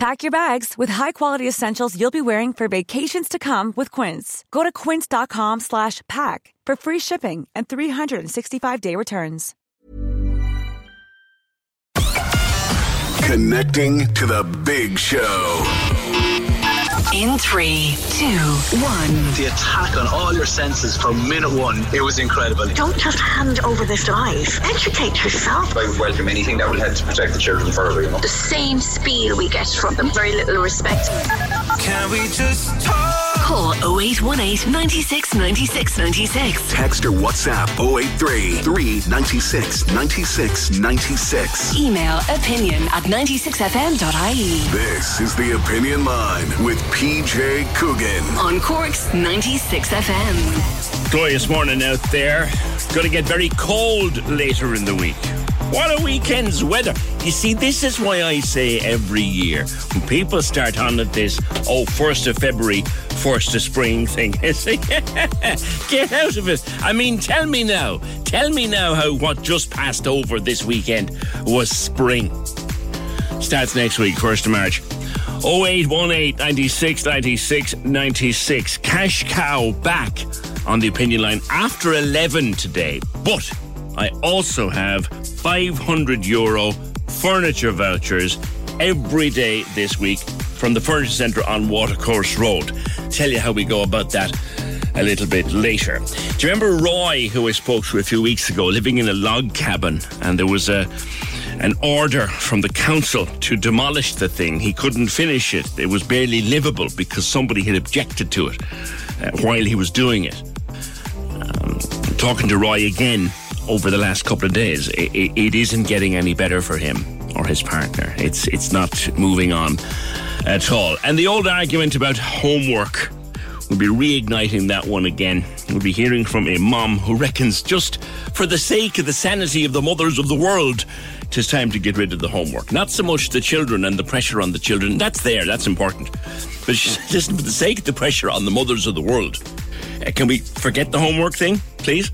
Pack your bags with high-quality essentials you'll be wearing for vacations to come with Quince. Go to quince.com slash pack for free shipping and 365-day returns. Connecting to the big show. In three, two, one. The attack on all your senses from minute one, it was incredible. Don't just hand over this life. Educate yourself. I would welcome anything that would help to protect the children further, you know. The same spiel we get from them, very little respect. Can we just talk? Call 0818 96 96 96. Text or WhatsApp 083 396 96 96. Email opinion at 96fm.ie. This is the Opinion Line with PJ Coogan. On Cork's 96FM. Glorious morning out there. Going to get very cold later in the week. What a weekend's weather. You see, this is why I say every year when people start on at this, oh, 1st of February, 1st of spring thing, I say, get out of it. I mean, tell me now, tell me now how what just passed over this weekend was spring. Starts next week, 1st of March. 0818 96 96 96. Cash cow back on the opinion line after 11 today. But I also have 500 euro furniture vouchers every day this week from the Furniture Centre on Watercourse Road. Tell you how we go about that a little bit later. Do you remember Roy, who I spoke to a few weeks ago, living in a log cabin, and there was a an order from the council to demolish the thing. He couldn't finish it. It was barely livable because somebody had objected to it uh, while he was doing it. Um, talking to Roy again over the last couple of days, it, it, isn't getting any better for him or his partner. It's it's not moving on at all. And the old argument about homework. We'll be reigniting that one again. We'll be hearing from a mom who reckons just for the sake of the sanity of the mothers of the world, tis time to get rid of the homework. Not so much the children and the pressure on the children. That's there, that's important. But just for the sake of the pressure on the mothers of the world. Uh, can we forget the homework thing, please?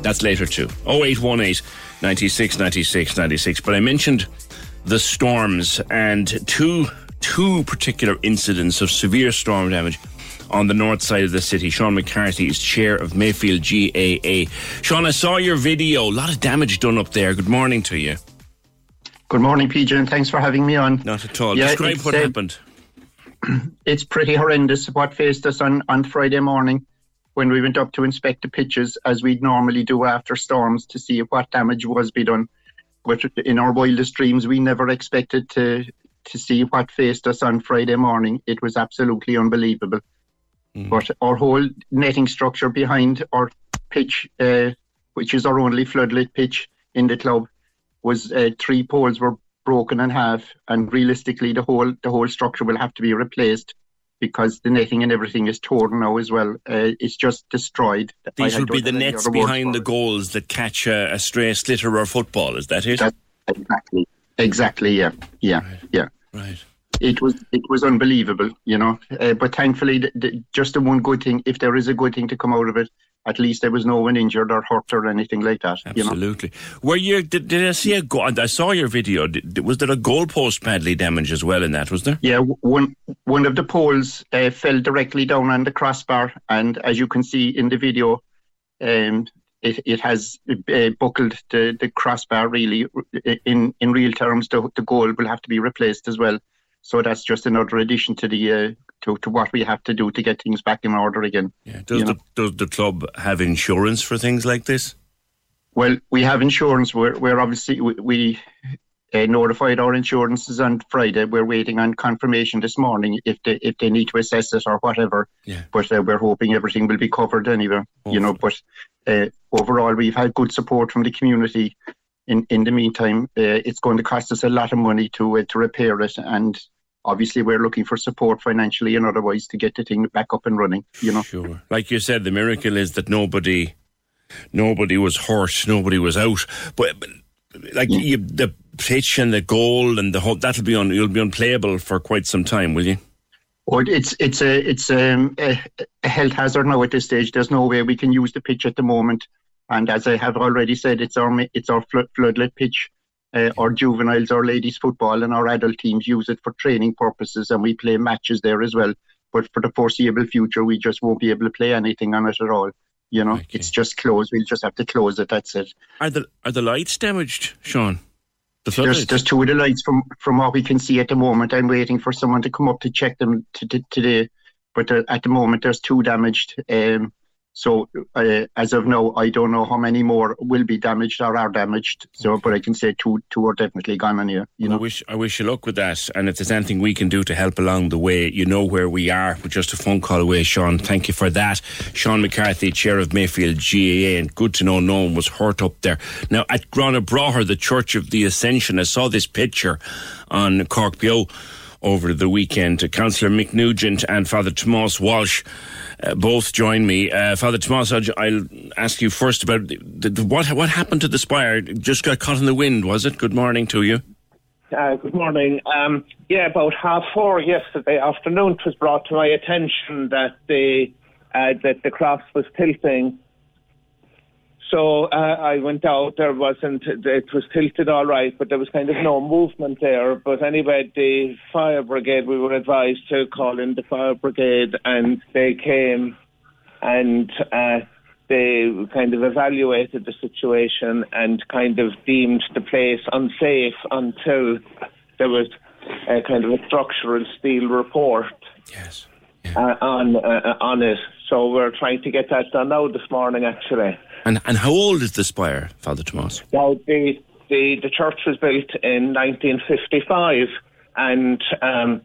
That's later too. 0818 96 96 96. But I mentioned the storms and two two particular incidents of severe storm damage on the north side of the city. Sean McCarthy is chair of Mayfield GAA. Sean, I saw your video. A lot of damage done up there. Good morning to you. Good morning, PJ, and thanks for having me on. Not at all. Yeah, Describe what uh, happened. It's pretty horrendous what faced us on, on Friday morning when we went up to inspect the pitches as we'd normally do after storms to see what damage was be done. But in our wildest dreams, we never expected to to see what faced us on Friday morning. It was absolutely unbelievable. Mm. But our whole netting structure behind our pitch, uh, which is our only floodlit pitch in the club, was uh, three poles were broken in half, and realistically, the whole the whole structure will have to be replaced because the netting and everything is torn now as well. Uh, it's just destroyed. These will be the nets behind the goals that catch a, a, stray sliotar or football. Is that it? exactly. Exactly. Yeah. Yeah. Right. Yeah. Right. It was it was unbelievable, you know. Uh, but thankfully, the, the, just the one good thing, if there is a good thing to come out of it, at least there was no one injured or hurt or anything like that. Absolutely. You know? Were you? Did, did I see a goal? I saw your video. Did, was there a goalpost badly damaged as well in that? Was there? Yeah, one one of the poles uh, fell directly down on the crossbar, and as you can see in the video, um, it, it has uh, buckled the, the crossbar really. In in real terms, the, the goal will have to be replaced as well. So that's just another addition to the uh, to, to what we have to do to get things back in order again. Yeah. Does the does the club have insurance for things like this? Well, we have insurance. We're, we're obviously we, we uh, notified our insurances on Friday. We're waiting on confirmation this morning if they if they need to assess it or whatever. Yeah. But uh, we're hoping everything will be covered anyway. You know, but uh, overall we've had good support from the community. In in the meantime, uh, it's going to cost us a lot of money to uh, to repair it, and obviously we're looking for support financially and otherwise to get the thing back up and running. You know. Sure. Like you said, the miracle is that nobody nobody was hurt, nobody was out. But, but like you, the pitch and the goal and the whole that'll be on. You'll be unplayable for quite some time, will you? Or it's it's a it's um, a, a health hazard now at this stage. There's no way we can use the pitch at the moment. And as I have already said, it's our it's our flood, floodlit pitch. Uh, our juveniles, our ladies football, and our adult teams use it for training purposes, and we play matches there as well. But for the foreseeable future, we just won't be able to play anything on it at all. You know, okay. it's just closed. We'll just have to close it. That's it. Are the are the lights damaged, Sean? The there's, there's two of the lights from from what we can see at the moment. I'm waiting for someone to come up to check them to, to, today, but at the moment there's two damaged. Um, so uh, as of now, I don't know how many more will be damaged or are damaged. So, but I can say two two are definitely gone on here. You know, I wish I wish you luck with that. And if there's anything we can do to help along the way, you know where we are. We're just a phone call away, Sean. Thank you for that, Sean McCarthy, chair of Mayfield GAA, and good to know no one was hurt up there. Now at Gurranabraher, the Church of the Ascension, I saw this picture on Cork Beo over the weekend. Councillor Mick Nugent and Father Tomas Walsh uh, both join me. Uh, Father Tomas, I'll, ask you first about the, the, what what happened to the spire. It just got caught in the wind, was it? Good morning to you. Uh, good morning. Um, yeah, about half four yesterday afternoon, it was brought to my attention that the uh, that the cross was tilting so uh, I went out. There wasn't. It was tilted all right, but there was kind of no movement there. But anyway, the fire brigade. We were advised to call in the fire brigade, and they came, and uh, they kind of evaluated the situation and kind of deemed the place unsafe until there was a kind of a structural steel report. Yes. Yeah. Uh, on uh, on it. So we're trying to get that done now this morning, actually. And and how old is the spire, Father Tomas? Well, the the, the church was built in 1955, and um,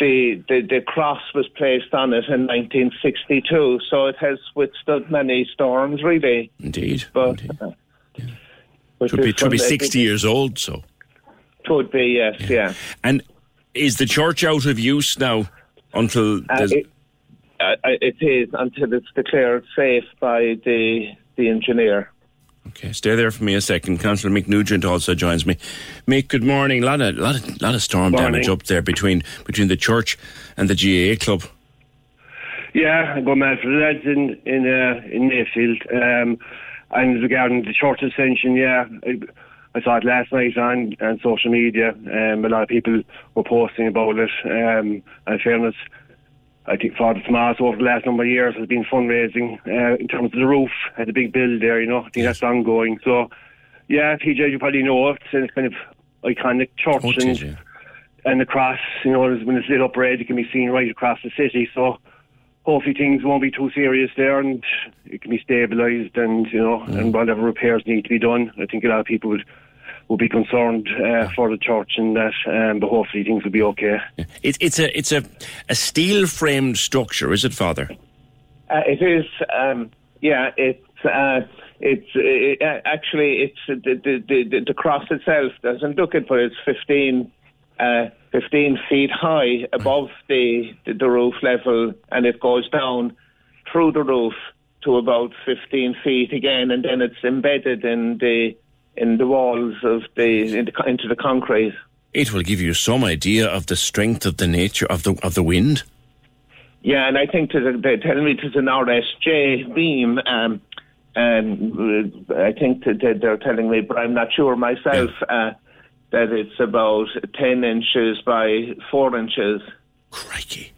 the, the the cross was placed on it in 1962. So it has withstood many storms, really. Indeed. But. Indeed. Uh, yeah. Should be, should be 60 years old, so. Could be, yes, yeah. yeah. And is the church out of use now until. Uh, it, uh, it is until it's declared safe by the the engineer. Okay, stay there for me a second. Councillor Mick Nugent also joins me. Mick, good morning. A lot of, lot of, lot of storm morning. damage up there between between the church and the GAA club. Yeah, I go mad for the lads in in uh, in Mayfield. Um, and regarding the church ascension, yeah, I, I, saw it last night on on social media. Um, a lot of people were posting about it. Um, and fairness, I think Father Tomas over the last number of years has been fundraising uh, in terms of the roof, had a big build there, you know. I think that's ongoing. So, yeah, PJ, you probably know it. it's a kind of iconic church oh, and, and the cross, you know, when it's lit up red, it can be seen right across the city. So, hopefully things won't be too serious there and it can be stabilised and, you know, mm. and whatever repairs need to be done. I think a lot of people would will be concerned uh, for the church and that, um, but hopefully things will be okay. Yeah. It, it's a it's a, a steel framed structure, is it, Father? Uh, it is. Um, yeah, it's. Uh, it's it, uh, actually it's the, the, the the cross itself doesn't look it, but it's 15, uh, 15 feet high above the, the the roof level, and it goes down through the roof to about 15 feet again, and then it's embedded in the in the walls of the, in the into the concrete. It will give you some idea of the strength of the nature of the of the wind. Yeah, and I think to they're telling me it's an RSJ beam. Um, and I think that they're telling me, but I'm not sure myself, yeah. uh, that it's about 10 inches by 4 inches. Crikey.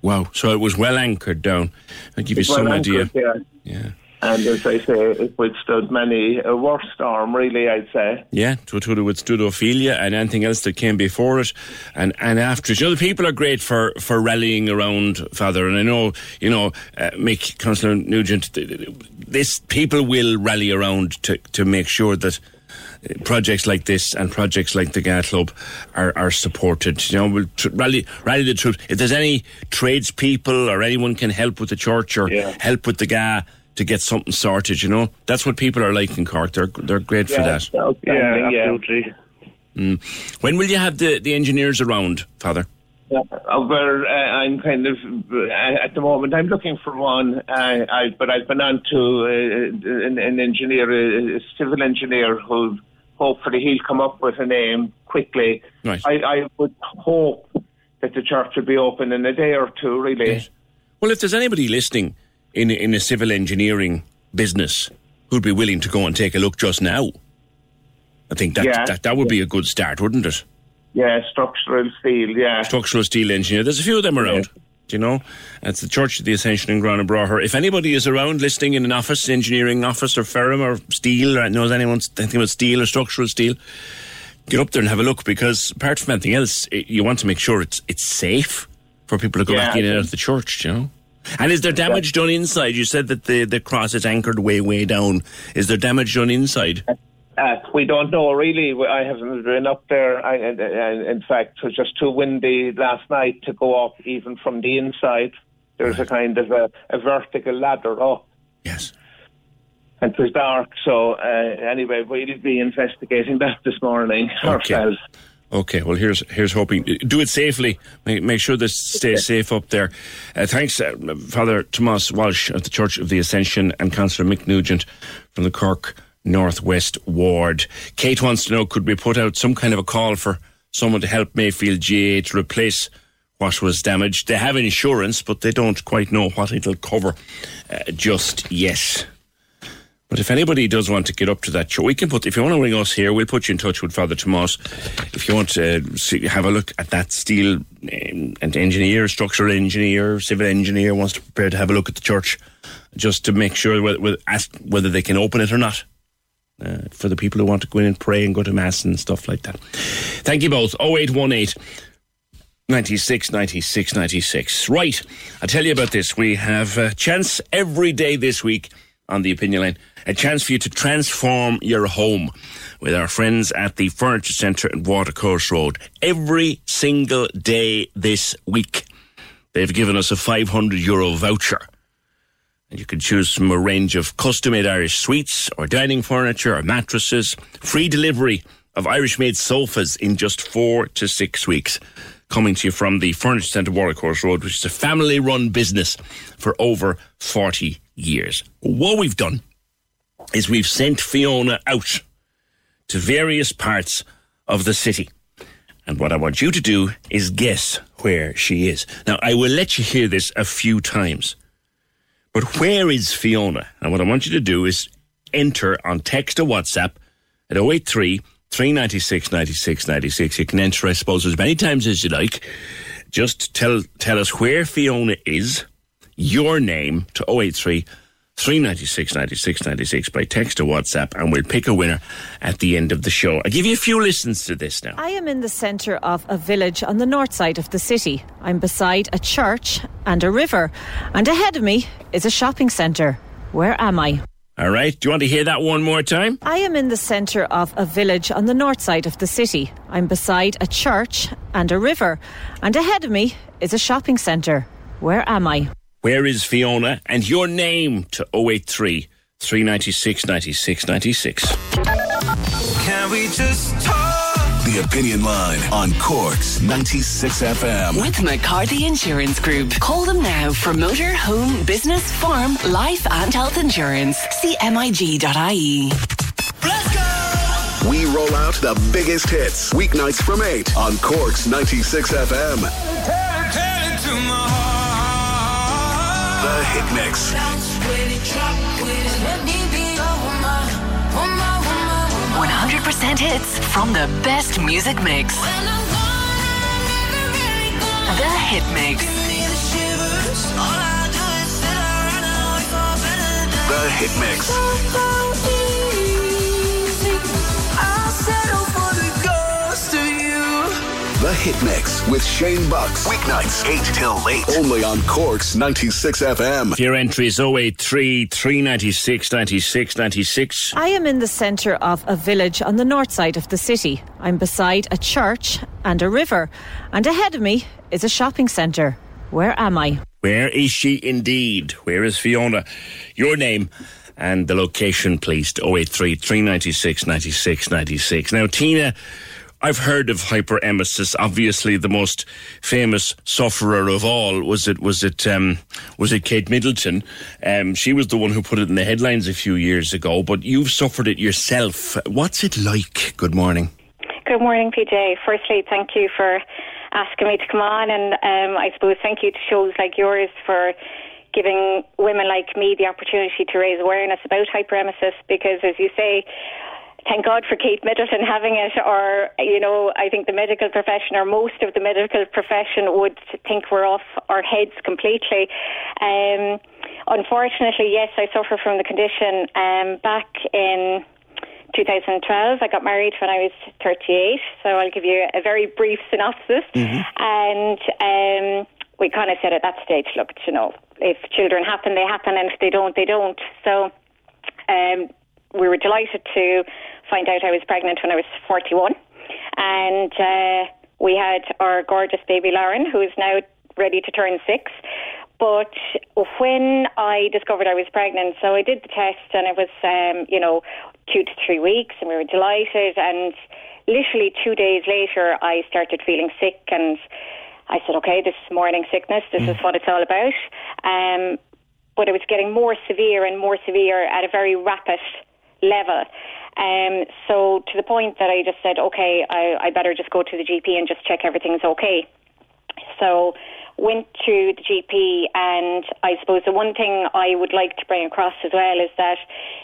Wow. So it was well anchored down. I'll give it's you some well idea. Anchored, yeah. yeah. And as I say, it withstood many a worse storm, really, I'd say. Yeah, it would have withstood Ophelia and anything else that came before it and, and after it. You know, the people are great for, for rallying around, Father, and I know, you know, uh, Mick, Councillor Nugent, this people will rally around to, to make sure that uh, projects like this and projects like the GAA Club are, are supported. You know, we'll tr- rally, rally the truth. If there's any tradespeople or anyone can help with the church or yeah. help with the GAA, to get something sorted. You know, that's what people are like in Cork. They're they're great yeah, for that. Yeah, absolutely. Mm. When will you have the, the engineers around, Father? Uh, where uh, I'm kind of uh, at the moment, I'm looking for one. Uh, I, but I've been on to uh, an, an engineer, a civil engineer, who hopefully he'll come up with a name quickly. Right. I, I would hope that the church will be open in a day or two. Really. Yes. Well, if there's anybody listening in in a civil engineering business who'd be willing to go and take a look just now, I think that Yeah. that, that would be a good start, wouldn't it? Yeah, structural steel. Yeah. Structural steel engineer. There's a few of them around. Do you know? It's the Church of the Ascension in Gurranabraher. If anybody is around listening in an office, engineering office or firm or steel or knows anyone anything about steel or structural steel, get up there and have a look because apart from anything else, i you want to make sure it's it's safe for people to go Yeah. back in and out of the church, you know? And is there damage done inside? You said that the, the cross is anchored way, way down. Is there damage done inside? Uh, we don't know really. I haven't been up there. I, and, and in fact, it was just too windy last night to go up even from the inside. There's a kind of a, a vertical ladder up. Yes. And it was dark, so uh, anyway, we'll be investigating that this morning ourselves. Okay, well here's here's hoping. Do it safely. Make, make sure that stay safe up there. Uh, thanks, uh, Father Thomas Walsh of the Church of the Ascension and Councillor Mick Nugent from the Cork Northwest Ward. Kate wants to know: Could we put out some kind of a call for someone to help Mayfield GA to replace what was damaged? They have insurance, but they don't quite know what it'll cover uh, just yet. But if anybody does want to get up to that show, we can put. If you want to ring us here, we'll put you in touch with Father Tomas. If you want to see, have a look at that steel um, and engineer, structural engineer, civil engineer wants to prepare to have a look at the church, just to make sure whether, ask whether they can open it or not. Uh, for the people who want to go in and pray and go to mass and stuff like that. Thank you both. 0818 96 96 96. Right, I'll tell you about this. We have a chance every day this week on the opinion line, a chance for you to transform your home with our friends at the Furniture Centre at Watercourse Road. Every single day this week, they've given us a 500 euro voucher. And you can choose from a range of custom made Irish suites or dining furniture or mattresses. Free delivery of Irish made sofas in just four to six weeks. Coming to you from the Furniture Centre Watercourse Road, which is a family run business for over 40 years. What we've done is we've sent Fiona out to various parts of the city. And what I want you to do is guess where she is. Now, I will let you hear this a few times. But where is Fiona? And what I want you to do is enter on text or WhatsApp at 083 396 96 96. You can enter, I suppose, as many times as you like. Just tell tell us where Fiona is, your name to 083 396 96 96 by text or WhatsApp, and we'll pick a winner at the end of the show. I'll give you a few listens to this now. I am in the centre of a village on the north side of the city. I'm beside a church and a river, and ahead of me is a shopping centre. Where am I? All right, do you want to hear that one more time? I am in the centre of a village on the north side of the city. I'm beside a church and a river, and ahead of me is a shopping centre. Where am I? Where is Fiona? And your name to 083 396 96 96. Can we just talk? The Opinion Line on Corks 96 FM. With McCarthy Insurance Group. Call them now for motor, home, business, farm, life, and health insurance. See MIG.ie. Let's go. We roll out the biggest hits weeknights from 8 on Corks 96 FM. The Hit Mix. 100% hits from the best music mix. The Hit Mix. The Hit Mix. The Hit Mix with Shane Bucks. Weeknights 8 till late. Only on Corks 96 FM. Your entry is 083 396 96 96. I am in the centre of a village on the north side of the city. I'm beside a church and a river, and ahead of me is a shopping centre. Where am I? Where is she indeed? Where is Fiona? Your name and the location, please, to 083 396 96 96. Now, Tina, I've heard of hyperemesis. Obviously, the most famous sufferer of all was it was it um, was it Kate Middleton. Um, she was the one who put it in the headlines a few years ago. But you've suffered it yourself. What's it like? Good morning. Good morning, PJ. Firstly, thank you for asking me to come on, and um, I suppose thank you to shows like yours for giving women like me the opportunity to raise awareness about hyperemesis because, as you say, thank God for Kate Middleton having it, or, you know, I think the medical profession or most of the medical profession would think we're off our heads completely. Um, unfortunately, yes, I suffer from the condition. Um, back in 2012, I got married when I was 38, so I'll give you a very brief synopsis. Mm-hmm. And um, we kind of said at that stage, look, you know, if children happen, they happen, and if they don't, they don't. So um, we were delighted to find out I was pregnant when I was 41. And uh, we had our gorgeous baby Lauren, who is now ready to turn six. But when I discovered I was pregnant, so I did the test and it was, um, you know, two to three weeks and we were delighted. And literally two days later, I started feeling sick and I said, okay, this is morning sickness. This mm. is what it's all about. Um, but it was getting more severe and more severe at a very rapid level. Um, so to the point that I just said, okay, I, I better just go to the GP and just check everything's okay. So went to the GP, and I suppose the one thing I would like to bring across as well is that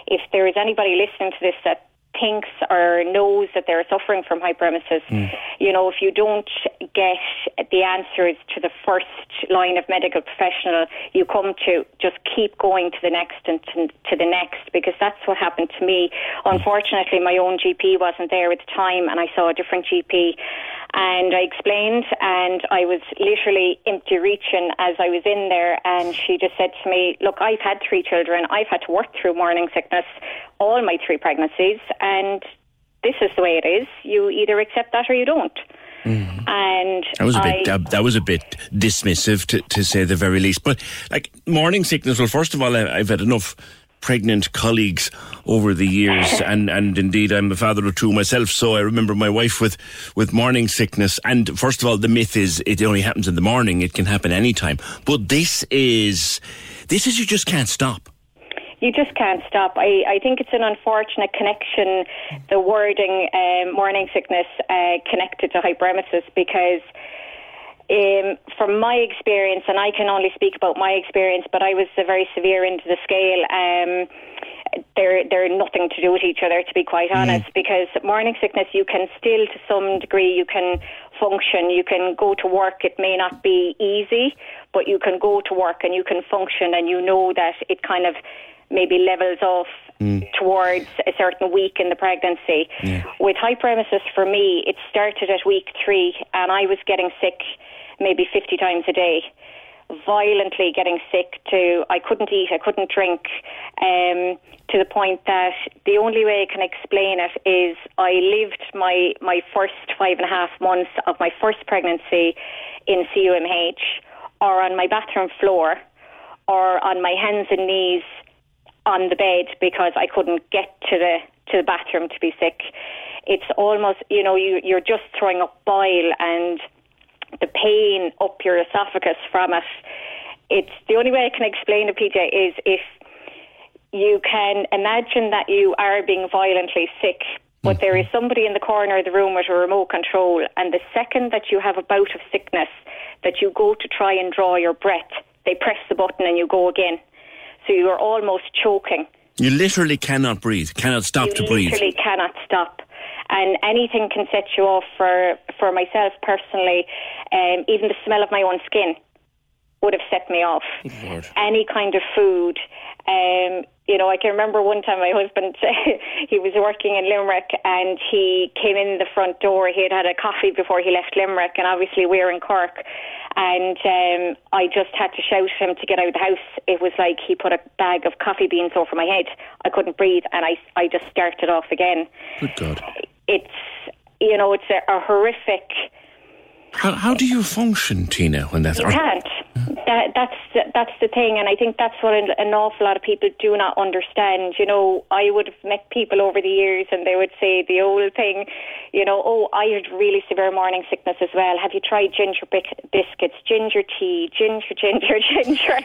if there is anybody listening to this that thinks or knows that they're suffering from hyperemesis, mm. you know, if you don't get the answers to the first line of medical professional you come to, just keep going to the next and to, to the next because that's what happened to me. Unfortunately, my own GP wasn't there at the time and I saw a different GP and I explained and I was literally empty reaching as I was in there and she just said to me, look, I've had three children. I've had to work through morning sickness all my three pregnancies and this is the way it is. You either accept that or you don't. Mm. And that was a bit I, that was a bit dismissive to, to say the very least. But like morning sickness. Well, first of all, I, I've had enough pregnant colleagues over the years, and, and indeed I'm a father of two myself, so I remember my wife with, with morning sickness. And first of all, the myth is it only happens in the morning; it can happen anytime. But this is this is you just can't stop. You just can't stop. I, I think it's an unfortunate connection, the wording um, morning sickness uh, connected to hyperemesis because um, from my experience, and I can only speak about my experience, but I was a very severe into the scale. Um, they're they're nothing to do with each other, to be quite mm. honest. Mm. Because morning sickness, you can still, to some degree, you can function. You can go to work. It may not be easy, but you can go to work and you can function, and you know that it kind of maybe levels off mm. towards a certain week in the pregnancy. Yeah. With hyperemesis, for me, it started at week three, and I was getting sick maybe 50 times a day. Violently getting sick to I couldn't eat, I couldn't drink, um, to the point that the only way I can explain it is I lived my my first five and a half months of my first pregnancy in CUMH, or on my bathroom floor, or on my hands and knees on the bed because I couldn't get to the to the bathroom to be sick. It's almost you know you you're just throwing up bile and the pain up your esophagus from it. It's the only way I can explain it, PJ, is if you can imagine that you are being violently sick, but there is mm-hmm. somebody in the corner of the room with a remote control, and the second that you have a bout of sickness, that you go to try and draw your breath, they press the button and you go again. So you are almost choking. You literally cannot breathe, cannot stop you to breathe. You literally cannot stop and anything can set you off. For for myself personally, um, even the smell of my own skin would have set me off. Lord. Any kind of food. Um, you know, I can remember one time my husband, he was working in Limerick and he came in the front door. He had had a coffee before he left Limerick, and obviously we're in Cork. And um, I just had to shout him to get out of the house. It was like he put a bag of coffee beans over my head. I couldn't breathe, and I, I just started off again. Good God it's you know it's a, a horrific. How, how do you function, Tina, when that's? You can't. that that's that's the thing, and I think that's what an awful lot of people do not understand. You know, I would have met people over the years, and they would say the old thing, you know, oh, I had really severe morning sickness as well. Have you tried ginger biscuits, ginger tea, ginger, ginger, ginger?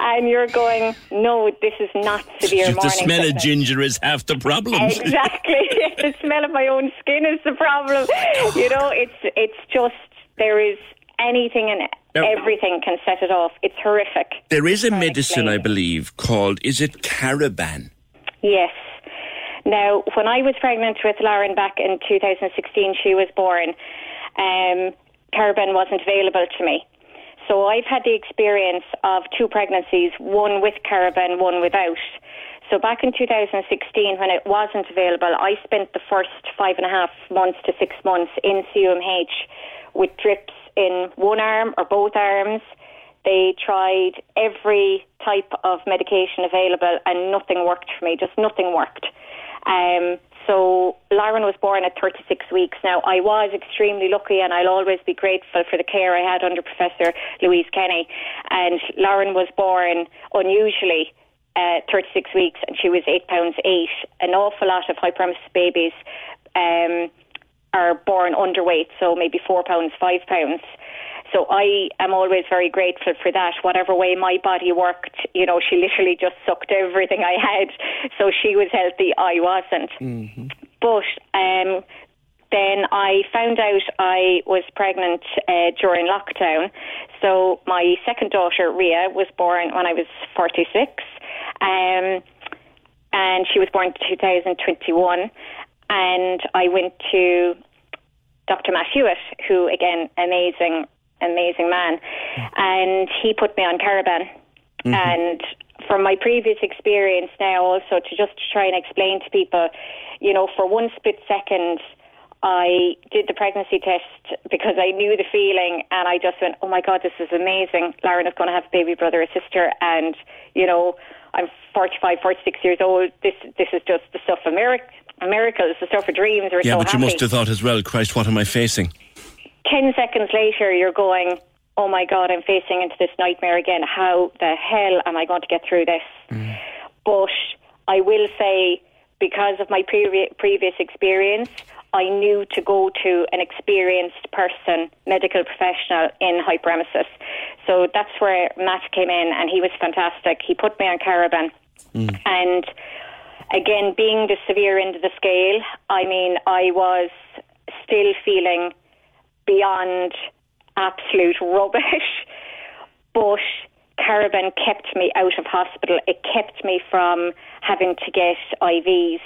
and you're going, no, this is not severe the morning. The smell sickness. of ginger is half the problem. Exactly, the smell of my own skin is the problem. You know, it's it's just there is anything and everything can set it off. It's horrific. There is a medicine, I believe, called, is it Cariban? Yes. Now, when I was pregnant with Lauren back in 2016, she was born, um, Cariban wasn't available to me. So I've had the experience of two pregnancies, one with Cariban, one without. So back in 2016, when it wasn't available, I spent the first five and a half months to six months in CUMH with drips in one arm or both arms. They tried every type of medication available and nothing worked for me, just nothing worked. Um, so Lauren was born at 36 weeks. Now, I was extremely lucky and I'll always be grateful for the care I had under Professor Louise Kenny. And Lauren was born unusually uh, 36 weeks and she was 8 pounds 8. An awful lot of high hyperemesis babies um, are born underweight, so maybe 4 pounds, 5 pounds. So I am always very grateful for that. Whatever way my body worked, you know, she literally just sucked everything I had. So she was healthy, I wasn't. Mm-hmm. But um, then I found out I was pregnant uh, during lockdown. So my second daughter, Ria, was born when I was 46. Um, and she was born in 2021. And I went to Dr. Matt Hewitt, who, again, amazing amazing man. And he put me on Cariban. Mm-hmm. And from my previous experience now, also to just try and explain to people, you know, for one split second, I did the pregnancy test because I knew the feeling and I just went, oh my God, this is amazing. Lauren is going to have a baby brother or sister. And, you know, I'm 45, 46 years old. This this is just the stuff of mirac- miracles, the stuff of dreams. We're yeah, so but happy. you must have thought as well, Christ, what am I facing? 10 seconds later, you're going, oh my God, I'm facing into this nightmare again. How the hell am I going to get through this? Mm. But I will say, because of my previ- previous experience, I knew to go to an experienced person, medical professional in hyperemesis. So that's where Matt came in, and he was fantastic. He put me on Cariban. Mm. And again, being the severe end of the scale, I mean, I was still feeling beyond absolute rubbish. But Cariban kept me out of hospital. It kept me from having to get IVs.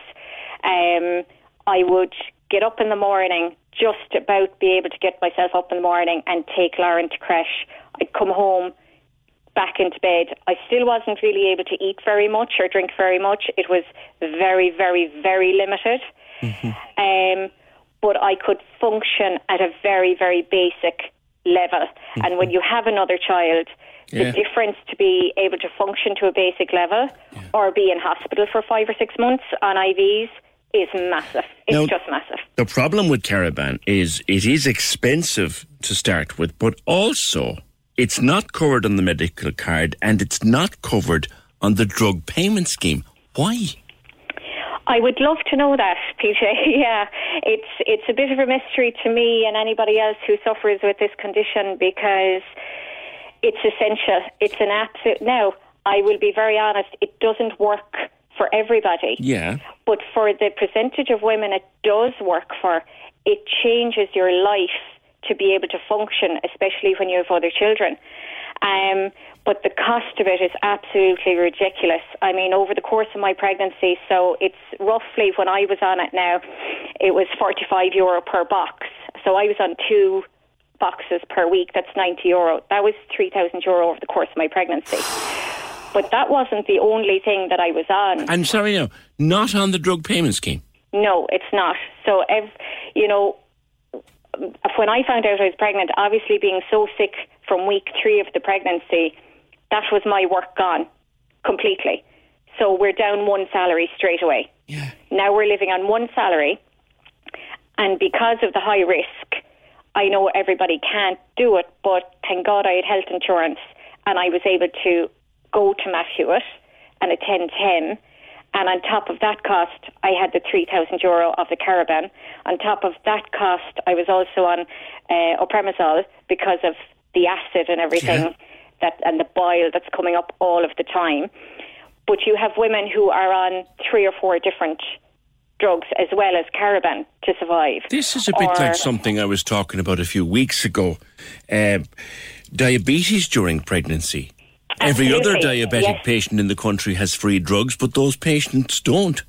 Um, I would get up in the morning, just about be able to get myself up in the morning and take Lauren to creche. I'd come home, back into bed. I still wasn't really able to eat very much or drink very much. It was very, very, very limited. Mm-hmm. Um, but I could function at a very, very basic level. Mm-hmm. And when you have another child, yeah. the difference to be able to function to a basic level yeah. or be in hospital for five or six months on IVs is massive. It's now, just massive. The problem with Cariban is it is expensive to start with, but also it's not covered on the medical card and it's not covered on the drug payment scheme. Why? I would love to know that, PJ. yeah, it's it's a bit of a mystery to me and anybody else who suffers with this condition because it's essential. It's an absolute. Now, I will be very honest. It doesn't work for everybody. Yeah. But for the percentage of women it does work for, it changes your life to be able to function, especially when you have other children. Um, but the cost of it is absolutely ridiculous. I mean, over the course of my pregnancy, so it's roughly when I was on it now, it was 45 euro per box. So I was on two boxes per week. That's 90 euro. That was 3,000 euro over the course of my pregnancy. But that wasn't the only thing that I was on. I'm sorry, no, not on the drug payment scheme. No, it's not. So, if, you know, when I found out I was pregnant, obviously being so sick from week three of the pregnancy, that was my work gone completely. So we're down one salary straight away. Yeah. Now we're living on one salary, and because of the high risk, I know everybody can't do it, but thank God I had health insurance. and I was able to go to Matt Hewitt and attend him. And on top of that cost, I had the 3,000 euro of the Cariban. On top of that cost, I was also on uh, omeprazole because of the acid and everything yeah. that and the bile that's coming up all of the time. But you have women who are on three or four different drugs as well as Cariban to survive. This is a bit or, like something I was talking about a few weeks ago. Uh, diabetes during pregnancy. Every other diabetic yes. patient in the country has free drugs, but those patients don't.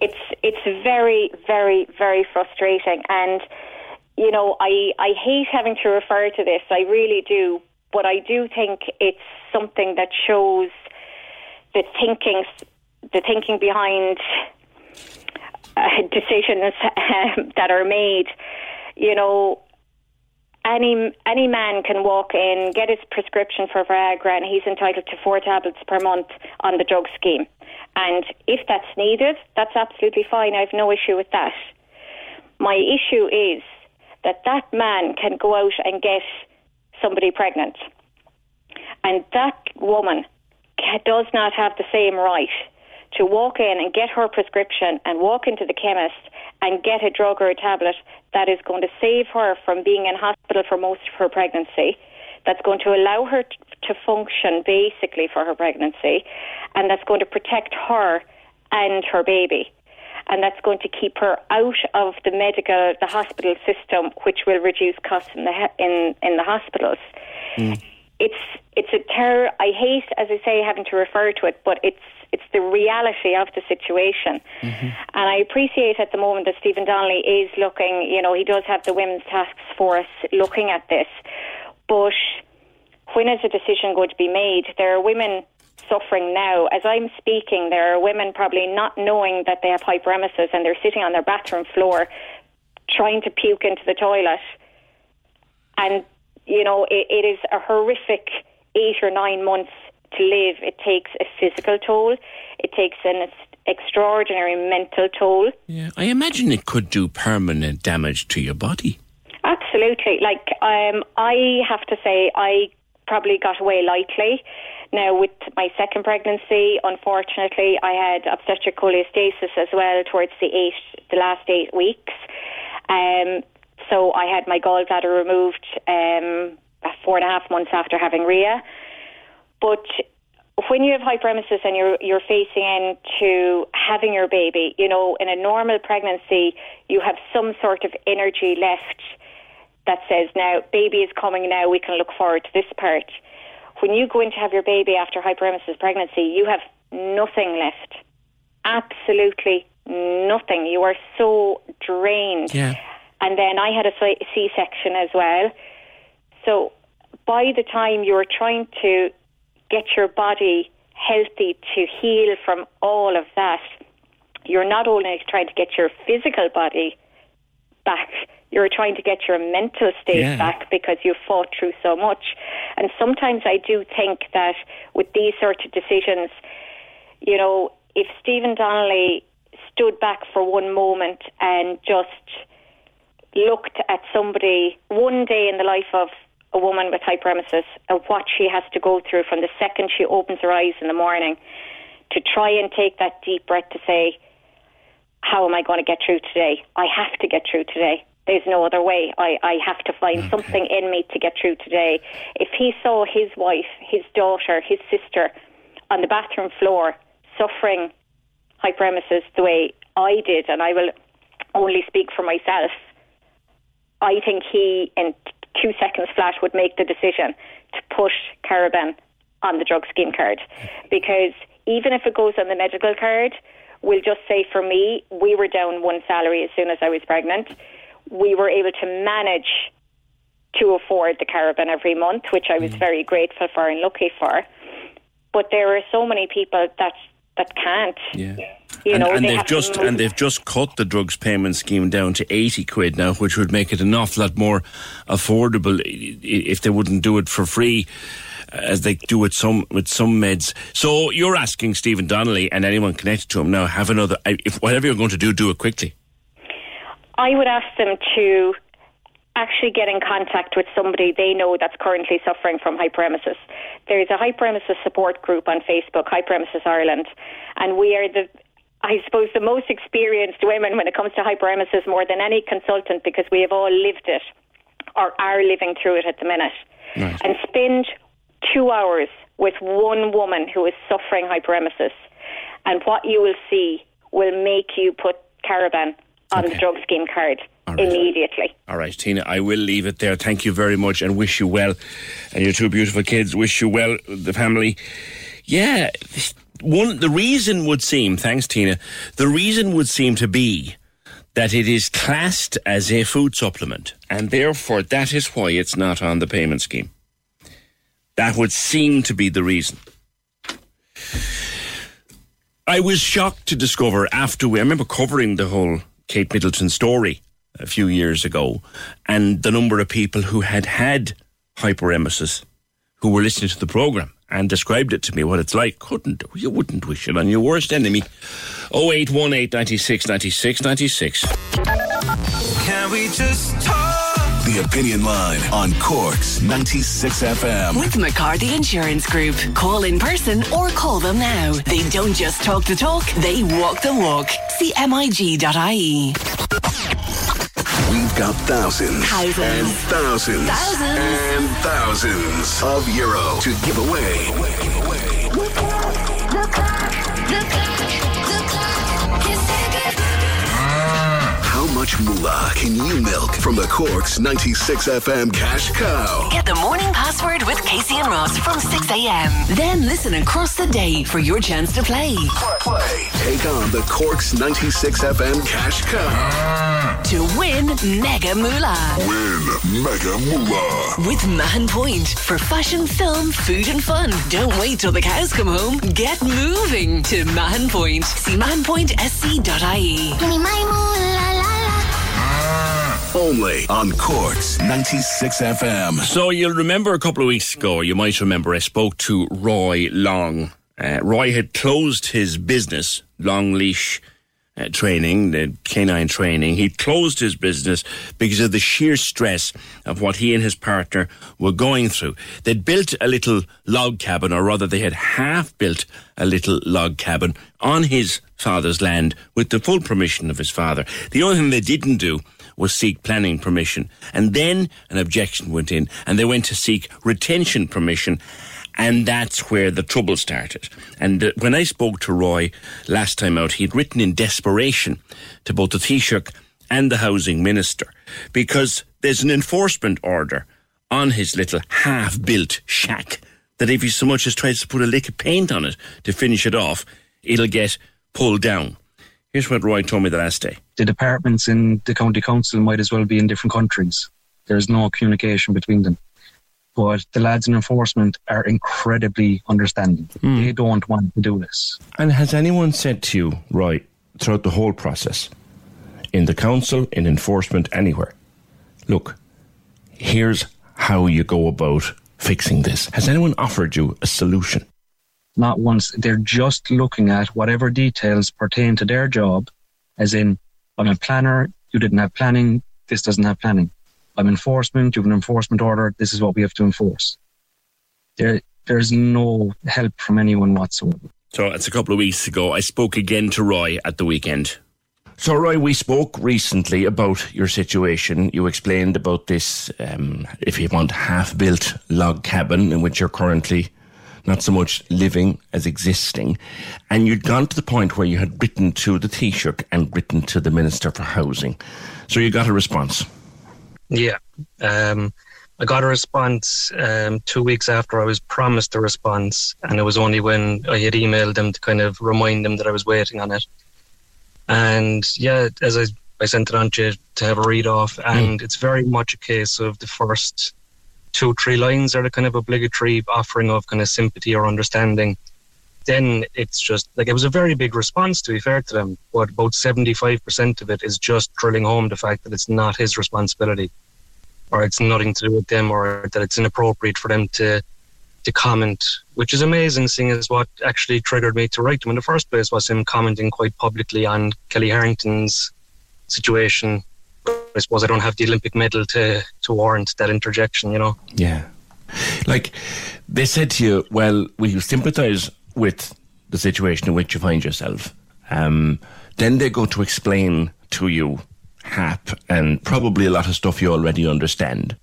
It's it's very, very, very frustrating, and you know, I I hate having to refer to this. I really do, but I do think it's something that shows the thinking, the thinking behind uh, decisions um, that are made. You know, any any man can walk in, get his prescription for Viagra, and he's entitled to four tablets per month on the drug scheme. And if that's needed, that's absolutely fine. I have no issue with that. My issue is that that man can go out and get somebody pregnant, and that woman does not have the same right to walk in and get her prescription and walk into the chemist and get a drug or a tablet that is going to save her from being in hospital for most of her pregnancy, that's going to allow her t- to function basically for her pregnancy, and that's going to protect her and her baby. And that's going to keep her out of the medical, the hospital system, which will reduce costs in the in in the hospitals. Mm. It's it's a terror. I hate, as I say, having to refer to it, but it's it's the reality of the situation. Mm-hmm. And I appreciate at the moment that Stephen Donnelly is looking, you know, he does have the Women's Task Force looking at this. But when is a decision going to be made? There are women suffering now. As I'm speaking, there are women probably not knowing that they have hyperemesis and they're sitting on their bathroom floor trying to puke into the toilet. And, you know, it, it is a horrific eight or nine months to live, it takes a physical toll. It takes an extraordinary mental toll. Yeah, I imagine it could do permanent damage to your body. Absolutely. Like, um, I have to say, I probably got away lightly. Now, with my second pregnancy, unfortunately, I had obstetric cholestasis as well towards the eight, the last eight weeks. Um, so I had my gallbladder removed um, four and a half months after having Ria. But when you have hyperemesis and you're you're facing into having your baby, you know, in a normal pregnancy, you have some sort of energy left that says, "Now, baby is coming. Now we can look forward to this part." When you go in to have your baby after hyperemesis pregnancy, you have nothing left. Absolutely nothing. You are so drained. Yeah. And then I had a C section as well. So by the time you're trying to get your body healthy to heal from all of that, you're not only trying to get your physical body back, you're trying to get your mental state yeah. back because you've fought through so much. And sometimes I do think that with these sorts of decisions, you know, if Stephen Donnelly stood back for one moment and just looked at somebody one day in the life of a woman with hyperemesis and what she has to go through from the second she opens her eyes in the morning to try and take that deep breath to say, how am I going to get through today? I have to get through today. There's no other way. I, I have to find okay. something in me to get through today. If he saw his wife, his daughter, his sister on the bathroom floor suffering hyperemesis the way I did, and I will only speak for myself, I think he, in two seconds flat would make the decision to put Cariban on the drug scheme card. Because even if it goes on the medical card, we'll just say for me, we were down one salary as soon as I was pregnant. We were able to manage to afford the Cariban every month, which I was mm. very grateful for and lucky for. But there are so many people that that can't. Yeah. You and, know, and they have just and they've just cut the drugs payment scheme down to eighty quid now, which would make it an awful lot more affordable if they wouldn't do it for free uh, as they do with some with some meds. So you're asking Stephen Donnelly and anyone connected to him now have another if whatever you're going to do, do it quickly. I would ask them to actually get in contact with somebody they know that's currently suffering from hyperemesis. There's a hyperemesis support group on Facebook, Hyperemesis Ireland, and we are the I suppose the most experienced women when it comes to hyperemesis more than any consultant because we have all lived it or are living through it at the minute. Right. And spend two hours with one woman who is suffering hyperemesis, and what you will see will make you put Cariban on okay. the drug scheme card right. immediately. All right, Tina, I will leave it there. Thank you very much and wish you well. And your two beautiful kids, wish you well, the family. Yeah, one, the reason would seem, thanks, Tina, the reason would seem to be that it is classed as a food supplement, and therefore that is why it's not on the payment scheme. That would seem to be the reason. I was shocked to discover after we, I remember covering the whole Kate Middleton story a few years ago, and the number of people who had had hyperemesis who were listening to the program and described it to me what it's like. Couldn't you wouldn't wish it on your worst enemy. 0818 96 96 96. Can we just talk? The Opinion Line on Cork's 96 FM. With McCarthy Insurance Group. Call in person or call them now. They don't just talk the talk, they walk the walk. See MIG.ie. We've got thousands, thousands, and thousands, thousands, and thousands of euro to give away. Much moolah can you milk from the Corks 96 FM Cash Cow? Get the morning password with Casey and Ross from 6 a.m. Then listen across the day for your chance to play. Play. Take on the Corks 96 FM Cash Cow. To win mega moolah. Win mega moolah. With Mahon Point for fashion, film, food and fun. Don't wait till the cows come home. Get moving to Mahon Point. See mahonpointsc.ie. Give me my moolah. Only on Cork's 96 FM. So you'll remember a couple of weeks ago, you might remember, I spoke to Roy Long. Uh, Roy had closed his business, Long Leash uh, Training, the canine training. He closed his business because of the sheer stress of what he and his partner were going through. They'd built a little log cabin, or rather, they had half built a little log cabin on his father's land with the full permission of his father. The only thing they didn't do was seek planning permission. And then an objection went in, and they went to seek retention permission. And that's where the trouble started. And uh, when I spoke to Roy last time out, he'd written in desperation to both the Taoiseach and the Housing Minister because there's an enforcement order on his little half built shack that if he so much as tries to put a lick of paint on it to finish it off, it'll get pulled down. Here's what Roy told me the last day. The departments in the county council might as well be in different countries. There's no communication between them. But the lads in enforcement are incredibly understanding. Mm. They don't want to do this. And has anyone said to you, Roy, throughout the whole process, in the council, in enforcement, anywhere, look, here's how you go about fixing this? Has anyone offered you a solution? Not once. They're just looking at whatever details pertain to their job, as in, I'm a planner, you didn't have planning, this doesn't have planning. I'm enforcement, you have an enforcement order, this is what we have to enforce. There, there's no help from anyone whatsoever. So it's a couple of weeks ago. I spoke again to Roy at the weekend. So, Roy, we spoke recently about your situation. You explained about this, um, if you want, half built log cabin in which you're currently not so much living as existing. And you'd gone to the point where you had written to the Taoiseach and written to the Minister for Housing. So you got a response. Yeah. Um, I got a response um, two weeks after I was promised a response, and it was only when I had emailed them to kind of remind them that I was waiting on it. And yeah, as I, I sent it on to to have a read off, and mm. it's very much a case of the first two, three lines are the kind of obligatory offering of kind of sympathy or understanding, then it's just like it was a very big response to be fair to them. But about 75% of it is just drilling home the fact that it's not his responsibility or it's nothing to do with them or that it's inappropriate for them to to comment, which is amazing seeing as what actually triggered me to write him in the first place was him commenting quite publicly on Kellie Harrington's situation I suppose I don't have the Olympic medal to to warrant that interjection. You know. Yeah. Like they said to you, well, we sympathise with the situation in which you find yourself. Um, then they go to explain to you HAP and probably a lot of stuff you already understand.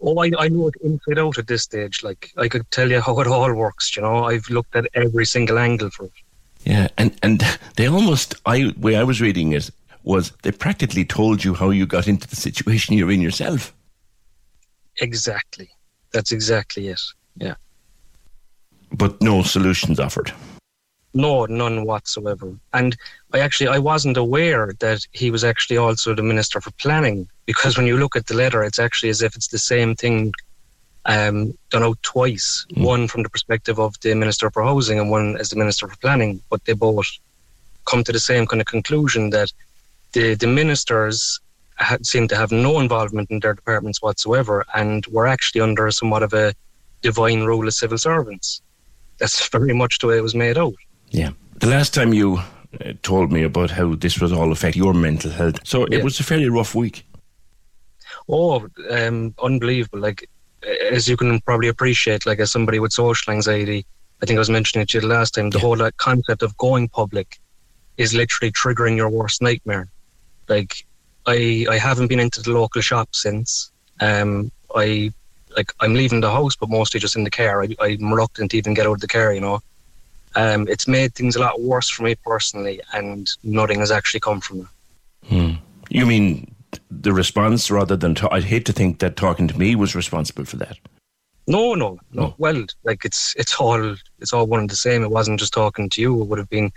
Oh, I, I know it inside out at this stage. Like, I could tell you how it all works, you know. I've looked at every single angle for it. Yeah, and, and they almost, I way I was reading it was they practically told you how you got into the situation you're in yourself. Exactly. That's exactly it. Yeah. But no solutions offered. No, none whatsoever. And I actually I wasn't aware that he was actually also the minister for planning because when you look at the letter, it's actually as if it's the same thing um, done out twice. Mm. One from the perspective of the minister for housing and one as the minister for planning, but they both come to the same kind of conclusion that the the ministers had, seem to have no involvement in their departments whatsoever, and were actually under somewhat of a divine rule of civil servants. That's very much the way it was made out. Yeah. The last time you uh, told me about how this was all affect your mental health, so yeah. it was a fairly rough week. Oh, um, unbelievable! Like as you can probably appreciate, like as somebody with social anxiety, I think I was mentioning it to you the last time. The yeah. whole like, concept of going public is literally triggering your worst nightmare. Like I, I haven't been into the local shop since. Um, I like I'm leaving the house, but mostly just in the car. I, I'm reluctant to even get out of the car, you know. Um, it's made things a lot worse for me personally, and nothing has actually come from it. Hmm. You mean the response rather than ta- I'd hate to think that talking to me was responsible for that. No, no, no. Oh. Well, like it's it's all it's all one and the same. It wasn't just talking to you. It would have been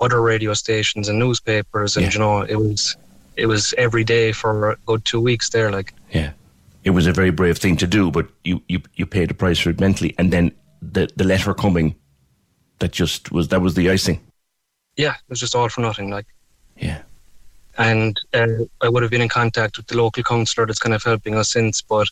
other radio stations and newspapers, and yeah. you know, it was it was every day for a good two weeks there. Like, yeah, it was a very brave thing to do, but you you you paid a price for it mentally, and then the the letter coming that just was that was the icing. Yeah, it was just all for nothing. Like, yeah. And uh, I would have been in contact with the local councillor that's kind of helping us since, but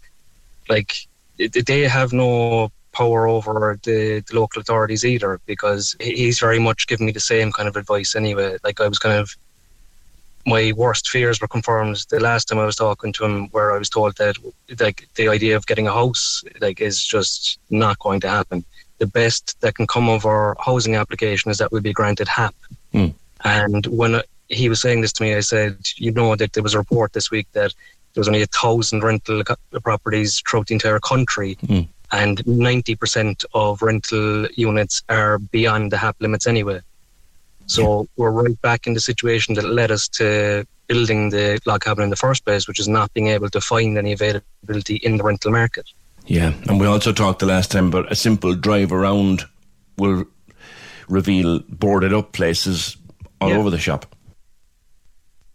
like they have no power over the, the local authorities either because he's very much giving me the same kind of advice anyway. Like I was kind of my worst fears were confirmed the last time I was talking to him, where I was told that like the idea of getting a house like is just not going to happen the best that can come of our housing application is that we'll be granted HAP. Mm. And when he was saying this to me, I said, you know, that there was a report this week that there was only a thousand rental properties throughout the entire country. Mm. And 90% of rental units are beyond the HAP limits anyway. So we're right back in the situation that led us to building the log cabin in the first place, which is not being able to find any availability in the rental market. Yeah, and we also talked the last time about a simple drive around will reveal boarded up places all yeah. over the shop.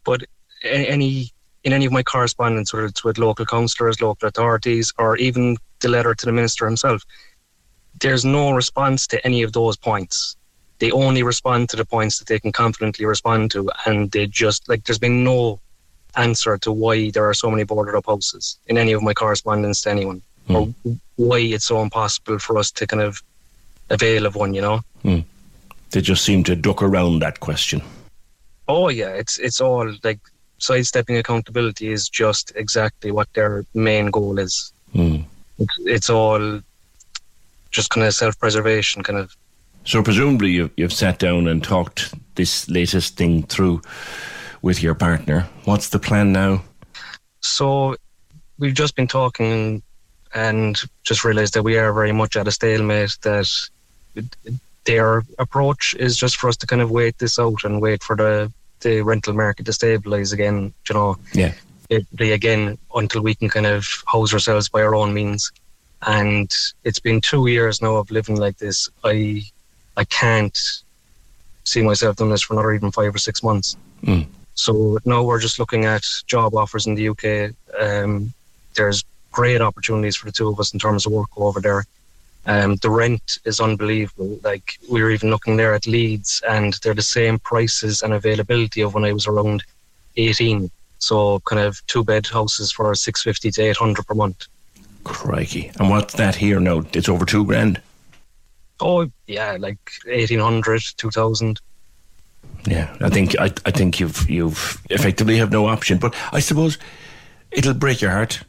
But any in any of my correspondence, whether it's with local councillors, local authorities, or even the letter to the minister himself, there's no response to any of those points. They only respond to the points that they can confidently respond to, and they just like there's been no answer to why there are so many boarded up houses in any of my correspondence to anyone mm. or why it's so impossible for us to kind of avail of one, you know? Mm. They just seem to duck around that question. Oh yeah, it's it's all like sidestepping accountability is just exactly what their main goal is. Mm. It's, it's all just kind of self-preservation, kind of. So presumably you've, you've sat down and talked this latest thing through with your partner. What's the plan now? So we've just been talking and just realised that we are very much at a stalemate. That their approach is just for us to kind of wait this out and wait for the the rental market to stabilise again. You know, yeah, they again until we can kind of house ourselves by our own means. And it's been two years now of living like this. I I can't see myself doing this for another even five or six months. Mm. So now we're just looking at job offers in the UK. Um, there's great opportunities for the two of us in terms of work over there. Um, the rent is unbelievable. Like we were even looking there at Leeds, and they're the same prices and availability of when I was around 18. So kind of two bed houses for 650 to 800 per month. Crikey! And what's that here now? It's over two grand. Oh yeah, like 1800, 2000. Yeah, I think I, I think you've you've effectively have no option. But I suppose it'll break your heart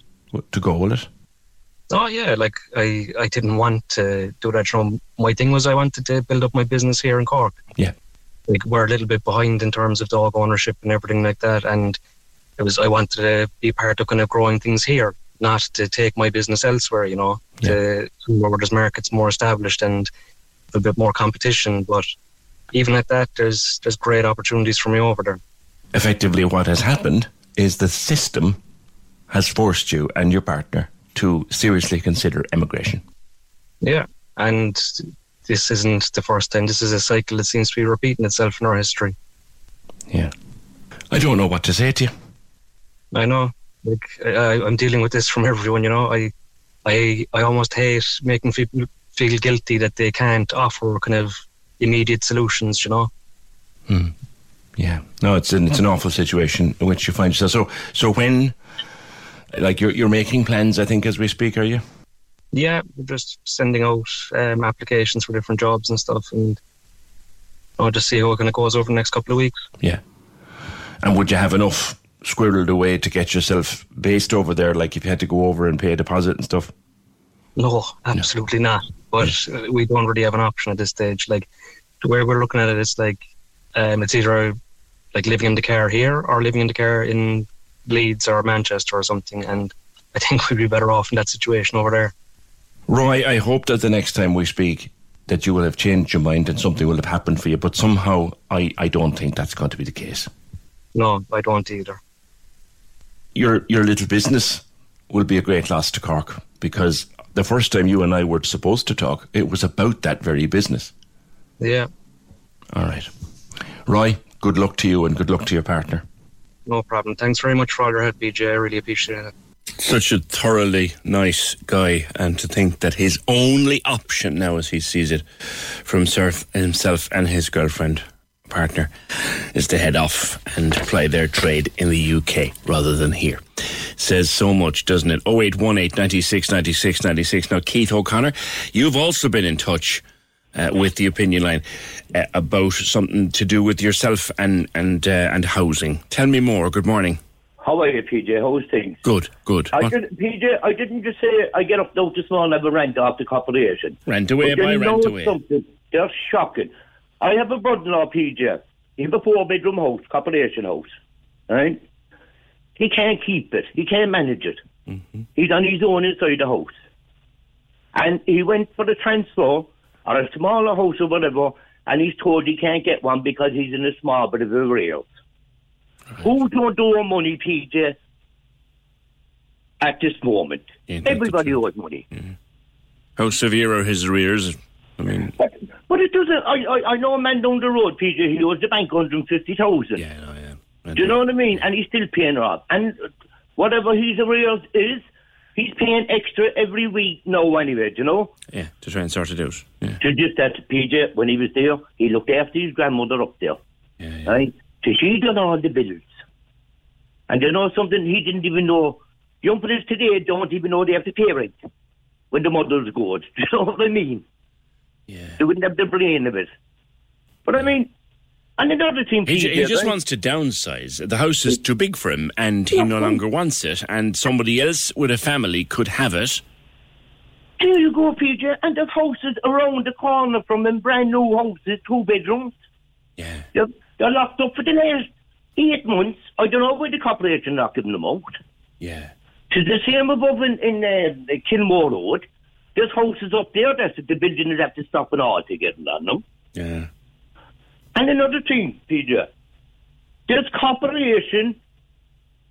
to go, will it? Oh yeah, like I I didn't want to do that. Know, my thing was I wanted to build up my business here in Cork. Yeah, like we're a little bit behind in terms of dog ownership and everything like that, and it was I wanted to be part of kind of growing things here, not to take my business elsewhere. You know, yeah. to where there's markets more established and a bit more competition. But even at that, there's there's great opportunities for me over there. Effectively, what has happened is the system has forced you and your partner to seriously consider emigration. Yeah, and this isn't the first time. This is a cycle that seems to be repeating itself in our history. Yeah, I don't know what to say to you. I know. Like I, I'm dealing with this from everyone. You know, I, I, I almost hate making people feel guilty that they can't offer kind of immediate solutions. You know. Hmm. Yeah. No, it's an it's an awful situation in which you find yourself. So so when like you're you're making plans, I think, as we speak, are you? Yeah, we're just sending out um, applications for different jobs and stuff, and I'll just see how it kind of goes over the next couple of weeks. Yeah. And would you have enough squirreled away to get yourself based over there? Like if you had to go over and pay a deposit and stuff? No, absolutely no. not. But yeah. we don't really have an option at this stage. Like the way we're looking at it, it's like um, it's either like living in the car here or living in the car in Leeds or Manchester or something, and I think we'd be better off in that situation over there. Roy, I hope that the next time we speak, that you will have changed your mind and something will have happened for you. But somehow, I, I don't think that's going to be the case. No, I don't either. Your your little business will be a great loss to Cork because the first time you and I were supposed to talk, it was about that very business. Yeah. All right, Roy. Good luck to you and good luck to your partner. No problem. Thanks very much for all your help, BJ. I really appreciate it. Such a thoroughly nice guy, and to think that his only option now, as he sees it, from himself and his girlfriend partner, is to head off and ply their trade in the UK rather than here. Says so much, doesn't it? 0818 96 96 96. Now, Keith O'Connor, you've also been in touch uh, with the opinion line uh, about something to do with yourself and and uh, and housing. Tell me more. Good morning. How are you, PJ? How's things? Good, good. I did, PJ, I didn't just say I get up now this morning, I have a rent off the corporation. Rent away by rent away. Something just shocking. I have a brother-in-law, PJ. He have a four-bedroom house, corporation house, right? He can't keep it. He can't manage it. Mm-hmm. He's on his own inside the house. And he went for the transfer or a smaller house or whatever, and he's told he can't get one because he's in a small bit of a rails. Right. Who don't owe money, PJ, at this moment? Everybody owes money. Mm-hmm. How severe are his arrears? I mean, but, but it doesn't. I, I, I know a man down the road, PJ. He owes the bank hundred fifty thousand. Yeah, no, yeah. Do you know what I mean? And he's still paying off. And whatever his arrears is, he's paying extra every week now anyway, do you know? Yeah, to try and sort it out. Yeah. So just that PJ, when he was there, he looked after his grandmother up there. Yeah, yeah. Right? So she done all the bills. And you know something, he didn't even know. Young people today don't even know they have to pay rent when the mother's good. Do you know what I mean? Yeah. They wouldn't have the brain of it. But I mean, and another thing, he, he just right? wants to downsize. The house is too big for him, and he no longer wants it. And somebody else with a family could have it. There you go, PJ. And there's houses around the corner from them, brand new houses, two bedrooms. Yeah. They're, they're locked up for the last eight months. I don't know why the corporation not giving them out. Yeah. To the same above in, in uh, Kilmore Road. There's houses up there that the building would have to stop and all to get on them. Yeah. And another thing, Peter, this corporation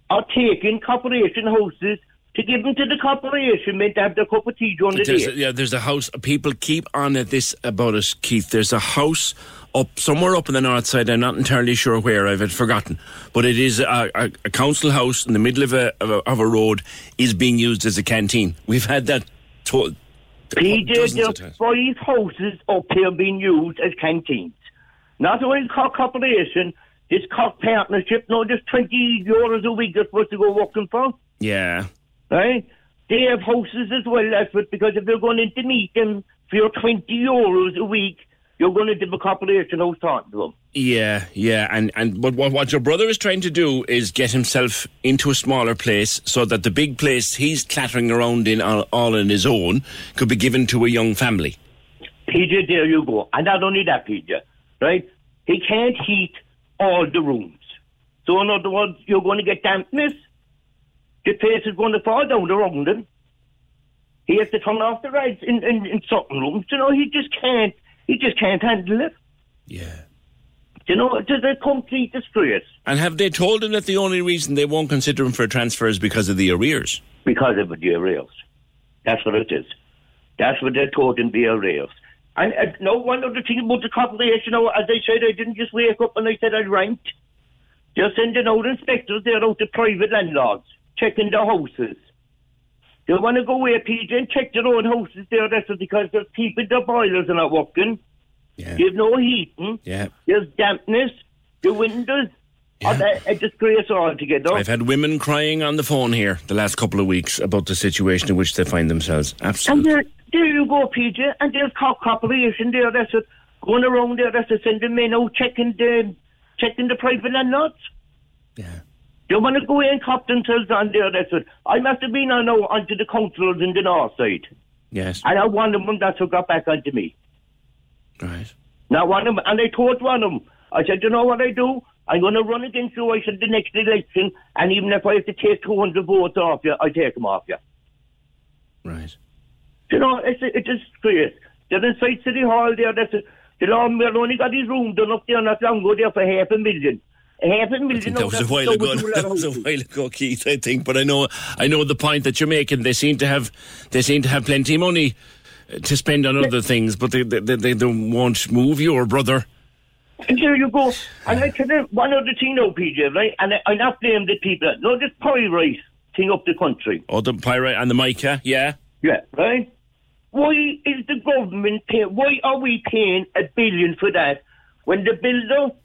are taking corporation houses to give them to the corporation meant to have their cup of tea during the there's day. A, yeah, there's a house. People keep on at this about us, Keith. There's a house up somewhere up in the north side. I'm not entirely sure where. I've forgotten, but it is a, a, a council house in the middle of a, of a, of a road is being used as a canteen. We've had that. To, PJ, there's five houses up here being used as canteens. Not only Cork Corporation, this Cork Partnership, no, just 20 euros a week they're supposed to go working for. Yeah. Right? They have houses as well, that's what, because if they're going in to meet them for your 20 euros a week, you're going to give a corporation house talking to them. Yeah, yeah, and and but what what your brother is trying to do is get himself into a smaller place so that the big place he's clattering around in all, all on his own could be given to a young family. PJ, there you go. And not only that, PJ, right? He can't heat all the rooms. So in other words, you're going to get dampness. The place is going to fall down around him. He has to turn off the lights in, in, in certain rooms. You know, he just can't. He just can't handle it. Yeah. You know, it's a complete disgrace. And have they told him that the only reason they won't consider him for a transfer is because of the arrears? Because of the arrears. That's what it is. That's what they're told in the arrears. And uh, no one other thing about the corporation, you know, as I said, I didn't just wake up and I said I'd ranked. They're sending out inspectors there out to private landlords, checking their houses. They want to go away, PJ, and check their own houses there. That's because they're keeping their boilers are not working. Yeah. There's no heating. Yeah. There's dampness. The windows are a, disgrace altogether. I've had women crying on the phone here the last couple of weeks about the situation in which they find themselves. Absolutely. And there, there you go, PJ. And there's Cork Corporation there. That's it. Going around there. That's it. Sending men out checking the checking the private landlords. Yeah. They want to go in and cop themselves on there. That's it. I must have been on onto the councillors in the north side. Yes. And I one of them that's who got back onto me. Right. Now one of them, and I told one of them, I said, you know what I do? I'm going to run against you. I said the next election, and even if I have to take 200 votes off you, I take them off you. Right. You know, it's a, it's a disgrace. They're inside City Hall there. That's a, the lawman only got his room done up there not long ago there for half a million. A half a million. That was a while ago. That was a while ago, Keith. I think, but I know, I know the point that you're making. They seem to have, they seem to have plenty of money uh, to spend on other things, but they, they, they, they won't move your brother. And there you go. And I tell you one other thing now, PJ, right? And I, I not blame the people. No, this pyrite thing up the country. Oh, the pyrite and the mica, yeah. Yeah, right? Why is the government paying, why are we paying a billion for that when the builder,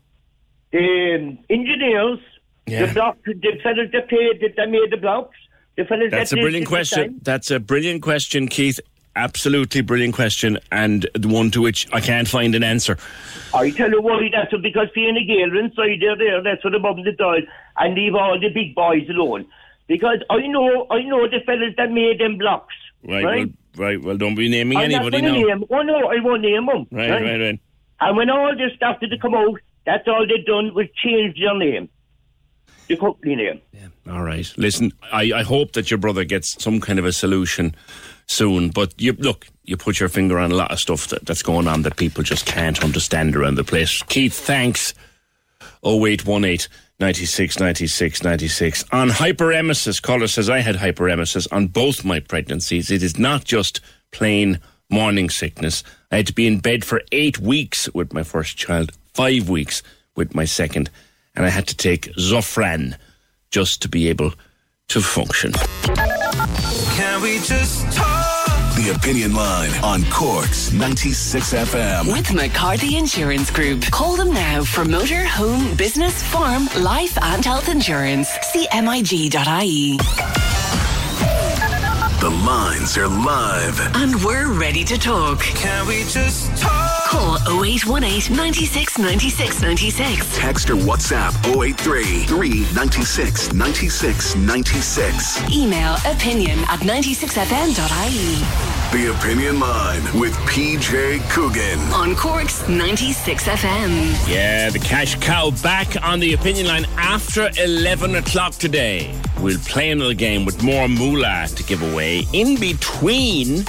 um, engineers, Yeah. the block, the fellas that paid, that that made the blocks, the fellas That's that a brilliant the question. That's a brilliant question, Keith. Absolutely brilliant question, and the one to which I can't find an answer. I tell you why that's because Fianna Gael inside there, there, that's what above the dial, and leave all the big boys alone. Because I know, I know the fellas that made them blocks. Right, Right? Well, right. Well, don't be naming I'm anybody now. name. Oh no, I won't name them. Right, right, right. And when all this stuff did come out, that's all they done was change their name, the company name. All right. Listen, I, I hope that your brother gets some kind of a solution soon. But you look, you put your finger on a lot of stuff that, that's going on that people just can't understand around the place. Keith, thanks. 0818 96 96 96. On hyperemesis, caller says I had hyperemesis on both my pregnancies. It is not just plain morning sickness. I had to be in bed for eight weeks with my first child, five weeks with my second, and I had to take Zofran just to be able to function. Can we just talk? The Opinion Line on Cork's 96 FM. With McCarthy Insurance Group. Call them now for motor, home, business, farm, life, and health insurance. CMIG.ie. The lines are live. And we're ready to talk. Can we just talk? Call 0818 96 96 96. Text or WhatsApp 083 396 96 96. Email opinion at 96fm.ie. The Opinion Line with PJ Coogan. On Cork's 96 FM. Yeah, the cash cow back on the opinion line after 11 o'clock today. We'll play another game with more moolah to give away. In between,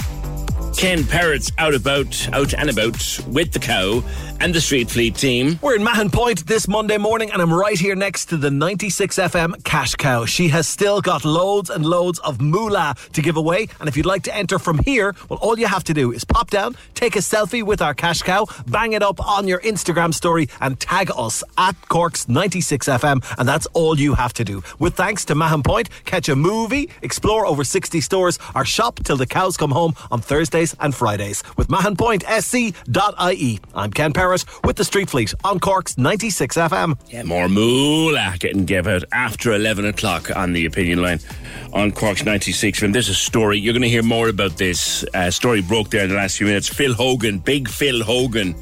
Ken Parrott's out about, out and about with the cow and the Street Fleet team. We're in Mahon Point this Monday morning, and I'm right here next to the 96 FM Cash Cow. She has still got loads and loads of moolah to give away. And if you'd like to enter from here, well, all you have to do is pop down, take a selfie with our Cash Cow, bang it up on your Instagram story, and tag us at Cork's 96 FM. And that's all you have to do. With thanks to Mahon Point, catch a movie, explore over 60 stores, or shop till the cows come home on And Fridays. With Mahon Point, sc.ie. I'm Ken Parrott with the Street Fleet on Cork's 96 FM. Yeah, more moolah getting give out after 11 o'clock on the opinion line on Cork's 96. And there's a story. You're going to hear more about this. Uh, story broke there in the last few minutes. Phil Hogan, big Phil Hogan,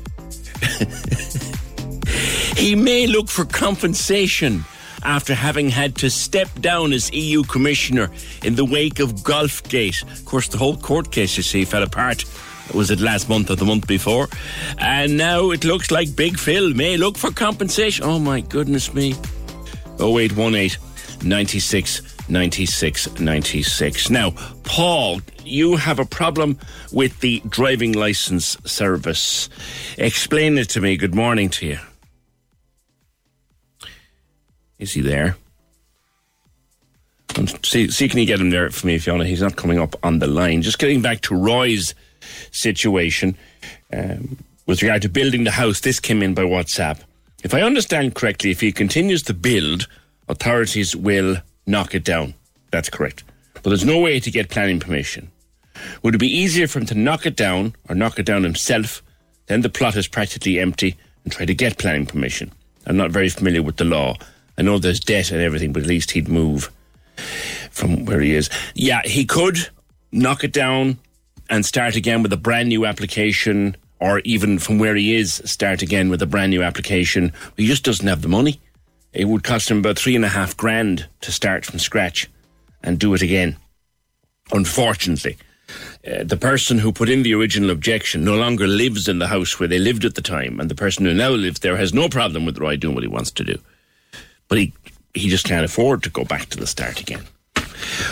he may look for compensation after having had to step down as EU Commissioner in the wake of Golfgate. Of course, the whole court case, you see, fell apart. Was it last month or the month before? And now it looks like Big Phil may look for compensation. Oh my goodness me. 0818 96 96 96. Now, Paul, you have a problem with the driving license service. Explain it to me. Good morning to you. Is he there? See, see, can you get him there for me, Fiona? He's not coming up on the line. Just getting back to Roy's situation um, with regard to building the house. This came in by WhatsApp. If I understand correctly, if he continues to build, authorities will knock it down. That's correct. But there's no way to get planning permission. Would it be easier for him to knock it down or knock it down himself? Then the plot is practically empty and try to get planning permission. I'm not very familiar with the law. I know there's debt and everything, but at least he'd move from where he is. Yeah, he could knock it down and start again with a brand new application, or even from where he is, start again with a brand new application. He just doesn't have the money. It would cost him about three and a half grand to start from scratch and do it again. Unfortunately, uh, the person who put in the original objection no longer lives in the house where they lived at the time, and the person who now lives there has no problem with Roy doing what he wants to do. But he, he just can't afford to go back to the start again.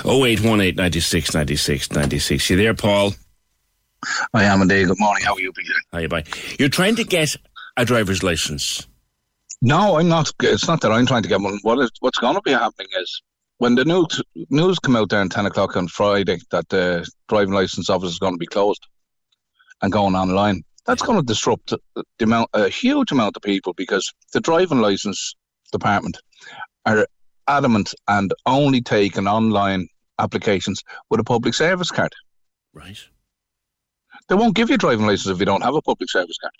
0818 96 96 96. You there, Paul? I am indeed. Good morning. How are you, PJ? Hi, bye. You're trying to get a driver's license. No, I'm not. It's not that I'm trying to get one. What is what's going to be happening is when the news news come out there at ten o'clock on Friday that the driving license office is going to be closed and going online. That's going to disrupt the amount, a huge amount of people because the driving license department are adamant and only take an online applications with a public service card. Right. They won't give you a driving license if you don't have a public service card.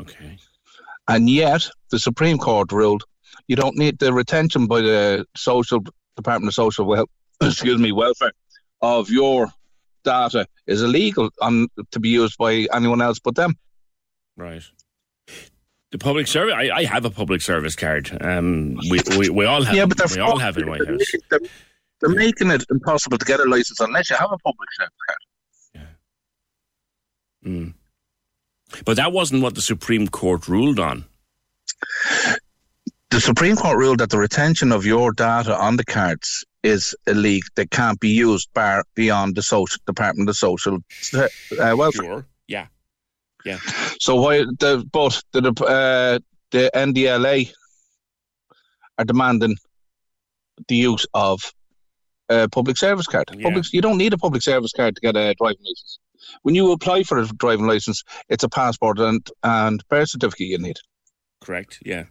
Okay. And yet, the Supreme Court ruled you don't need the retention by the social Department of Social well, excuse me, welfare of your data is illegal on to be used by anyone else but them. Right. The public service. I, I have a public service card. Um, we, we, we all have. Yeah, but they're we all have it in my house. They're, they're making it impossible to get a license unless you have a public service card. Yeah. Mm. But that wasn't what the Supreme Court ruled on. The Supreme Court ruled that the retention of your data on the cards is illegal. They can't be used bar beyond the social Department of Social uh, Welfare. Sure. Yeah. So why the but the uh, the NDLA are demanding the use of a public service card. Yeah. Public, you don't need a public service card to get a driving license. When you apply for a driving license, it's a passport and and birth certificate you need. Correct. Yeah.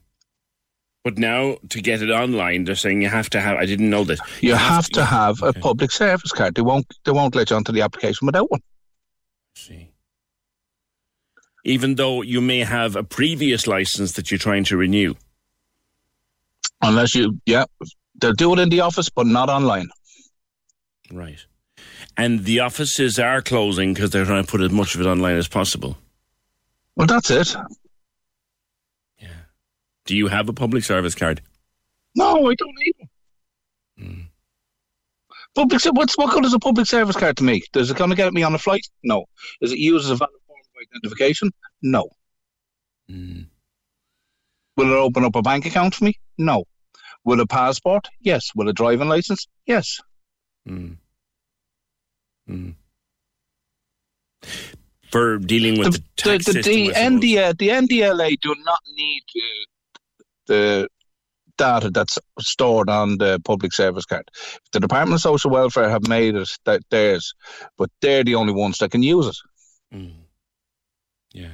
But now to get it online, they're saying you have to have. I didn't know this. You, have, to have a public service card. They won't they won't let you onto the application without one. see. Even though you may have a previous license that you're trying to renew. Unless you, yeah, they'll do it in the office, but not online. Right. And the offices are closing because they're trying to put as much of it online as possible. Well, that's it. Yeah. Do you have a public service card? No, I don't need one. Hmm. Public, se- what's what good is a public service card to me? Does it going to get me on a flight? No. Is it used as a valid identification? No. Will it open up a bank account for me? No. Will a passport? Yes. Will a driving license? Yes. Mm. Mm. For dealing with the, tax the, the, system, the. NDL, the NDLA do not need the data that's stored on the public service card. The Department of Social Welfare have made it that theirs, but they're the only ones that can use it. Yeah.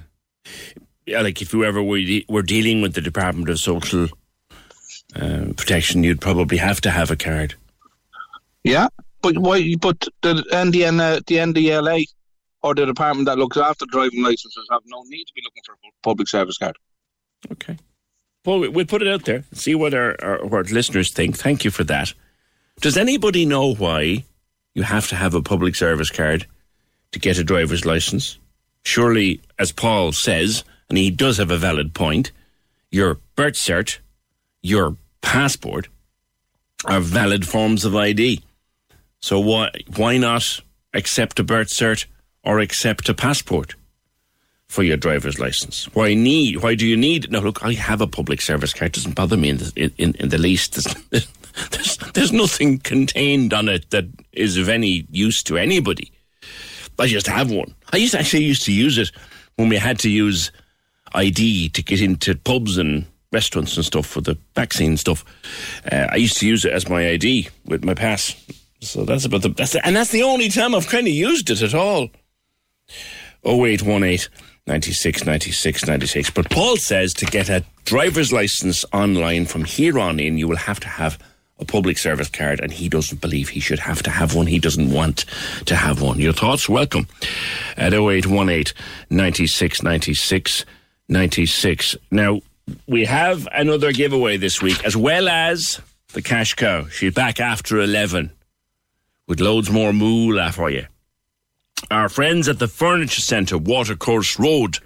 Yeah, like if you ever were, de- were dealing with the Department of Social uh, Protection, you'd probably have to have a card. Yeah, but why? But the NDN, uh, the NDLA, or the department that looks after driving licenses have no need to be looking for a public service card. Okay. Well, we- we'll put it out there, see what our, our, what our listeners think. Thank you for that. Does anybody know why you have to have a public service card to get a driver's license? Surely, as Paul says, and he does have a valid point, your birth cert, your passport are valid forms of ID. So why why not accept a birth cert or accept a passport for your driver's license? Why need? Why do you need? No, look, I have a public service card. It doesn't bother me in the, in, in the least. There's, there's, there's nothing contained on it that is of any use to anybody. I just have one. I used to actually used to use it when we had to use ID to get into pubs and restaurants and stuff for the vaccine stuff. Uh, I used to use it as my ID with my pass. So that's about the that's the, and that's the only time I've kind of used it at all. 0818 96 96 96. But Paul says to get a driver's license online from here on in, you will have to have a public service card, and he doesn't believe he should have to have one. He doesn't want to have one. Your thoughts? Welcome at 0818 96 96 96. Now, we have another giveaway this week, as well as the cash cow. She's back after 11 with loads more moolah for you. Our friends at the Furniture Centre, Watercourse Road,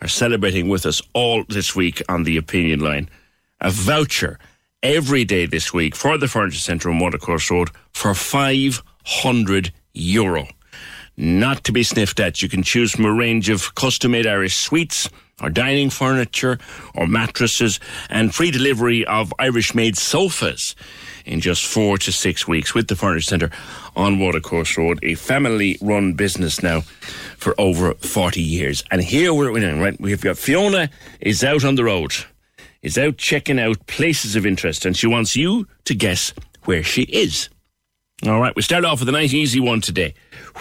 are celebrating with us all this week on the opinion line. A voucher every day this week for the Furniture Centre on Watercourse Road for 500 euro. Not to be sniffed at. You can choose from a range of custom made Irish suites or dining furniture or mattresses and free delivery of Irish made sofas in just four to six weeks with the Furniture Centre on Watercourse Road, a family run business now for over 40 years. And here we're in, right? We've got Fiona is out on the road, is out checking out places of interest, and she wants you to guess where she is. All right, we start off with a nice easy one today.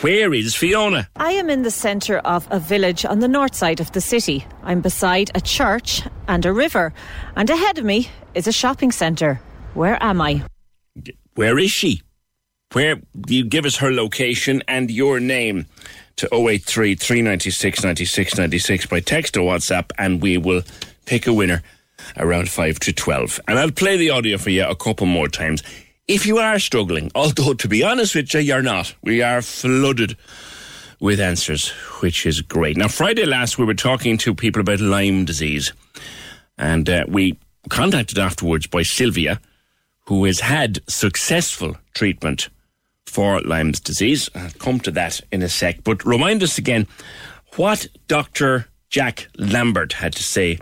Where is Fiona? I am in the centre of a village on the north side of the city. I'm beside a church and a river, and ahead of me is a shopping centre. Where am I? Where is she? Where do you give us her location and your name to 083 396 96 96 by text or WhatsApp, and we will pick a winner around 5 to 12. And I'll play the audio for you a couple more times if you are struggling, although to be honest with you, you're not. We are flooded with answers, which is great. Now, Friday last, we were talking to people about Lyme disease, and uh, we contacted afterwards by Sylvia, who has had successful treatment for Lyme's disease. I'll come to that in a sec, but remind us again what Dr. Jack Lambert had to say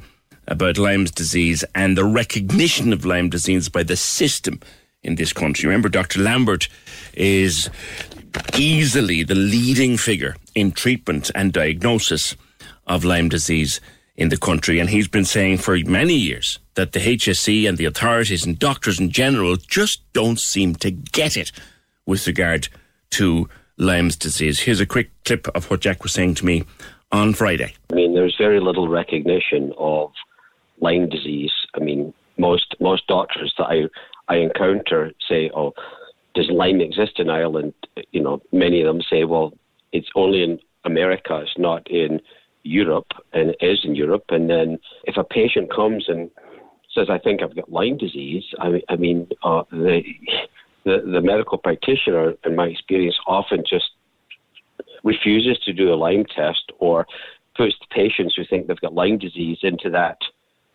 about Lyme's disease and the recognition of Lyme disease by the system in this country. Remember, Dr. Lambert is easily the leading figure in treatment and diagnosis of Lyme disease in the country. And he's been saying for many years that the HSE and the authorities and doctors in general just don't seem to get it with regard to Lyme's disease. Here's a quick clip of what Jack was saying to me on Friday. I mean, there's very little recognition of Lyme disease. I mean, most most doctors that I I encounter say, "Oh, does Lyme exist in Ireland?" You know, many of them say, "Well, it's only in America. It's not in Europe, and it is in Europe." And then if a patient comes and says, "I think I've got Lyme disease," I, I mean, uh, the, the the medical practitioner, in my experience, often just refuses to do a Lyme test or puts patients who think they've got Lyme disease into that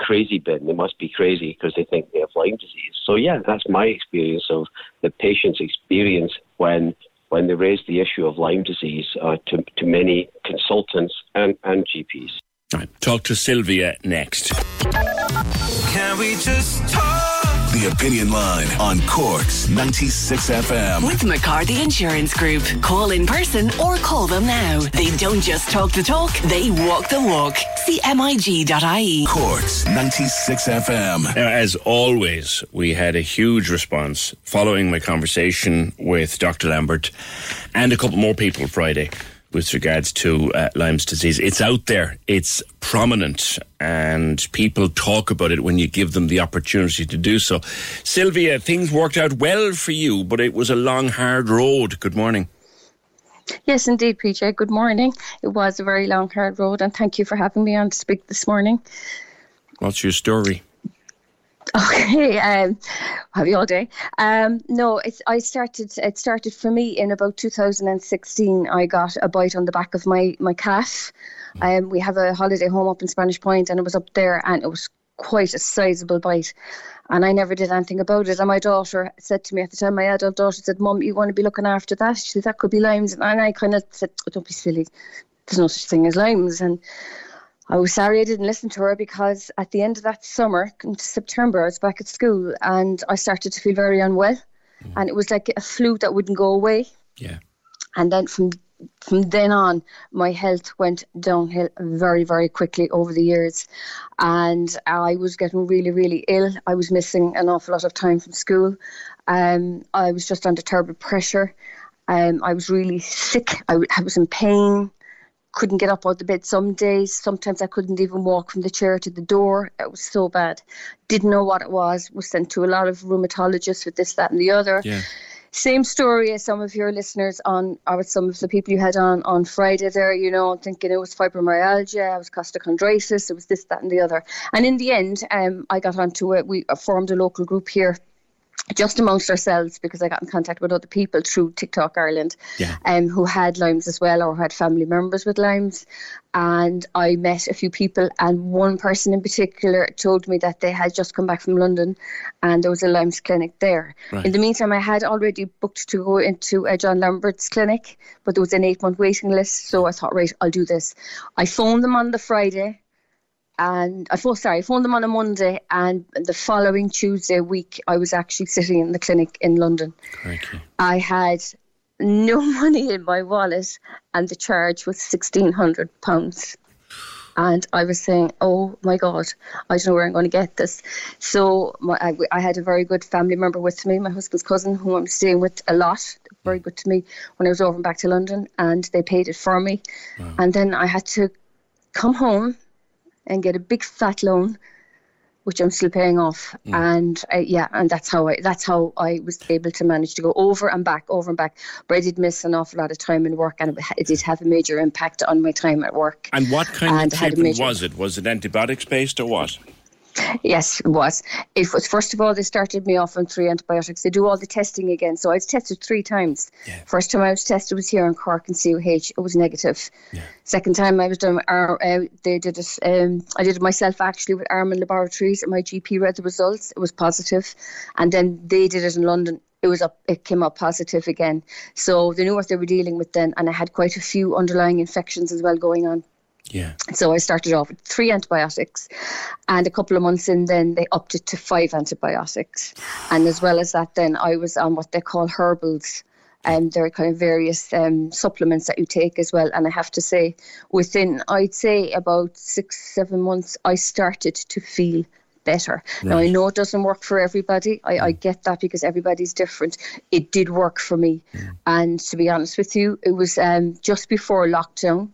crazy bin. They must be crazy because they think they have Lyme disease. So yeah, that's my experience of the patient's experience when when they raise the issue of Lyme disease uh, to to many consultants and and GPs. Right. Talk to Sylvia next. Can we just talk? The Opinion Line on Cork's 96 FM. With McCarthy Insurance Group. Call in person or call them now. They don't just talk the talk, they walk the walk. See MIG.ie. Cork's 96 FM. Now, as always, we had a huge response following my conversation with Dr. Lambert and a couple more people Friday with regards to uh, Lyme's disease. It's out there, it's prominent, and people talk about it when you give them the opportunity to do so. Sylvia, things worked out well for you, but it was a long, hard road. Good morning. Yes, indeed, PJ. Good morning. It was a very long, hard road, and thank you for having me on to speak this morning. What's your story? Okay, um, have you all day? Um, no, it's I started. It started for me in about 2016. I got a bite on the back of my my calf. Um, we have a holiday home up in Spanish Point, and it was up there, and it was quite a sizable bite. And I never did anything about it. And my daughter said to me at the time, my adult daughter said, "Mum, you want to be looking after that?" She said, "That could be Lyme's," and I kind of said, oh, "Don't be silly. There's no such thing as Lyme's." And I was sorry I didn't listen to her because at the end of that summer, into September, I was back at school and I started to feel very unwell. Mm. And it was like a flu that wouldn't go away. Yeah. And then from from then on, my health went downhill very, very quickly over the years. And I was getting really, really ill. I was missing an awful lot of time from school. Um, I was just under terrible pressure. Um, I was really sick. I, I was in pain couldn't get up out of the bed some days. Sometimes I couldn't even walk from the chair to the door. It was so bad. Didn't know what it was. Was sent to a lot of rheumatologists with this, that, and the other. Yeah. Same story as some of your listeners on, or with some of the people you had on on Friday there, you know, thinking it was fibromyalgia, it was costochondritis, it was this, that, and the other. And in the end, um, I got onto it. We formed a local group here just amongst ourselves because I got in contact with other people through Tick Talk Ireland yeah. um, who had Lyme's as well or had family members with Lyme's. And I met a few people, and one person in particular told me that they had just come back from London and there was a Lyme's clinic there. Right. In the meantime, I had already booked to go into uh, John Lambert's clinic, but there was an eight month waiting list. So I thought, right, I'll do this. I phoned them on the Friday and I phoned, sorry, I phoned them on a Monday, and the following Tuesday week, I was actually sitting in the clinic in London. Crikey. I had no money in my wallet, and the charge was sixteen hundred pounds. And I was saying, "Oh my God, I don't know where I'm going to get this." So my, I, I had a very good family member with me, my husband's cousin, who I'm staying with a lot. Very hmm. good to me when I was over and back to London, and they paid it for me. Wow. And then I had to come home and get a big fat loan, which I'm still paying off. Mm. And uh, yeah, and that's how I that's how I was able to manage to go over and back, over and back. But I did miss an awful lot of time in work, and it, did have a major impact on my time at work. And what kind And of treatment major- was it? Was it antibiotics based or what? Yes, it was. It was first of all they started me off on three antibiotics. They do all the testing again. So I was tested three times. First time I was tested was here in Cork in CUH. It was negative. Second time I was done. Uh, they did it. Um, I did it myself actually with Armin Laboratories, and my GP read the results. It was positive, and then they did it in London. It was up. It came up positive again. So they knew what they were dealing with then, and I had quite a few underlying infections as well going on. Yeah. So I started off with three antibiotics, and a couple of months in, then they upped it to five antibiotics. And as well as that, then I was on what they call herbals. And there are kind of various um, supplements that you take as well. And I have to say, within, I'd say about six, seven months, I started to feel better. Now, I know it doesn't work for everybody. I, I get that because everybody's different. It did work for me. And to be honest with you, it was um, just before lockdown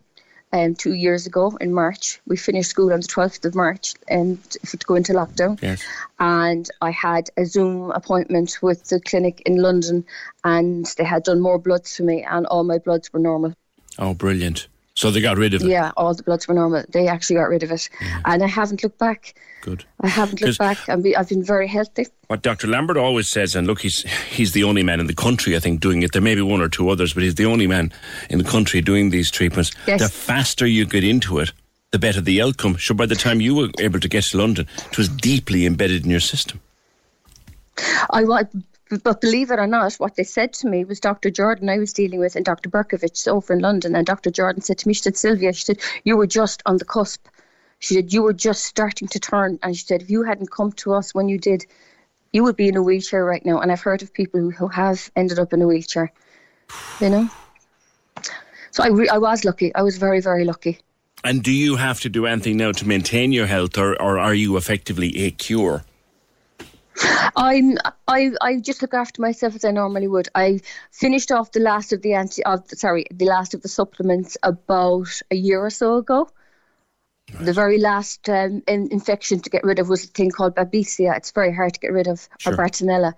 um, two years ago in March. We finished school on the 12th of March and to go into lockdown. Yes. And I had a Zoom appointment with the clinic in London, and they had done more bloods for me, and all my bloods were normal. Oh, brilliant. So they got rid of it. Yeah, all the bloods were normal. They actually got rid of it, mm. and I haven't looked back. Good. I haven't looked back. I've been, I've been very healthy. What Dr. Lambert always says, and look, he's he's the only man in the country, I think, doing it. There may be one or two others, but he's the only man in the country doing these treatments. Yes. The faster you get into it, the better the outcome. Sure, by the time you were able to get to London, it was deeply embedded in your system. I was, but believe it or not, what they said to me was Dr. Jordan I was dealing with and Dr. Berkovich over in London. And Dr. Jordan said to me, she said, Sylvia, she said, you were just on the cusp. She said, you were just starting to turn. And she said, if you hadn't come to us when you did, you would be in a wheelchair right now. And I've heard of people who, have ended up in a wheelchair, you know? So I, re- I was lucky. I was very, very lucky. And do you have to do anything now to maintain your health, or, or are you effectively a cure? I'm I I just look after myself as I normally would. I finished off the last of the anti of sorry the last of the supplements about a year or so ago. The very last um, in, infection to get rid of was a thing called Babesia. It's very hard to get rid of, Sure. or Bartonella.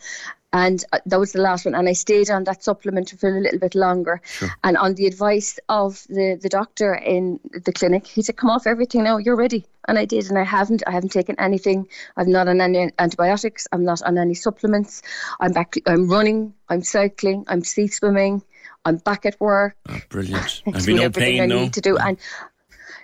And uh, that was the last one. And I stayed on that supplement for a little bit longer. Sure. And on the advice of the, the doctor in the clinic, he said, "Come off everything now. You're ready." And I did, and I haven't. I haven't taken anything. I'm not on any antibiotics. I'm not on any supplements. I'm back. I'm running. I'm cycling. I'm sea swimming. I'm back at work. Oh, brilliant. Have you no pain, I no? need to do, and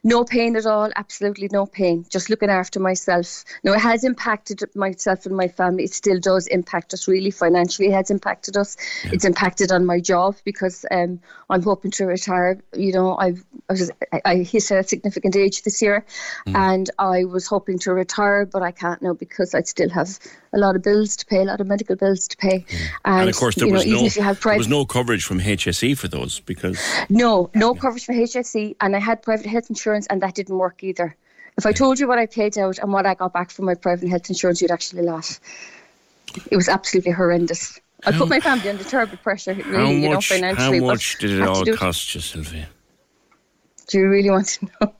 no pain at all. Absolutely no pain. Just looking after myself. No, it has impacted myself and my family. It still does impact us really financially. It has impacted us. It's impacted on my job because um, I'm hoping to retire. You know, I've I, was, I, I hit a significant age this year, Hmm. and I was hoping to retire, but I can't now because I still have a lot of bills to pay, a lot of medical bills to pay. And, And of course, there know, was even no have there was no coverage from HSE for those because no, no coverage for HSE, and I had private health insurance, and that didn't work either. If I told you what I paid out and what I got back from my private health insurance, you'd actually laugh. It was absolutely horrendous. I put my family under terrible pressure, really, how you know, much how much did it all cost you, Sylvia? Do you really want to know?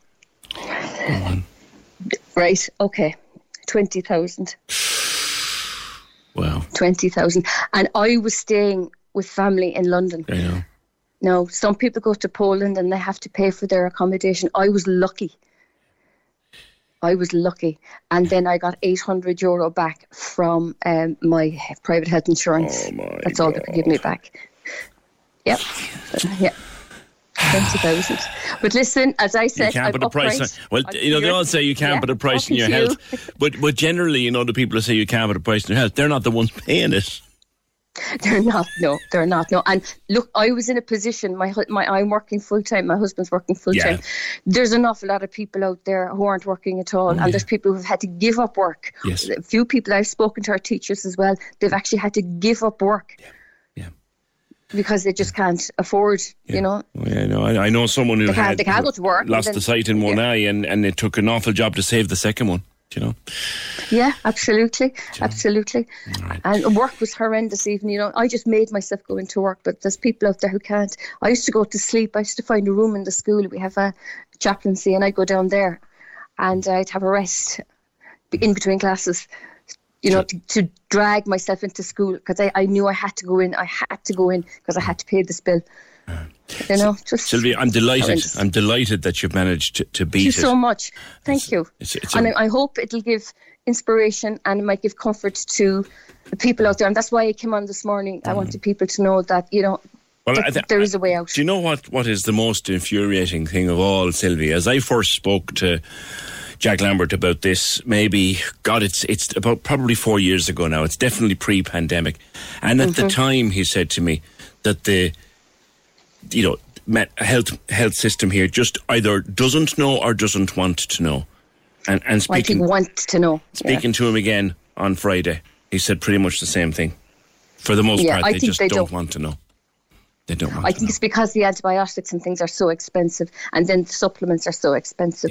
Right, okay. 20,000. Wow. 20,000. And I was staying with family in London. I know. Now, some people go to Poland and they have to pay for their accommodation. I was lucky. I was lucky. And then I got 800 euro back from um, my private health insurance. Oh That's all they could give me back. Yep. Yeah. 20,000. But listen, as I said, You can't I'm put a price on. Well, I'm you know they all say you can't Yeah, put a price on talking your you. health, but but generally, you know, the people who say you can't put a price on your health, they're not the ones paying it. They're not. No, they're not. No. And look, I was in a position. My my I'm working full time. My husband's working full time. Yeah. There's an awful lot of people out there who aren't working at all, oh, and there's people who've had to give up work. Yes. A few people I've spoken to are teachers as well. They've actually had to give up work. Yeah. Because they just can't afford. You know. Yeah, no, I, I know someone who They can't- had they can't go to work lost then- the sight in one eye, and and it took an awful job to save the second one. You know. Yeah, absolutely, absolutely. And work was horrendous. Even you know, I just made myself go into work, but there's people out there who can't. I used to go to sleep. I used to find a room in the school. We have a chaplaincy, and I'd go down there, and I'd have a rest in between classes. You know, to, to drag myself into school because I, I knew I had to go in. I had to go in because I had to pay this bill. You know, just Sylvia, I'm delighted. I'm delighted that you've managed to, to Thank beat you it. so much. Thank you. it's- it's and a- I hope it'll give inspiration and it might give comfort to the people out there. And that's why I came on this morning. I wanted people to know that, you know, Mm-hmm. Well, th- there is a way out. Do you know what, what is the most infuriating thing of all, Sylvia? As I first spoke to Jack Lambert about this, maybe, God, it's, it's about probably four years ago now. It's definitely pre pandemic. And at the Mhm. time, he said to me that the, you know, met- health, health system here just either doesn't know or doesn't want to know. And, and speaking, want to know. speaking to him again on Friday, he said pretty much the same thing. For the most Yeah, part, I they just they don't don't. want to know. They don't want I think it's because the antibiotics and things are so expensive, and then the supplements are so expensive.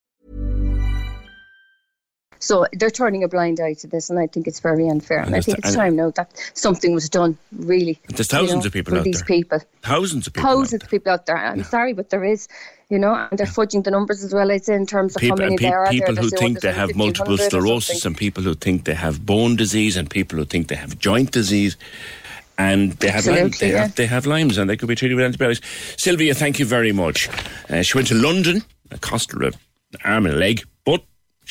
So they're turning a blind eye to this, and I think it's very unfair. And, And I think th- it's time now that something was done, really. There's you thousands know, of people out these there. people. Thousands of people. out Thousands of people out there. I'm sorry, but there is, you know, and they're fudging the numbers as well as in terms of people, how many pe- there are. people there. who think they have multiple sclerosis and people who think they have bone disease and people who think they have joint disease and they have, Lyme, they, yeah. have, they have Lyme's and they could be treated with antibiotics. Sylvia, thank you very much. Uh, she went to London, it cost her an arm and a leg,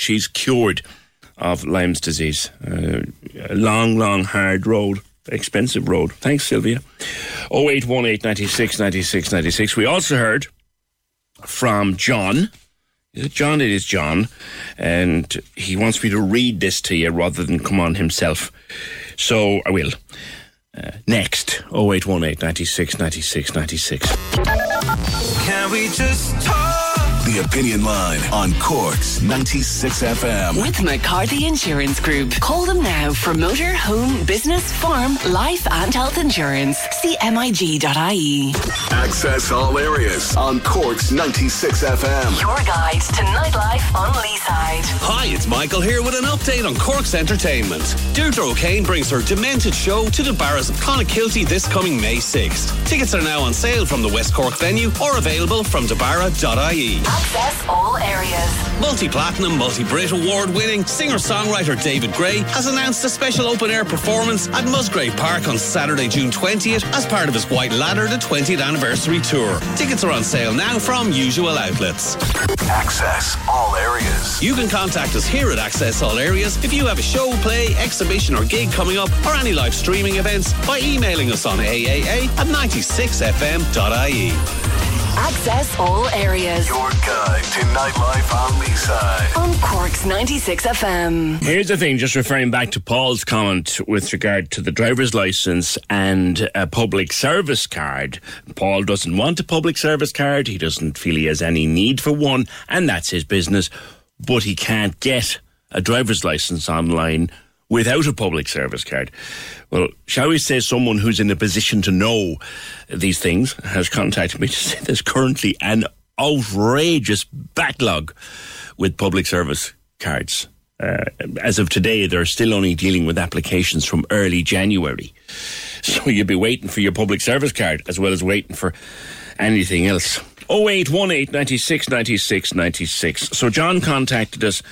she's cured of Lyme's disease. Uh, a long, long, hard road, expensive road. Thanks, Sylvia. 0818 96 96 96. We also heard from John. Is it John? It is John. And he wants me to read this to you rather than come on himself. So I will. Uh, next, 0818 96 96 96. Can we just talk? The Opinion Line on Cork's 96 FM. With McCarthy Insurance Group. Call them now for motor, home, business, farm, life, and health insurance. See MIG.ie. Access all areas on Cork's 96 FM. Your guide to nightlife on Leeside. Hi, it's Michael here with an update on Cork's entertainment. Deirdre O'Kane brings her Demented show to De Barra's of Clonakilty this coming May 6th. Tickets are now on sale from the West Cork venue or available from debara.ie. Access all areas. Multi-platinum, multi-Brit award-winning singer-songwriter David Gray has announced a special open-air performance at Musgrave Park on Saturday, June 20th as part of his White Ladder the 20th anniversary tour. Tickets are on sale now from usual outlets. Access all areas. You can contact us here at Access All Areas if you have a show, play, exhibition or gig coming up or any live streaming events by emailing us on aaa at 96fm.ie. Access all areas. Your guide to nightlife on Leeside. On Cork's 96 FM. Here's the thing, just referring back to Paul's comment with regard to the driver's license and a public service card. Paul doesn't want a public service card. He doesn't feel he has any need for one, and that's his business. But he can't get a driver's license online without a public service card. Well, shall we say someone who's in a position to know these things has contacted me to say there's currently an outrageous backlog with public service cards. Uh, as of today, they're still only dealing with applications from early January. So you'll be waiting for your public service card as well as waiting for anything else. 0818 96 96 96. So John contacted us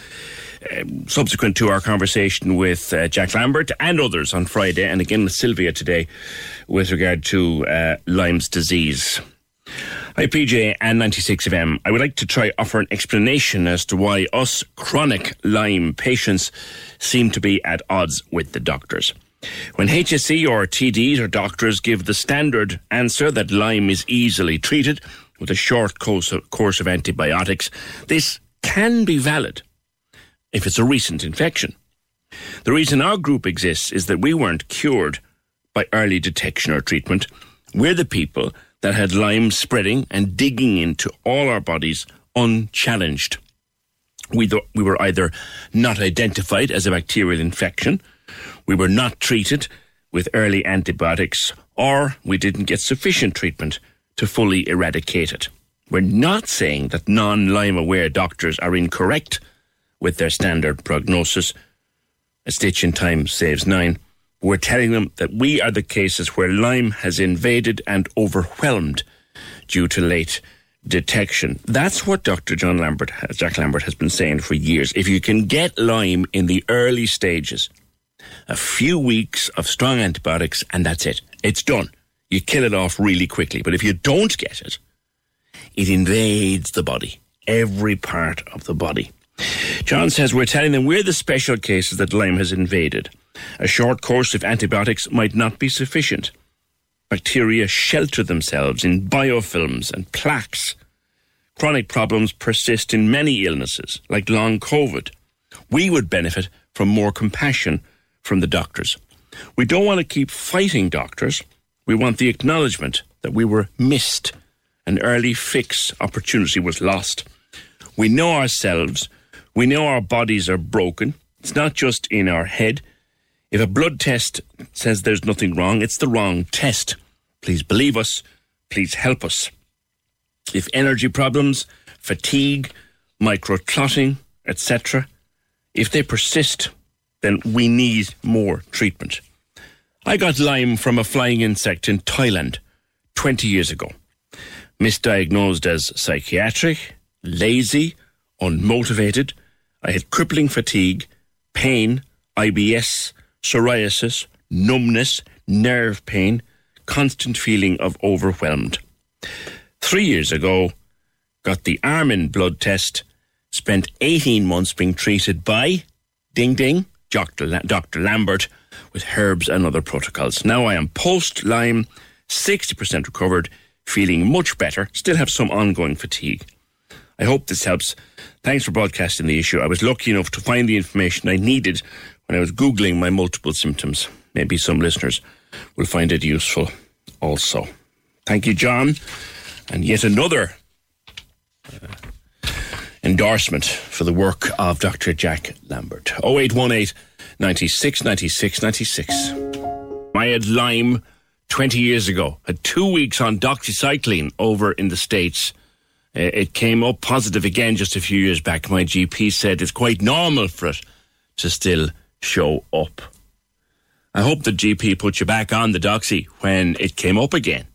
um, subsequent to our conversation with uh, Jack Lambert and others on Friday, and again with Sylvia today, with regard to uh, Lyme's disease. Hi, PJ and 96FM. I would like to try offer an explanation as to why us chronic Lyme patients seem to be at odds with the doctors. When HSE or TDs or doctors give the standard answer that Lyme is easily treated with a short course of, course of antibiotics, this can be valid if it's a recent infection. The reason our group exists is that we weren't cured by early detection or treatment. We're the people that had Lyme spreading and digging into all our bodies unchallenged. We, th- we were either not identified as a bacterial infection, we were not treated with early antibiotics, or we didn't get sufficient treatment to fully eradicate it. We're not saying that non Lyme aware doctors are incorrect with their standard prognosis. A stitch in time saves nine. We're telling them that we are the cases where Lyme has invaded and overwhelmed due to late detection. That's what Dr. John Lambert, Jack Lambert, has been saying for years. If you can get Lyme in the early stages, a few weeks of strong antibiotics, and that's it. It's done. You kill it off really quickly. But if you don't get it, it invades the body, every part of the body. John says we're telling them we're the special cases that Lyme has invaded. A short course of antibiotics might not be sufficient. Bacteria shelter themselves in biofilms and plaques. Chronic problems persist in many illnesses, like long COVID. We would benefit from more compassion from the doctors. We don't want to keep fighting doctors. We want the acknowledgement that we were missed. An early fix opportunity was lost. We know ourselves we know our bodies are broken. It's not just in our head. If a blood test says there's nothing wrong, it's the wrong test. Please believe us. Please help us. If energy problems, fatigue, microclotting, etc., if they persist, then we need more treatment. I got Lyme from a flying insect in Thailand 20 years ago. Misdiagnosed as psychiatric, lazy, unmotivated, I had crippling fatigue, pain, IBS, psoriasis, numbness, nerve pain, constant feeling of overwhelmed. Three years ago, got the Armin blood test, spent 18 months being treated by Ding Ding, Dr. Dr. Lambert, with herbs and other protocols. Now I am post Lyme, 60% recovered, feeling much better, still have some ongoing fatigue. I hope this helps. Thanks for broadcasting the issue. I was lucky enough to find the information I needed when I was Googling my multiple symptoms. Maybe some listeners will find it useful also. Thank you, John. And yet another uh, endorsement for the work of Dr. Jack Lambert. 0818 96 96 96. I had Lyme 20 years ago. Had two weeks on doxycycline over in the States. Uh, it came up positive again just a few years back. My GP said it's quite normal for it to still show up. I hope the GP put you back on the doxy when it came up again.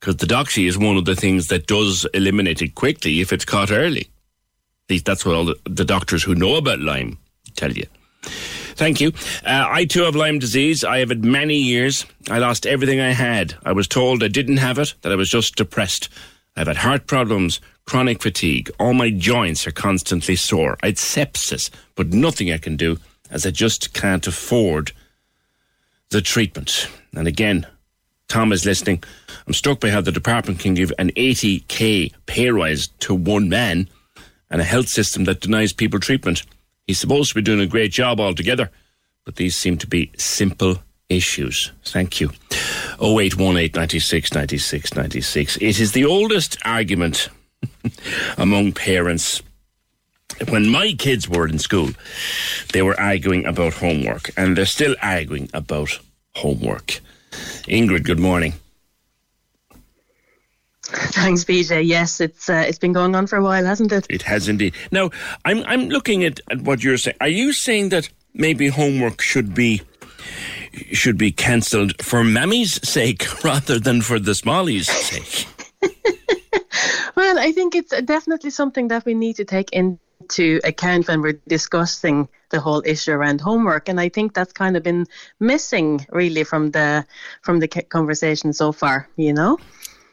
Because the doxy is one of the things that does eliminate it quickly if it's caught early. At least that's what all the, doctors who know about Lyme tell you. Thank you. Uh, I too have Lyme disease. I have it many years. I lost everything I had. I was told I didn't have it, that I was just depressed. I've had heart problems, chronic fatigue. All my joints are constantly sore. I had sepsis, but nothing I can do as they just can't afford the treatment. And again, Tom is listening. I'm struck by how the department can give an 80k pay rise to one man and a health system that denies people treatment. He's supposed to be doing a great job altogether, but these seem to be simple issues. Thank you. 0818 96 96 96. It is the oldest argument among parents. When my kids were in school, they were arguing about homework, and they're still arguing about homework. Ingrid, good morning. Thanks, PJ. Yes, it's uh, it's been going on for a while, hasn't it? It has indeed. Now, I'm I'm looking at, at what you're saying. Are you saying that maybe homework should be should be cancelled for Mammy's sake rather than for the Smallies' sake? well, I think it's definitely something that we need to take into account when we're discussing the whole issue around homework, and I think that's kind of been missing really from the from the conversation so far. You know.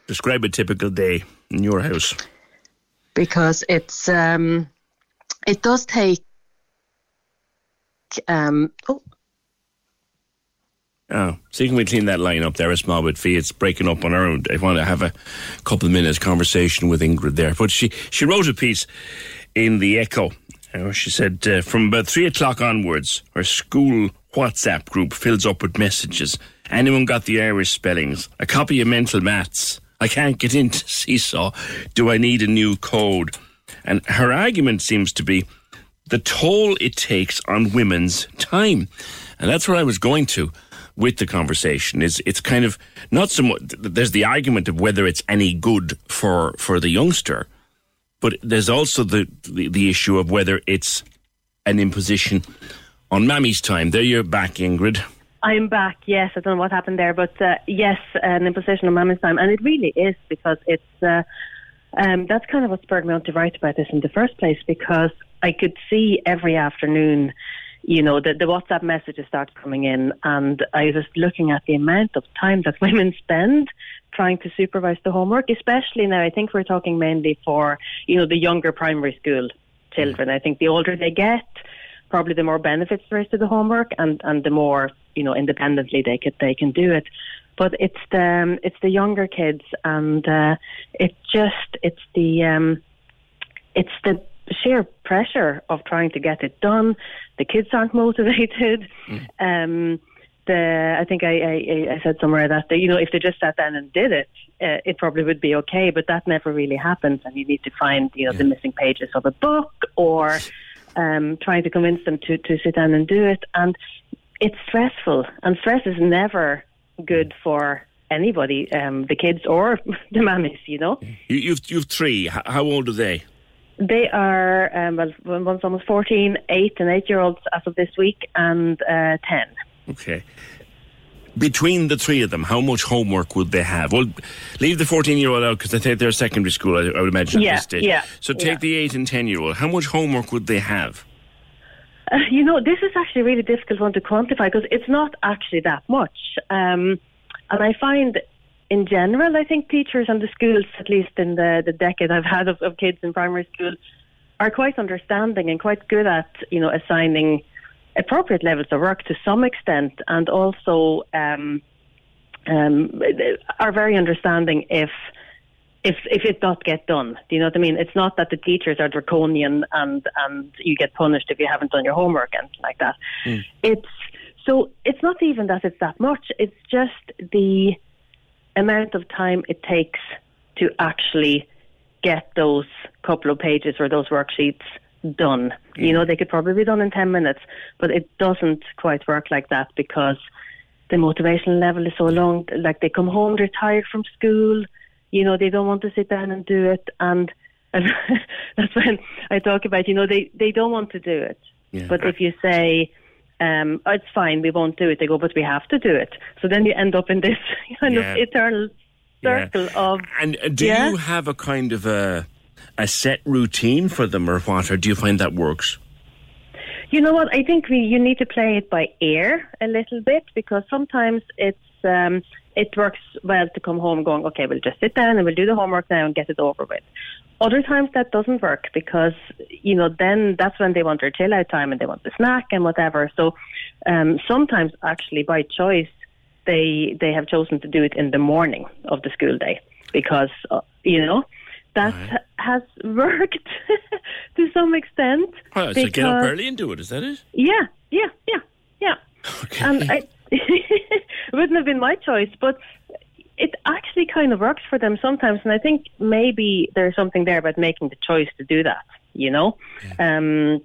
Describe a typical day in your house. Because it's um, it does take um, oh. Oh, so can we clean that line up there a small bit fee? It's breaking up on our own. I want to have a couple of minutes conversation with Ingrid there. But she, she wrote a piece in the Echo. she said uh, from about three o'clock onwards, her school WhatsApp group fills up with messages. Anyone got the Irish spellings? A copy of mental maths? I can't get into Seesaw. Do I need a new code? And her argument seems to be the toll it takes on women's time. And that's where I was going to with the conversation is it's kind of not so much there's the argument of whether it's any good for for the youngster but there's also the the, the issue of whether it's an imposition on mammy's time there you're back ingrid I'm back. Yes, I don't know what happened there, but uh, yes, an imposition on Mammy's time, and it really is because it's. Uh, um, that's kind of what spurred me on to write about this in the first place because I could see every afternoon, you know, the, the WhatsApp messages start coming in, and I was looking at the amount of time that women spend trying to supervise the homework, especially now. I think we're talking mainly for, you know, the younger primary school children. I think the older they get, probably the more benefits there is to the homework, and, and the more you know independently they could they can do it. But it's the um, it's the younger kids, and uh, it just it's the um, it's the sheer pressure of trying to get it done. The kids aren't motivated. Mm. Um, the I think I, I, I said somewhere that they, you know if they just sat down and did it, uh, it probably would be okay. But that never really happens, and you need to find you know yeah. the missing pages of a book or um, trying to convince them to to sit down and do it. And it's stressful, and stress is never good for anybody, um, the kids or the mummies. You know. You, you've you've three. How old are they? They are um, well, one's almost 14, eight and eight year olds as of this week, and uh, ten. Okay. Between the three of them, how much homework would they have? Well, leave the 14 year old out because I think they're secondary school, I, I would imagine, yeah, at this stage. Yeah, so take yeah. the 8 and 10 year old. How much homework would they have? Uh, you know, this is actually a really difficult one to quantify because it's not actually that much. Um, and I find, in general, I think teachers and the schools, at least in the, the decade I've had of, of kids in primary school, are quite understanding and quite good at, you know, assigning appropriate levels of work to some extent, and also um, um, are very understanding if if if it does get done. Do you know what I mean? It's not that the teachers are draconian and and you get punished if you haven't done your homework and like that. Mm. It's so it's not even that it's that much. It's just the amount of time it takes to actually get those couple of pages or those worksheets done. You know, they could probably be done in 10 minutes, but it doesn't quite work like that because the motivation level is so long. Like they come home, they're tired from school, you know, they don't want to sit down and do it. And, and that's when I talk about, you know, they, they don't want to do it. Yeah. But if you say, um, oh, it's fine, we won't do it, they go, but we have to do it. So then you end up in this kind Yeah. of eternal Yeah. circle of. And do Yeah. you have a kind of a a set routine for them, or what? Or do you find that works? You know what? I think we you need to play it by ear a little bit because sometimes it's um, it works well to come home going, okay, we'll just sit down and we'll do the homework now and get it over with. Other times that doesn't work because you know then that's when they want their chill out time and they want the snack and whatever. So um, sometimes actually by choice they they have chosen to do it in the morning of the school day because uh, you know that has worked to some extent. Oh, so get up early and do it. Is that it? yeah, yeah, yeah, yeah. And I, it wouldn't have been my choice, but it actually kind of works for them sometimes. And I think maybe there's something there about making the choice to do that. You know, um,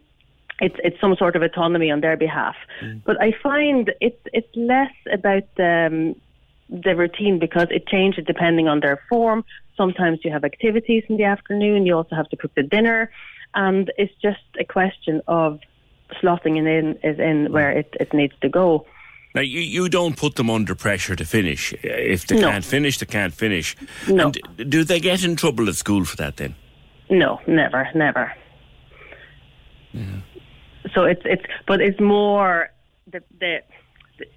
it's it's some sort of autonomy on their behalf. But I find it's it's less about um, the routine because it changes depending on their form. Sometimes you have activities in the afternoon. You also have to cook the dinner, and it's just a question of slotting it in is in where it, it needs to go. Now you, you don't put them under pressure to finish. If they No. can't finish, they can't finish. No. And do they get in trouble at school for that then? No, never, never. So it's it's, but it's more the the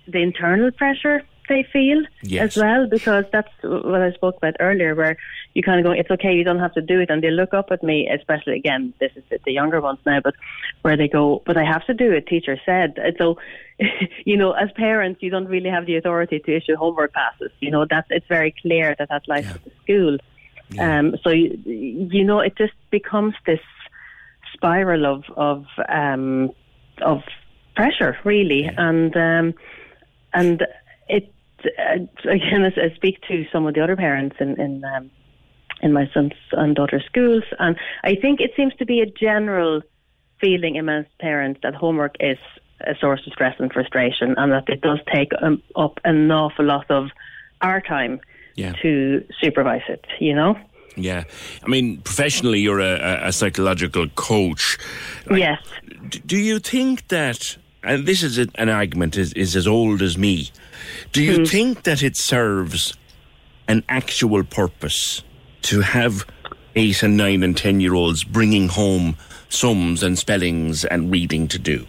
the internal pressure they feel Yes. as well because that's what I spoke about earlier, where you kind of go, it's okay, you don't have to do it, and they look up at me, especially again, this is the, younger ones now, but where they go, but I have to do it. Teacher said, and so you know, as parents, you don't really have the authority to issue homework passes. You know, that's it's very clear that that's life at the school. Um, so you, you know, it just becomes this spiral of of um, of pressure, really, and um, and again. As I speak to some of the other parents in in, um, in my son's and daughter's schools, and I think it seems to be a general feeling amongst parents that homework is a source of stress and frustration, and that it does take um, up an awful lot of our time Yeah. to supervise it. You know. Yeah, I mean, professionally, you're a, a- a psychological coach. Yes. Do you think that, and this is a, an argument is, is as old as me, do you hmm. think that it serves an actual purpose to have eight and nine and ten year olds bringing home sums and spellings and reading to do?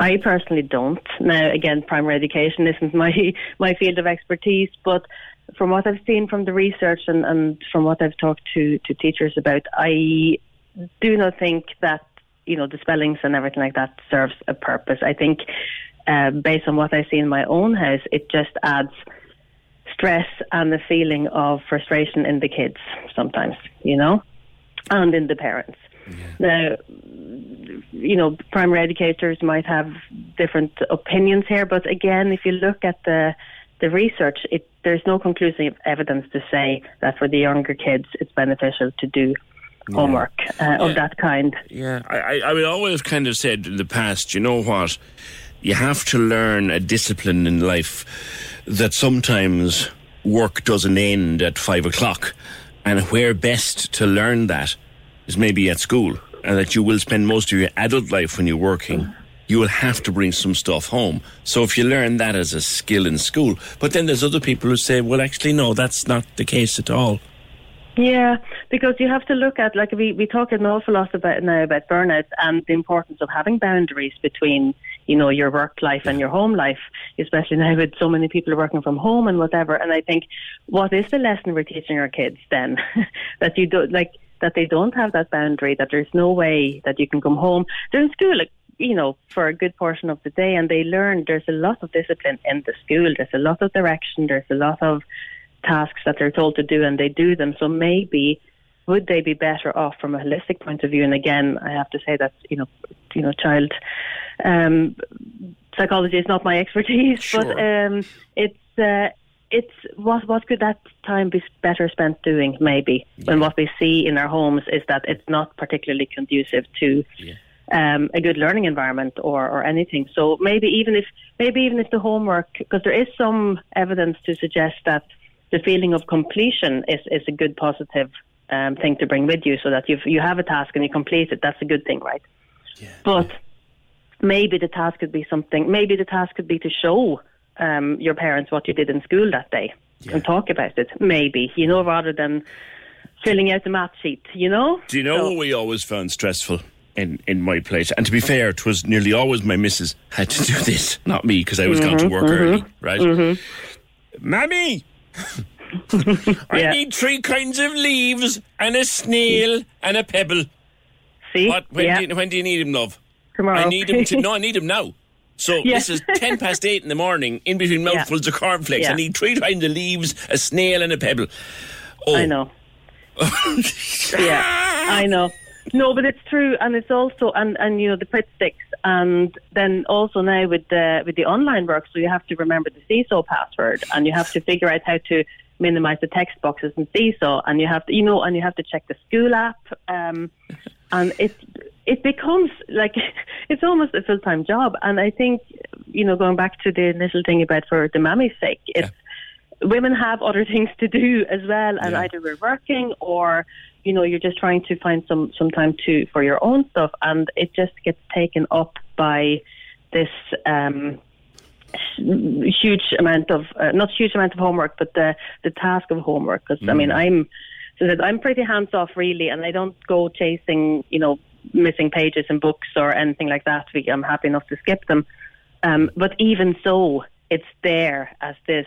I personally don't. Now, again, primary education isn't my my field of expertise, but from what I've seen from the research and, and from what I've talked to, to teachers about, I do not think that you know the spellings and everything like that serves a purpose. I think, uh, based on what I see in my own house, it just adds stress and the feeling of frustration in the kids sometimes, you know, and in the parents. Now, you know, primary educators might have different opinions here, but again, if you look at the the research, it, there's no conclusive evidence to say that for the younger kids it's beneficial to do homework uh, of that kind. Yeah, I, I, I would always kind of said in the past, you know what? You have to learn a discipline in life that sometimes work doesn't end at five o'clock. And where best to learn that is maybe at school. And that you will spend most of your adult life when you're working. You will have to bring some stuff home. So if you learn that as a skill in school, but then there's other people who say, well, actually, no, that's not the case at all. Yeah, because you have to look at like we we talk an awful lot about now about burnout and the importance of having boundaries between you know your work life and your home life, especially now with so many people working from home and whatever. And I think what is the lesson we're teaching our kids then that you don't like that they don't have that boundary that there's no way that you can come home. They're in school like you know, for a good portion of the day and they learn there's a lot of discipline in the school. There's a lot of direction, there's a lot of tasks that they're told to do and they do them. So maybe would they be better off from a holistic point of view? And again, I have to say that you know, you know, child um, psychology is not my expertise, but um, it's uh, it's what what could that time be better spent doing? Maybe when what we see in our homes is that it's not particularly conducive to um, a good learning environment or or anything. So maybe even if maybe even if the homework, because there is some evidence to suggest that the feeling of completion is is a good positive um, thing to bring with you, so that you you have a task and you complete it. That's a good thing, right? But maybe the task could be something. Maybe the task could be to show um, your parents what you did in school that day and talk about it. Maybe you know, rather than filling out the math sheet. You know. Do you know what we always found stressful in, in my place? And to be fair, it was nearly always my missus had to do this, not me, because I was going to work mhm, early, right? mhm. Mammy! I need three kinds of leaves and a snail and a pebble. See? What, when, Yeah. do you, when do you need him, love? Tomorrow. I need him to. No, I need him now. So Yeah. this is ten past eight in the morning. In between Yeah. mouthfuls of cornflakes, I Yeah. need three kinds of leaves, a snail, and a pebble. Oh, I know. yeah, I know. No, but it's true, and it's also and and you know the Pritt sticks, and then also now with the with the online work, so you have to remember the Seesaw password, and you have to figure out how to minimize the text boxes in Seesaw, and you have to you know, and you have to check the school app, um, and it it becomes like it's almost a full time job, and I think you know going back to the initial thing about for the mammy's sake, it's women have other things to do as well, and either we're working or you know you're just trying to find some some time to for your own stuff, and it just gets taken up by this um, huge amount of uh, not huge amount of homework, but the the task of homework. Because I mean, Mm. I'm so that I'm pretty hands off really, and I don't go chasing you know missing pages in books or anything like that. We- I'm happy enough to skip them. Um, but even so, it's there as this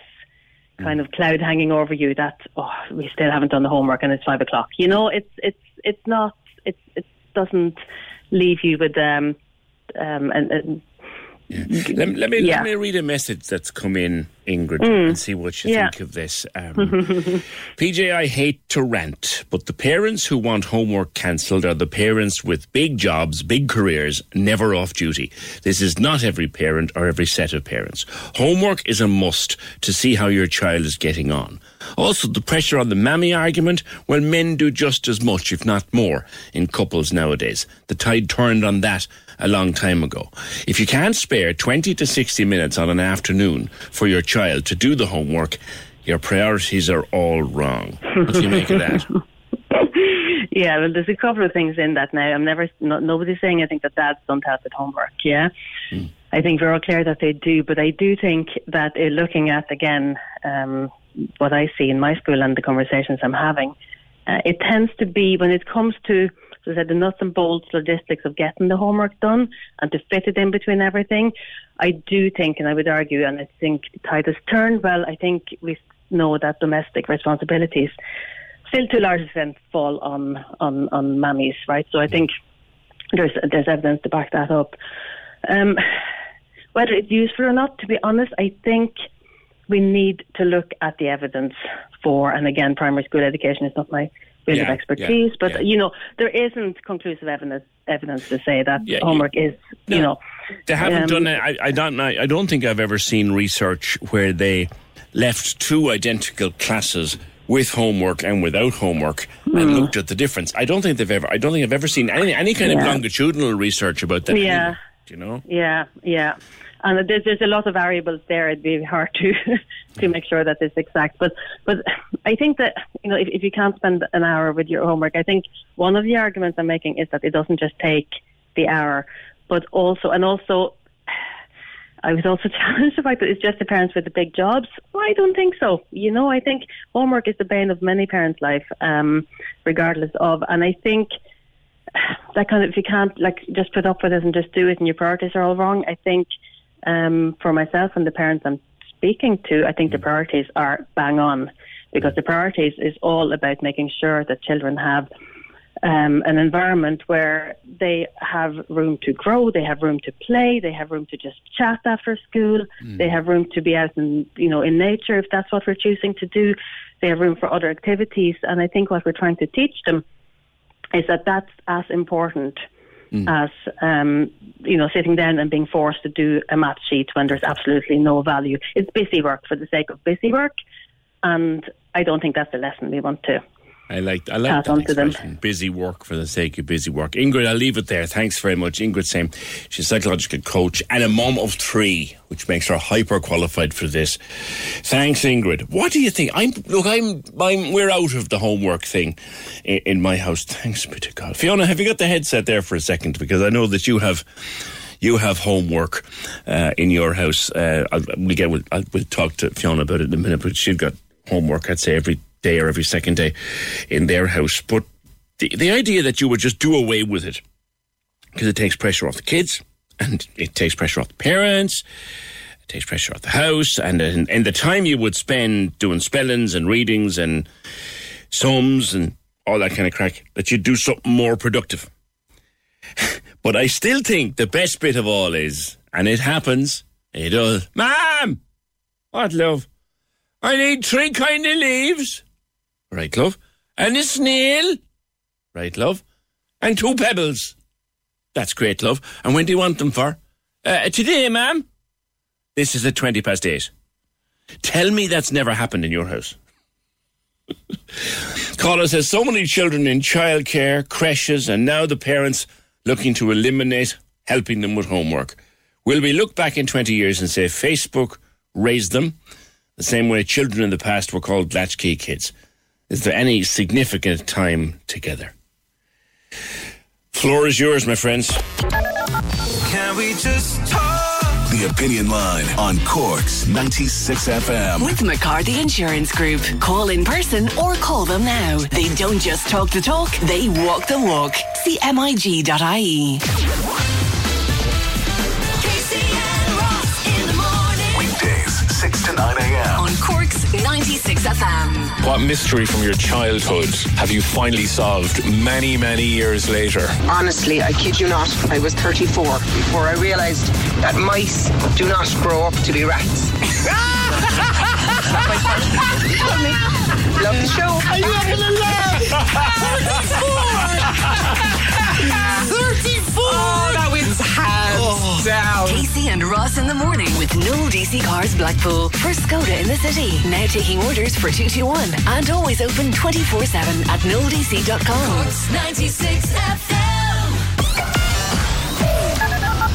kind of cloud hanging over you that oh we still haven't done the homework and it's five o'clock. You know, it's it's it's not it's it doesn't leave you with um um and, and Let, let me Yeah. let me read a message that's come in, Ingrid, Mm. and see what you Yeah. think of this. Um, PJ, I hate to rant, but the parents who want homework cancelled are the parents with big jobs, big careers, never off duty. This is not every parent or every set of parents. Homework is a must to see how your child is getting on. Also, the pressure on the mammy argument, well, men do just as much, if not more, in couples nowadays. The tide turned on that a long time ago. If you can't spare 20 to 60 minutes on an afternoon for your child to do the homework, your priorities are all wrong. What do you make of that? yeah, well, there's a couple of things in that now. I'm never, no, nobody's saying I think that dads don't help with homework. Yeah, I think we're all clear that they do, but I do think that uh, looking at again um, what I see in my school and the conversations I'm having, uh, it tends to be when it comes to so I said the nuts and bolts logistics of getting the homework done and to fit it in between everything. I do think, and I would argue, and I think Titus turned well. I think we know that domestic responsibilities still to a large extent fall on on on mammies, right? So I think there's there's evidence to back that up. Um, whether it's useful or not, to be honest, I think we need to look at the evidence for, and again, primary school education is not my Yeah, of expertise, yeah, but yeah. you know, there isn't conclusive evidence evidence to say that Yeah, you- homework is, you know, They haven't um, done it. I, I don't. I, I don't think I've ever seen research where they left two identical classes with homework and without homework and Mm. looked at the difference. I don't think they've ever. I don't think I've ever seen any any kind of longitudinal research about that. Yeah. either, you know. Yeah, yeah. And there's, there's a lot of variables there. It'd be hard to to make sure that it's exact. But but I think that you know if, if you can't spend an hour with your homework, I think one of the arguments I'm making is that it doesn't just take the hour, but also and also. I was also challenged about that it's just the parents with the big jobs. Well, I don't think so. You know, I think homework is the bane of many parents' life, um, regardless of. And I think that kind of if you can't like just put up with it and just do it and your priorities are all wrong. I think um, for myself and the parents I'm speaking to, I think the priorities are bang on because the priorities is all about making sure that children have um, an environment where they have room to grow, they have room to play, they have room to just chat after school, they have room to be out in you know in nature if that's what we're choosing to do. They have room for other activities, and I think what we're trying to teach them is that that's as important as um, you know, sitting down and being forced to do a math sheet when there's absolutely no value. It's busy work for the sake of busy work, and I don't think that's the lesson we want to. I like I like that on to them. expression. Busy work for the sake of busy work. Ingrid, I'll leave it there. Thanks very much. Ingrid saying she's a psychological coach and a mom of three, which makes her hyper qualified for this. Thanks, Ingrid. What do you think? I'm look. I'm. I'm. We're out of the homework thing in, in my house. Thanks be to God. Fiona, have you got the headset there for a second? Because I know that you have. You have homework uh, in your house. Uh, I'll, we get. We'll, I'll, we'll talk to Fiona about it in a minute. But she's got homework. I'd say every day or every second day in their house. But the, the idea that you would just do away with it because it takes pressure off the kids and it takes pressure off the parents, it takes pressure off the house, and, and, and the time you would spend doing spellings and readings and sums and all that kind of crack, that you'd do something more productive. but I still think the best bit of all is, and it happens, it does, Mom! What, love? I need three kind of leaves. Right, love. And a snail. Right, love. And two pebbles. That's great, love. And when do you want them for? Uh, today, ma'am. This is at 20 past eight. Tell me that's never happened in your house. Caller says so many children in childcare, creches, and now the parents looking to eliminate helping them with homework. Will we look back in 20 years and say Facebook raised them the same way children in the past were called latchkey kids? Is there any significant time together? Floor is yours, my friends. Can we just talk? The Opinion Line on Cork's 96 FM. With McCarthy Insurance Group. Call in person or call them now. They don't just talk the talk, they walk the walk. See mig.ie. Weekdays, 6 to 9 a.m. On Cork's 96 FM. What mystery from your childhood have you finally solved many, many years later? Honestly, I kid you not, I was 34 before I realised that mice do not grow up to be rats. Love the show. Are you having a laugh? down. Casey and Ross in the morning with no DC Cars Blackpool. For Skoda in the city. Now taking orders for 221 and always open 24 7 at noldc.com. 96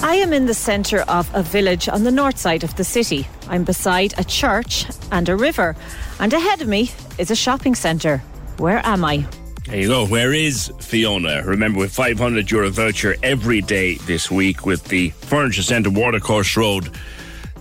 I am in the centre of a village on the north side of the city. I'm beside a church and a river, and ahead of me is a shopping centre. Where am I? There you go. Where is Fiona? Remember, with 500 euro voucher every day this week with the Furniture Centre Watercourse Road.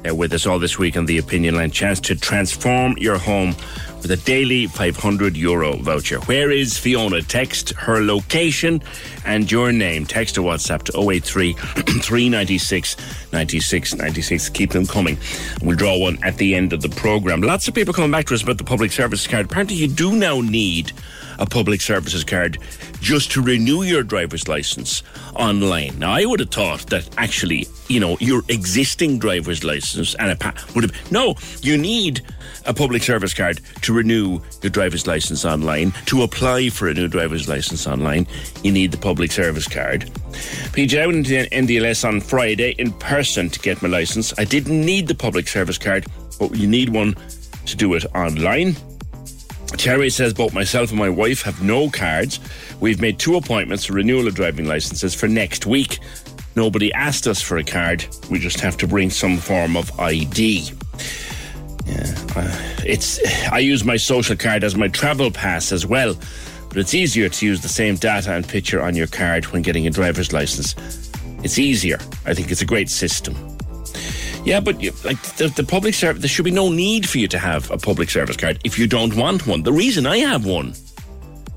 They're with us all this week on the Opinion Line. Chance to transform your home with a daily 500 euro voucher. Where is Fiona? Text her location and your name. Text or WhatsApp to 083 396 96 96. Keep them coming. We'll draw one at the end of the programme. Lots of people coming back to us about the public service card. Apparently, you do now need a public services card just to renew your driver's license online. Now, I would have thought that actually, you know, your existing driver's license and a pa- would have no. You need a public service card to renew your driver's license online. To apply for a new driver's license online, you need the public service card. PJ, I went into NDLS on Friday in person to get my license. I didn't need the public service card, but you need one to do it online. Terry says both myself and my wife have no cards. We've made two appointments for renewal of driving licenses for next week. Nobody asked us for a card. We just have to bring some form of ID. It's. I use my social card as my travel pass as well, but it's easier to use the same data and picture on your card when getting a driver's license. It's easier. I think it's a great system. Yeah, but you, like the, the public service, there should be no need for you to have a public service card if you don't want one. The reason I have one,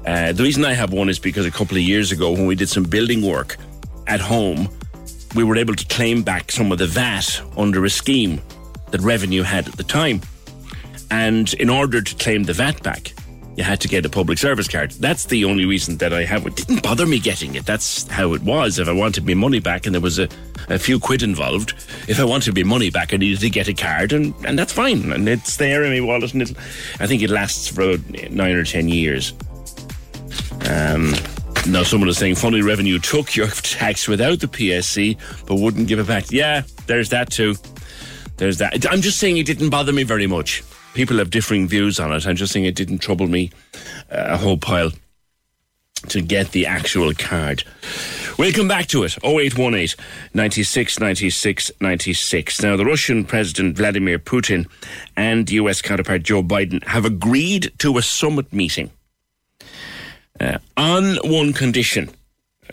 uh, the reason I have one is because a couple of years ago when we did some building work at home, we were able to claim back some of the VAT under a scheme that revenue had at the time. And in order to claim the VAT back, you had to get a public service card. That's the only reason that I have it. Didn't bother me getting it. That's how it was. If I wanted my money back and there was a, a few quid involved, if I wanted my money back, I needed to get a card, and, and that's fine. And it's there in my wallet, and it, I think it lasts for nine or ten years. Um, now, someone is saying funny revenue took your tax without the PSC, but wouldn't give it back. Yeah, there's that too. There's that. I'm just saying it didn't bother me very much. People have differing views on it. I'm just saying it didn't trouble me uh, a whole pile to get the actual card. We'll come back to it. 0818 96 96 96. Now, the Russian President Vladimir Putin and US counterpart Joe Biden have agreed to a summit meeting uh, on one condition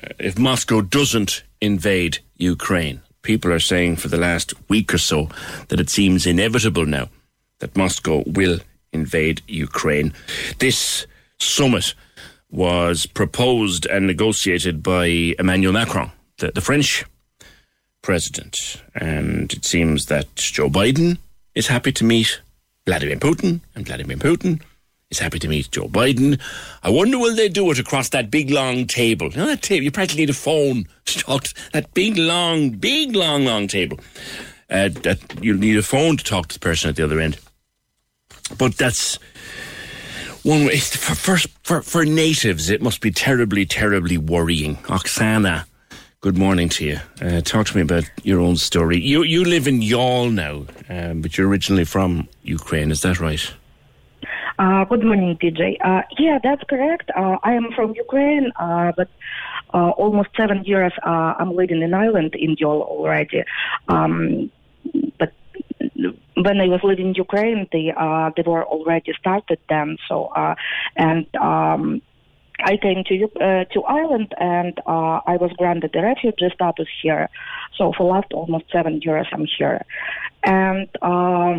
uh, if Moscow doesn't invade Ukraine. People are saying for the last week or so that it seems inevitable now that Moscow will invade Ukraine. This summit was proposed and negotiated by Emmanuel Macron, the, the French president. And it seems that Joe Biden is happy to meet Vladimir Putin, and Vladimir Putin is happy to meet Joe Biden. I wonder will they do it across that big long table? You know that table? You practically need a phone to talk to that big long, big long, long table. Uh, that you'll need a phone to talk to the person at the other end. But that's one way. For, for, for, for natives, it must be terribly, terribly worrying. Oksana, good morning to you. Uh, talk to me about your own story. You you live in Youghal now, um, but you're originally from Ukraine. Is that right? Uh, good morning, PJ. Uh, yeah, that's correct. Uh, I am from Ukraine, uh, but uh, almost seven years uh, I'm living in Ireland in Youghal already. Um, but when I was living in Ukraine, they uh, they were already started then. So uh, and um, I came to uh, to Ireland and uh, I was granted the refugee status here. So for last almost seven years I'm here, and. Uh,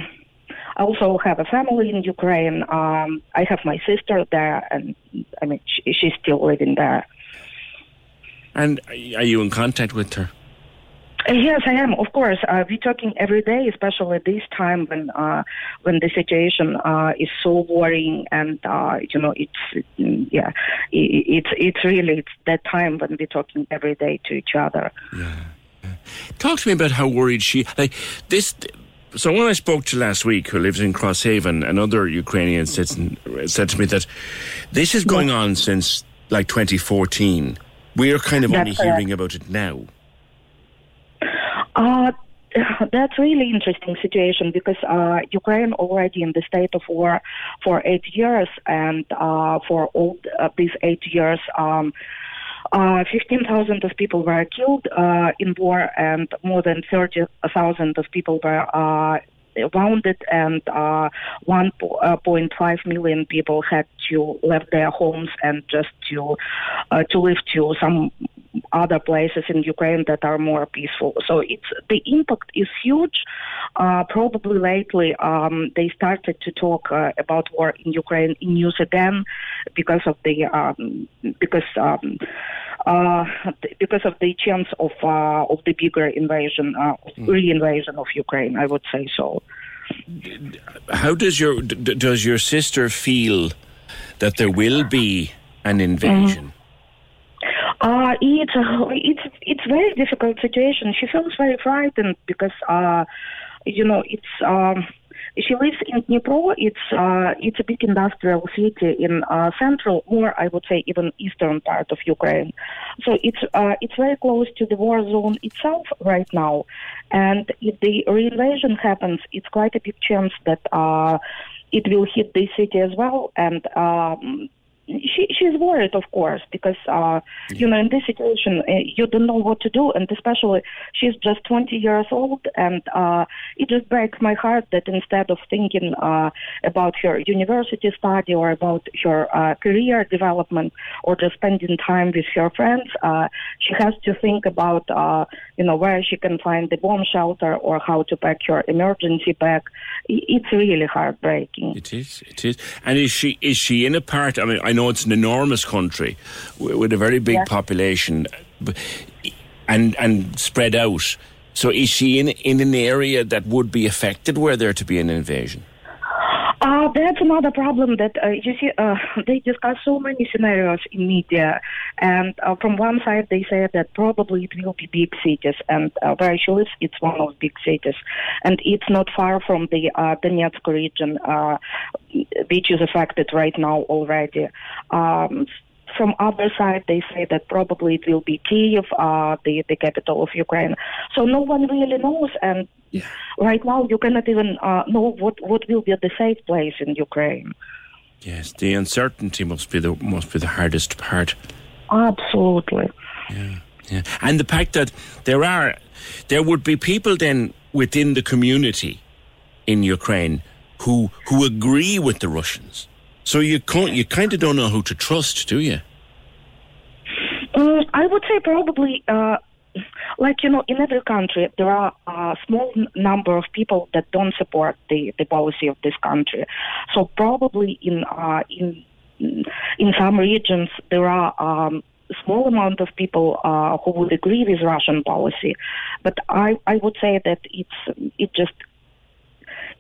I also have a family in Ukraine. Um, I have my sister there, and I mean she, she's still living there. And are you in contact with her? Uh, Yes, I am. Of course, uh, we're talking every day, especially this time when uh, when the situation uh, is so worrying, and uh, you know, it's mm, yeah, it's it's really it's that time when we're talking every day to each other. Talk to me about how worried she like this. Someone I spoke to last week who lives in Crosshaven, another Ukrainian citizen, said to me that this is going on since like 2014. We are kind of That's only correct. hearing about it now. Uh, that's really interesting situation because uh, Ukraine already in the state of war for eight years, and uh, for all uh, these eight years, um, uh, 15,000 of people were killed uh, in war, and more than 30,000 of people were uh, wounded, and uh, 1.5 million people had to leave their homes and just to uh, to live to some other places in Ukraine that are more peaceful. So it's the impact is huge. Uh, probably lately um, they started to talk uh, about war in Ukraine in news again because of the um, because. Um, uh, because of the chance of uh, of the bigger invasion, uh, re-invasion of Ukraine, I would say so. How does your does your sister feel that there will be an invasion? Uh, it's a, it's it's very difficult situation. She feels very frightened because uh, you know it's um, she lives in Dnipro. It's uh, it's a big industrial city in uh, central, or I would say even eastern part of Ukraine. So it's uh, it's very close to the war zone itself right now. And if the reinvasion happens, it's quite a big chance that uh, it will hit the city as well. And um, she she's worried, of course, because uh, you know in this situation uh, you don't know what to do, and especially she's just 20 years old, and uh, it just breaks my heart that instead of thinking uh, about her university study or about her uh, career development or just spending time with her friends, uh, she has to think about uh, you know where she can find the bomb shelter or how to pack her emergency bag. It's really heartbreaking. It is. It is. And is she is she in a part? I mean, I know it's an enormous country with, a very big Yeah. population, and and spread out. So is she in in an area that would be affected were there to be an invasion? Uh, that's another problem that uh, you see. Uh, they discuss so many scenarios in media, and uh, from one side they say that probably it will be big cities, and uh, where she it's one of big cities, and it's not far from the uh, Donetsk region, which is affected right now already. Um, from other side, they say that probably it will be Kiev, uh, the the capital of Ukraine. So no one really knows, and right now you cannot even uh, know what what will be the safe place in Ukraine. Yes, the uncertainty must be the must be the hardest part. Absolutely. Yeah, Yeah, and the fact that there are there would be people then within the community in Ukraine who who agree with the Russians. So you can't you kind of don't know who to trust, do you? Mm, I would say probably, uh, like you know, in every country there are a small n- number of people that don't support the, the policy of this country. So probably in uh, in in some regions there are. Um, small amount of people uh, who would agree with Russian policy, but I, I would say that it's it just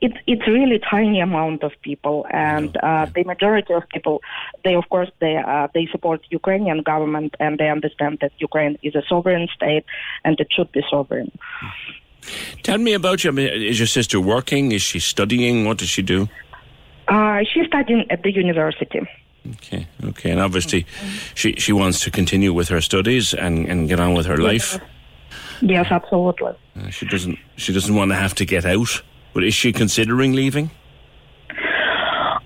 it's it's really tiny amount of people, and uh, the majority of people, they of course they uh, they support Ukrainian government and they understand that Ukraine is a sovereign state and it should be sovereign. Tell me about you. Is your sister working? Is she studying? What does she do? Uh, she's studying at the university. Okay, okay, and obviously, she she wants to continue with her studies and, and get on with her life. Yes, absolutely. Uh, she doesn't she doesn't want to have to get out. But is she considering leaving?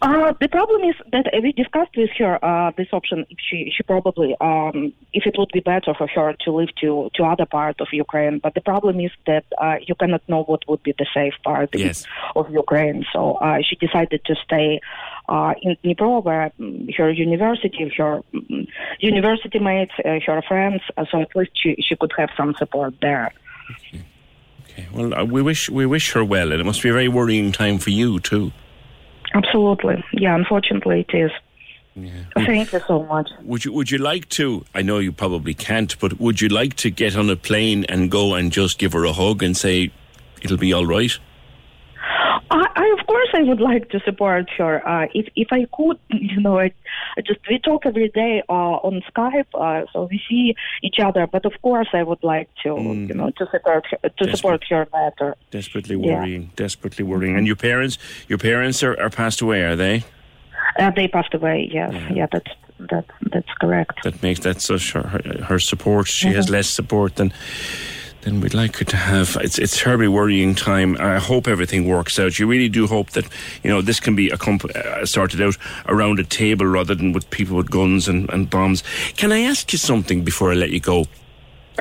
Uh, the problem is that we discussed with her uh, this option. She, she probably, um, if it would be better for her to live to to other part of Ukraine. But the problem is that uh, you cannot know what would be the safe part Yes. of Ukraine. So uh, she decided to stay uh, in Dnipro, where mm, her university, her mm, university mates, uh, her friends. Uh, so at least she she could have some support there. Well, uh, we wish we wish her well, and it must be a very worrying time for you too. Absolutely, yeah. Unfortunately, it is. Thank you so much. Would you Would you like to? I know you probably can't, but would you like to get on a plane and go and just give her a hug and say it'll be all right? I, I of course I would like to support her. Uh, if if I could, you know, I, I just we talk every day uh, on Skype, uh, so we see each other. But of course, I would like to, you know, to support her, to support her better. Desperately Yeah. worrying, desperately worrying. And your parents, your parents are, are passed away, are they? Uh, they passed away. Yes, yeah, that's that that's correct. That makes that such her, her, support. She has Mhm. less support than than we'd like her to have. It's it's terribly worrying time. I hope everything works out. You really do hope that you know this can be accomp- uh, sorted out around a table rather than with people with guns and, and bombs. Can I ask you something before I let you go?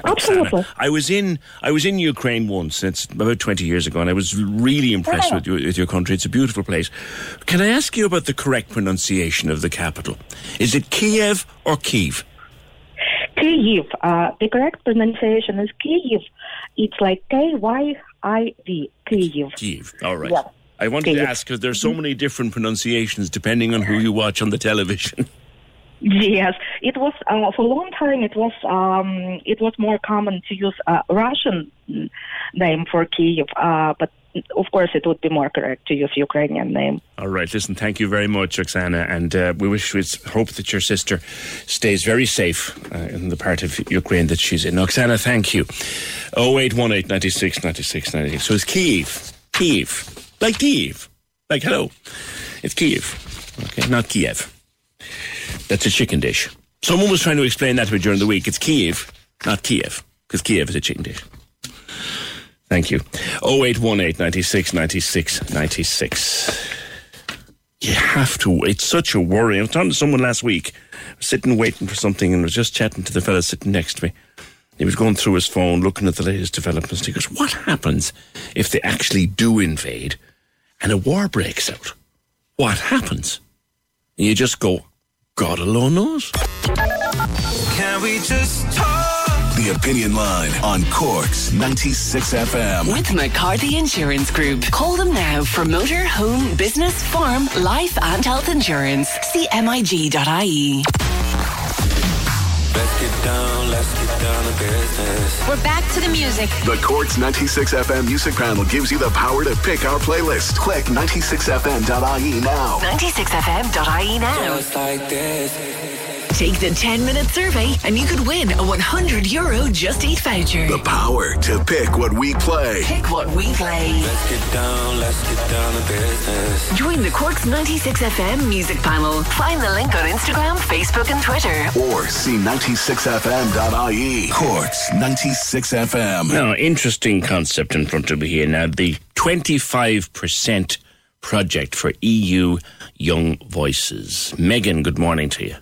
Absolutely. I was in I was in Ukraine once. It's about twenty years ago, and I was really impressed with, your, with your country. It's a beautiful place. Can I ask you about the correct pronunciation of the capital? Is it Kiev or Kiev? Kyiv. Uh, the correct pronunciation is Kyiv. It's like K Y I V. Kyiv. Kiev. All right. Yeah. I wanted to ask because there's so many different pronunciations depending on who you watch on the television. Yes, it was uh, for a long time. It was um, it was more common to use a Russian mm, name for Kiev, uh, but of course it would be more correct to use Ukrainian name. All right. Listen, thank you very much, Oksana, and uh, we wish we hope that your sister stays very safe uh, in the part of Ukraine that she's in. Oksana, thank you. 0818 96 96 96. So it's Kiev. Kiev. Like Kiev. Like hello. It's Kiev. Okay, not Kiev. That's a chicken dish. Someone was trying to explain that to me during the week. It's Kiev, not Kiev, because Kiev is a chicken dish. Thank you. 0818 96 96 96. You have to. It's such a worry. I was talking to someone last week, sitting waiting for something, and was just chatting to the fella sitting next to me. He was going through his phone, looking at the latest developments. He goes, What happens if they actually do invade and a war breaks out? What happens? And you just go, God alone knows. Can we just talk? The Opinion Line on Cork's 96 FM. With McCarthy Insurance Group. Call them now for motor, home, business, farm, life, and health insurance. See mig.ie. Let's get down, let's get down to business. We're back to the music. The Cork's 96 FM music panel gives you the power to pick our playlist. Click 96fm.ie now. 96fm.ie now. Just like this. Take the 10 minute survey and you could win a 100 euro Just Eat voucher. The power to pick what we play. Pick what we play. Let's get down, let's get down to business. Join the Cork's 96 FM music panel. Find the link on Instagram, Facebook, and Twitter. Or see 96fm.ie. Cork's 96 FM. Now, interesting concept in front of me here. Now, the 25% project for EU Young Voices. Megan, good morning to you.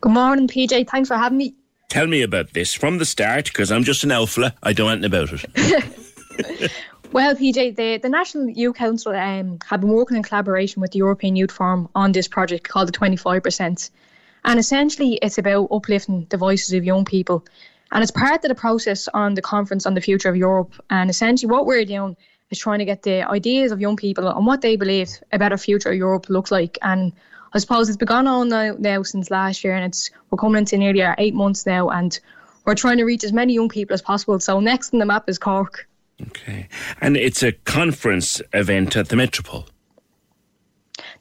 Good morning, PJ. Thanks for having me. Tell me about this from the start, because I'm just an alpha. I don't know anything about it. Well, PJ, the, the National Youth Council um, have been working in collaboration with the European Youth Forum on this project called the 25%. And essentially, it's about uplifting the voices of young people. And it's part of the process on the conference on the future of Europe. And essentially, what we're doing is trying to get the ideas of young people and what they believe a better future of Europe looks like. And I suppose it's begun on now, now since last year, and it's we're coming into nearly our eight months now, and we're trying to reach as many young people as possible. So next on the map is Cork. Okay, and it's a conference event at the Metropole.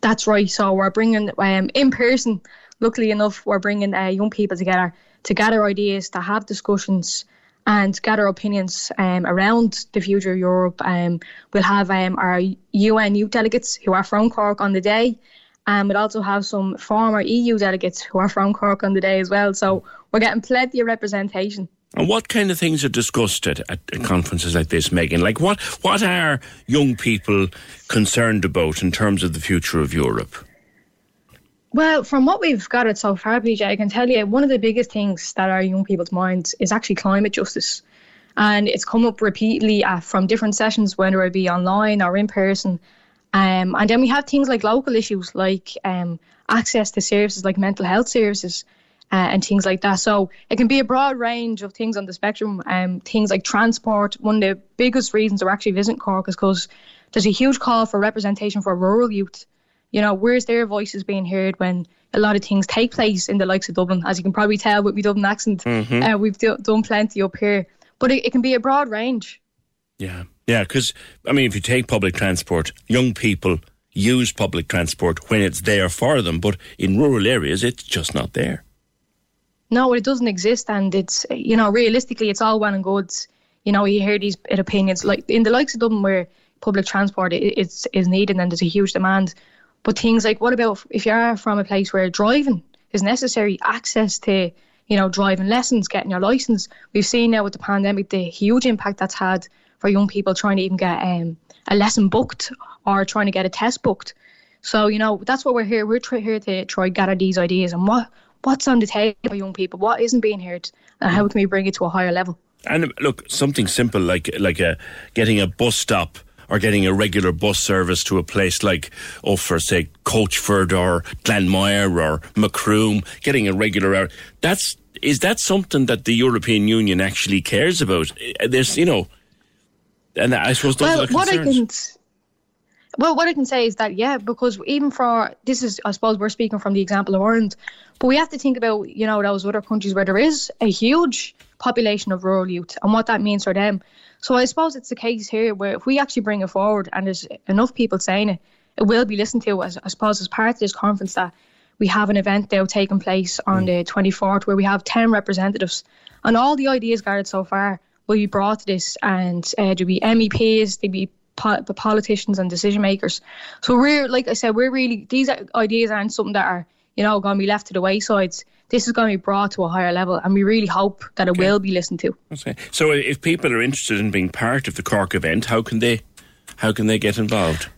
That's right. So we're bringing um, in person. Luckily enough, we're bringing uh, young people together to gather ideas, to have discussions, and gather opinions um, around the future of Europe. Um, we'll have um, our UN youth delegates who are from Cork on the day, and we'll also have some former EU delegates who are from Cork on the day as well. So we're getting plenty of representation. And what kind of things are discussed at, at, at conferences like this, Megan? Like what, what are young people concerned about in terms of the future of Europe? Well, from what we've gathered so far, PJ, I can tell you one of the biggest things that are young people's minds is actually climate justice. And it's come up repeatedly uh, from different sessions, whether it be online or in person. Um, and then we have things like local issues, like um, access to services like mental health services uh, and things like that. So it can be a broad range of things on the spectrum. Um, things like transport. One of the biggest reasons we're actually visiting Cork is because there's a huge call for representation for rural youth. You know, where's their voices being heard when a lot of things take place in the likes of Dublin? As you can probably tell with my Dublin accent, Mhm. uh, we've do- done plenty up here. But it, it can be a broad range. Yeah. Yeah, because, I mean, if you take public transport, young people use public transport when it's there for them, but in rural areas, it's just not there. No, it doesn't exist, and it's you know realistically, it's all well and good. You know, you hear these opinions like in the likes of Dublin where public transport is is needed and there's a huge demand. But things like what about if you are from a place where driving is necessary, access to you know driving lessons, getting your license. We've seen now with the pandemic the huge impact that's had for young people trying to even get um, a lesson booked or trying to get a test booked. So you know that's what we're here. We're here to try gather these ideas and what what's on the table for young people, what isn't being heard, and how can we bring it to a higher level. And look, something simple like like a getting a bus stop or getting a regular bus service to a place like, oh, for say, Coachford or Glanmire or Macroom, getting a regular hour. That's is that something that the European Union actually cares about? There's, you know, and I suppose those well, are what I can well, what I can say is that yeah, because even for this is I suppose we're speaking from the example of Ireland, but we have to think about you know those other countries where there is a huge population of rural youth and what that means for them. So I suppose it's the case here where if we actually bring it forward and there's enough people saying it, it will be listened to. As I suppose as part of this conference that we have an event now taking place on mm. the 24th where we have 10 representatives and all the ideas gathered so far will be brought to this and uh, there'll be MEPs, there'll be po- the politicians and decision makers. So we're, like I said, we're really, these ideas aren't something that are, you know, going to be left to the wayside. This is going to be brought to a higher level and we really hope that it will be listened to. Okay. So if people are interested in being part of the Cork event, how can they how can they get involved?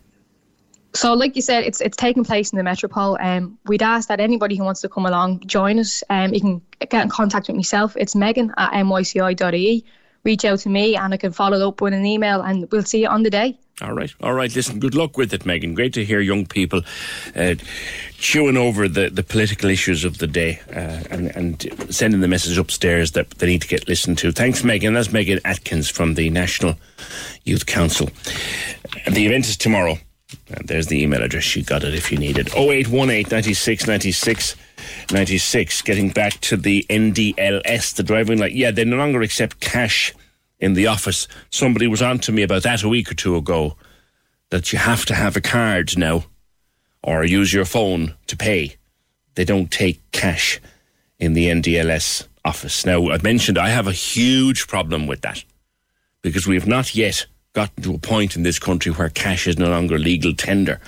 So, like you said, it's it's taking place in the Metropole. Um, we'd ask that anybody who wants to come along join us. Um, you can get in contact with myself. It's Megan at nyci.ie. Reach out to me, and I can follow up with an email, and we'll see you on the day. All right, all right. Listen, good luck with it, Megan. Great to hear young people uh, chewing over the, the political issues of the day uh, and, and sending the message upstairs that they need to get listened to. Thanks, Megan. That's Megan Atkins from the National Youth Council. The event is tomorrow. And there's the email address. You got it if you need it. 0818 96 96 96. Getting back to the NDLS, the driving light. Yeah, they no longer accept cash in the office. Somebody was on to me about that a week or two ago that you have to have a card now or use your phone to pay. They don't take cash in the NDLS office. Now, I've mentioned I have a huge problem with that because we have not yet gotten to a point in this country where cash is no longer legal tender.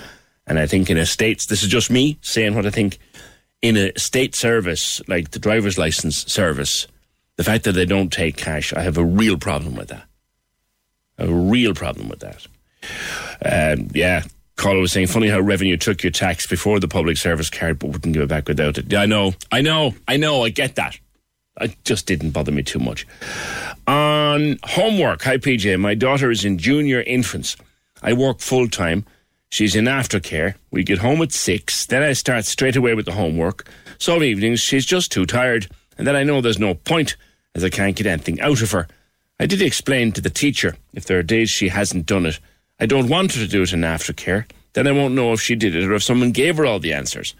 And I think in a states, this is just me saying what I think, in a state service like the driver's license service, the fact that they don't take cash, I have a real problem with that. A real problem with that. Um, yeah, caller was saying, funny how revenue took your tax before the public service card, but wouldn't give it back without it. Yeah, I know, I know, I know, I get that. It just didn't bother me too much. On homework, hi PJ, my daughter is in junior infants. I work full time. She's in aftercare. We get home at six. Then I start straight away with the homework. Some evenings she's just too tired. And then I know there's no point as I can't get anything out of her. I did explain to the teacher if there are days she hasn't done it. I don't want her to do it in aftercare. Then I won't know if she did it or if someone gave her all the answers.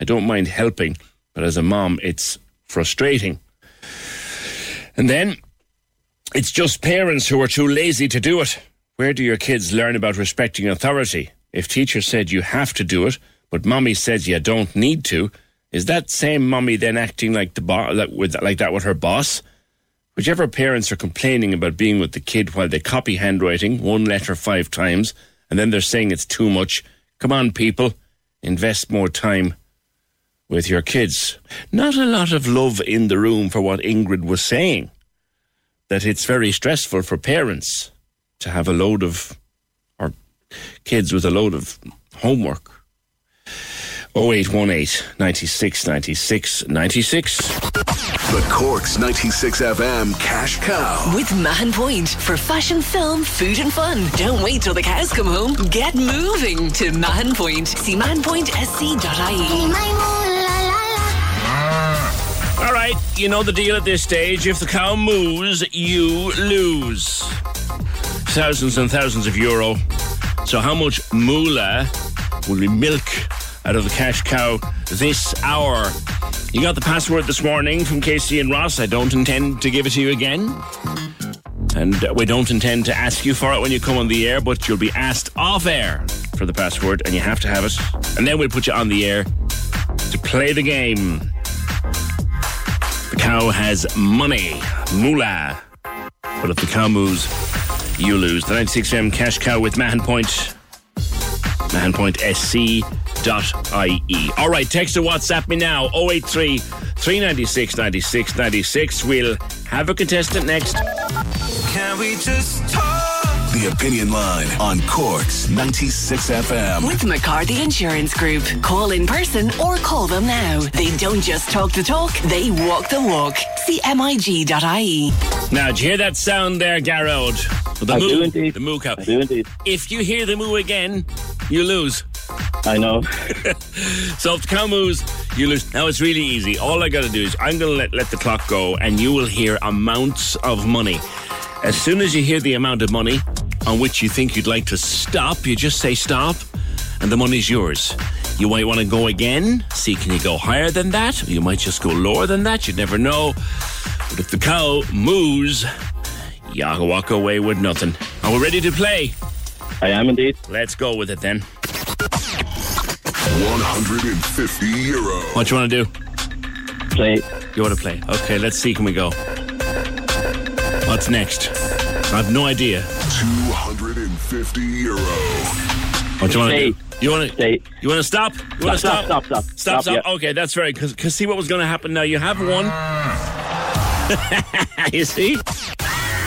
I don't mind helping, but as a mom, it's frustrating. And then it's just parents who are too lazy to do it. Where do your kids learn about respecting authority? If teacher said you have to do it, but mommy says you don't need to, is that same mommy then acting like the bo- like, with, like that with her boss? Whichever parents are complaining about being with the kid while they copy handwriting, one letter five times, and then they're saying it's too much. Come on, people, invest more time with your kids. Not a lot of love in the room for what Ingrid was saying. That it's very stressful for parents to have a load of, kids with a load of homework. 0818 96 96 96. The Cork's 96 FM Cash Cow. With Mahon Point for fashion, film, food, and fun. Don't wait till the cows come home. Get moving to Mahon Point. See mahonpointsc.ie. Ah. All right, you know the deal at this stage. If the cow moves, you lose. Thousands and thousands of euro. So, how much moolah will we milk out of the cash cow this hour? You got the password this morning from Casey and Ross. I don't intend to give it to you again. And we don't intend to ask you for it when you come on the air, but you'll be asked off air for the password, and you have to have it. And then we'll put you on the air to play the game. The cow has money, moolah. But if the cow moves, you lose. The 96M cash cow with Mahon Point. MahonPointSC.ie. All right, text or WhatsApp me now 083 396 96 96. We'll have a contestant next. Can we just talk? The Opinion Line on Cork's 96 FM. With McCarthy Insurance Group. Call in person or call them now. They don't just talk the talk, they walk the walk. CMIG.ie. Now, do you hear that sound there, Garrod? The I moo, do indeed. The moo cow. I do indeed. If you hear the moo again, you lose. I know. so if the cow moves, you lose. Now it's really easy. All I got to do is I'm going to let, let the clock go, and you will hear amounts of money. As soon as you hear the amount of money on which you think you'd like to stop, you just say stop, and the money's yours. You might want to go again, see can you go higher than that, you might just go lower than that. You'd never know. But if the cow moves, you walk away with nothing. Are we ready to play? I am indeed. Let's go with it then. 150 euro. What you want to do? Play. You want to play? Okay, let's see. Can we go? What's next? I have no idea. 250 euro. What you want to do? You want to? You want to stop? You want to Stop, stop? stop, stop, Stop, stop, stop. yeah. Okay, that's right. Because see what was going to happen now. You have one. you see?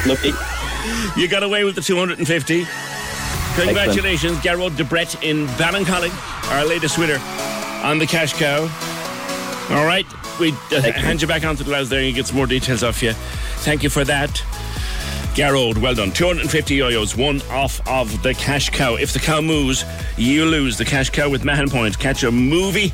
Lucky. You got away with the 250. Congratulations, Gerald Debret in Ballincollig, our latest winner on the cash cow. All right, we uh, hand you back onto the lads there and you get some more details off you. Thank you for that. Garrod, well done. 250 yo-yos, one off of the cash cow. If the cow moves, you lose. The cash cow with Mahon Point. Catch a movie,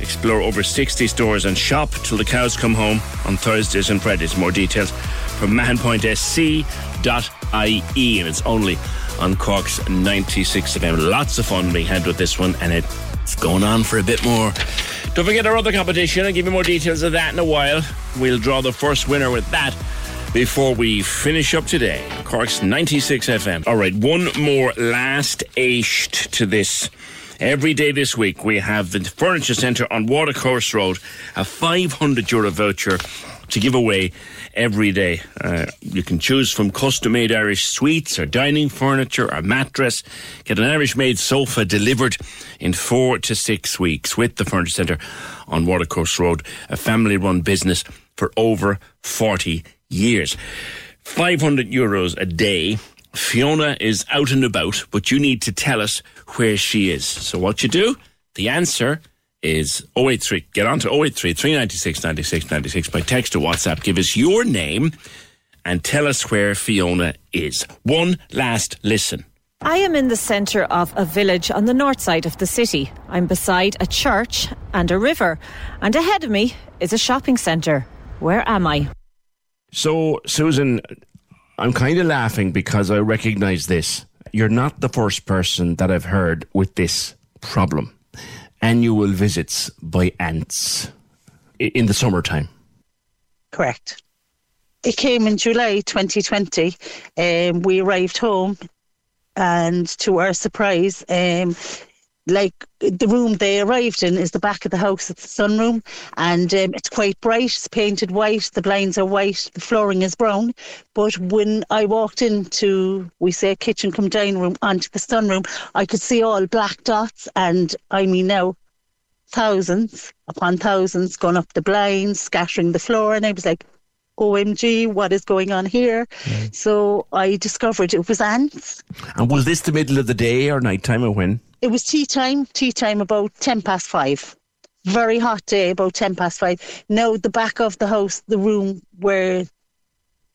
explore over 60 stores and shop till the cows come home on Thursdays and Fridays. More details from mahonpointsc.ie and it's only on Cork's 96 FM. Lots of fun being had with this one and It's going on for a bit more. Don't forget our other competition. I'll give you more details of that in a while. We'll draw the first winner with that before we finish up today. Cork's 96 FM. All right, one more last aished to this. Every day this week, we have the Furniture Centre on Watercourse Road, a 500 euro voucher to give away every day. Uh, you can choose from custom made Irish suites or dining furniture or mattress. Get an Irish made sofa delivered in four to six weeks with the Furniture Centre on Watercourse Road, a family run business for over 40 years. 500 euros a day. Fiona is out and about, but you need to tell us where she is. So what you do? The answer is 083. Get on to 083 396 96 96 by text or WhatsApp. Give us your name and tell us where Fiona is. One last listen. I am in the centre of a village on the north side of the city. I'm beside a church and a river, and ahead of me is a shopping centre. Where am I? So, Susan, I'm kind of laughing because I recognise this. You're not the first person that I've heard with this problem. Annual visits by ants in the summertime. Correct. It came in July 2020. Um, we arrived home, and to our surprise, um, like the room they arrived in is the back of the house. It's the sunroom, and um, it's quite bright. It's painted white. The blinds are white. The flooring is brown. But when I walked into, we say, kitchen come dining room onto the sunroom, I could see all black dots, and I mean now thousands upon thousands gone up the blinds, scattering the floor, and I was like, OMG, what is going on here? So I discovered it was ants. And was this the middle of the day or night time or when? It was tea time, tea time about 10 past five. Very hot day, about 10 past five. Now, the back of the house, the room where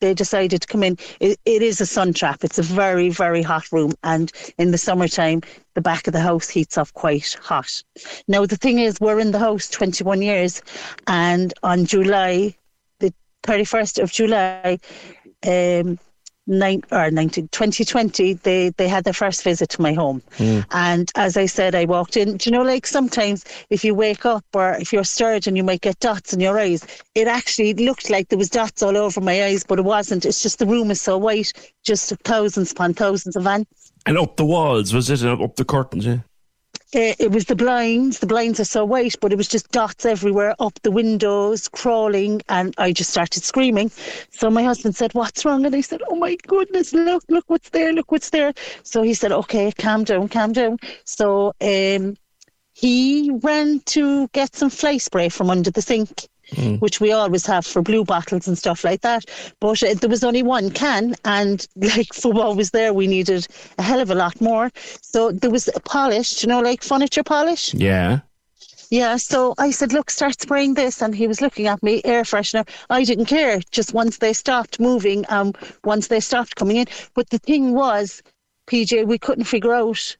they decided to come in, it, it is a sun trap. It's a very, very hot room. And in the summertime, the back of the house heats up quite hot. Now, the thing is, we're in the house 21 years, and on July, 31st of July, um, nine, or 19, 2020, they, they had their first visit to my home. And as I said, I walked in. Do you know, like sometimes if you wake up or if you're stirred and you might get dots in your eyes, it actually looked like there was dots all over my eyes, but it wasn't. It's just the room is so white, just thousands upon thousands of ants. And up the walls, was it? Uh, Up the curtains, yeah? Uh, it was the blinds. The blinds are so white, but it was just dots everywhere, up the windows, crawling, and I just started screaming. So my husband said, "What's wrong?" And I said, "Oh my goodness, look, look what's there, look what's there." So he said, "Okay, calm down, calm down." So um, he ran to get some fly spray from under the sink. Which we always have for blue bottles and stuff like that. But uh, there was only one can, and like for what was there, we needed a hell of a lot more. So there was a polish, you know, like furniture polish. Yeah. Yeah, so I said, look, start spraying this. And he was looking at me, air freshener. I didn't care, just once they stopped moving, um, once they stopped coming in. But the thing was, PJ, we couldn't figure out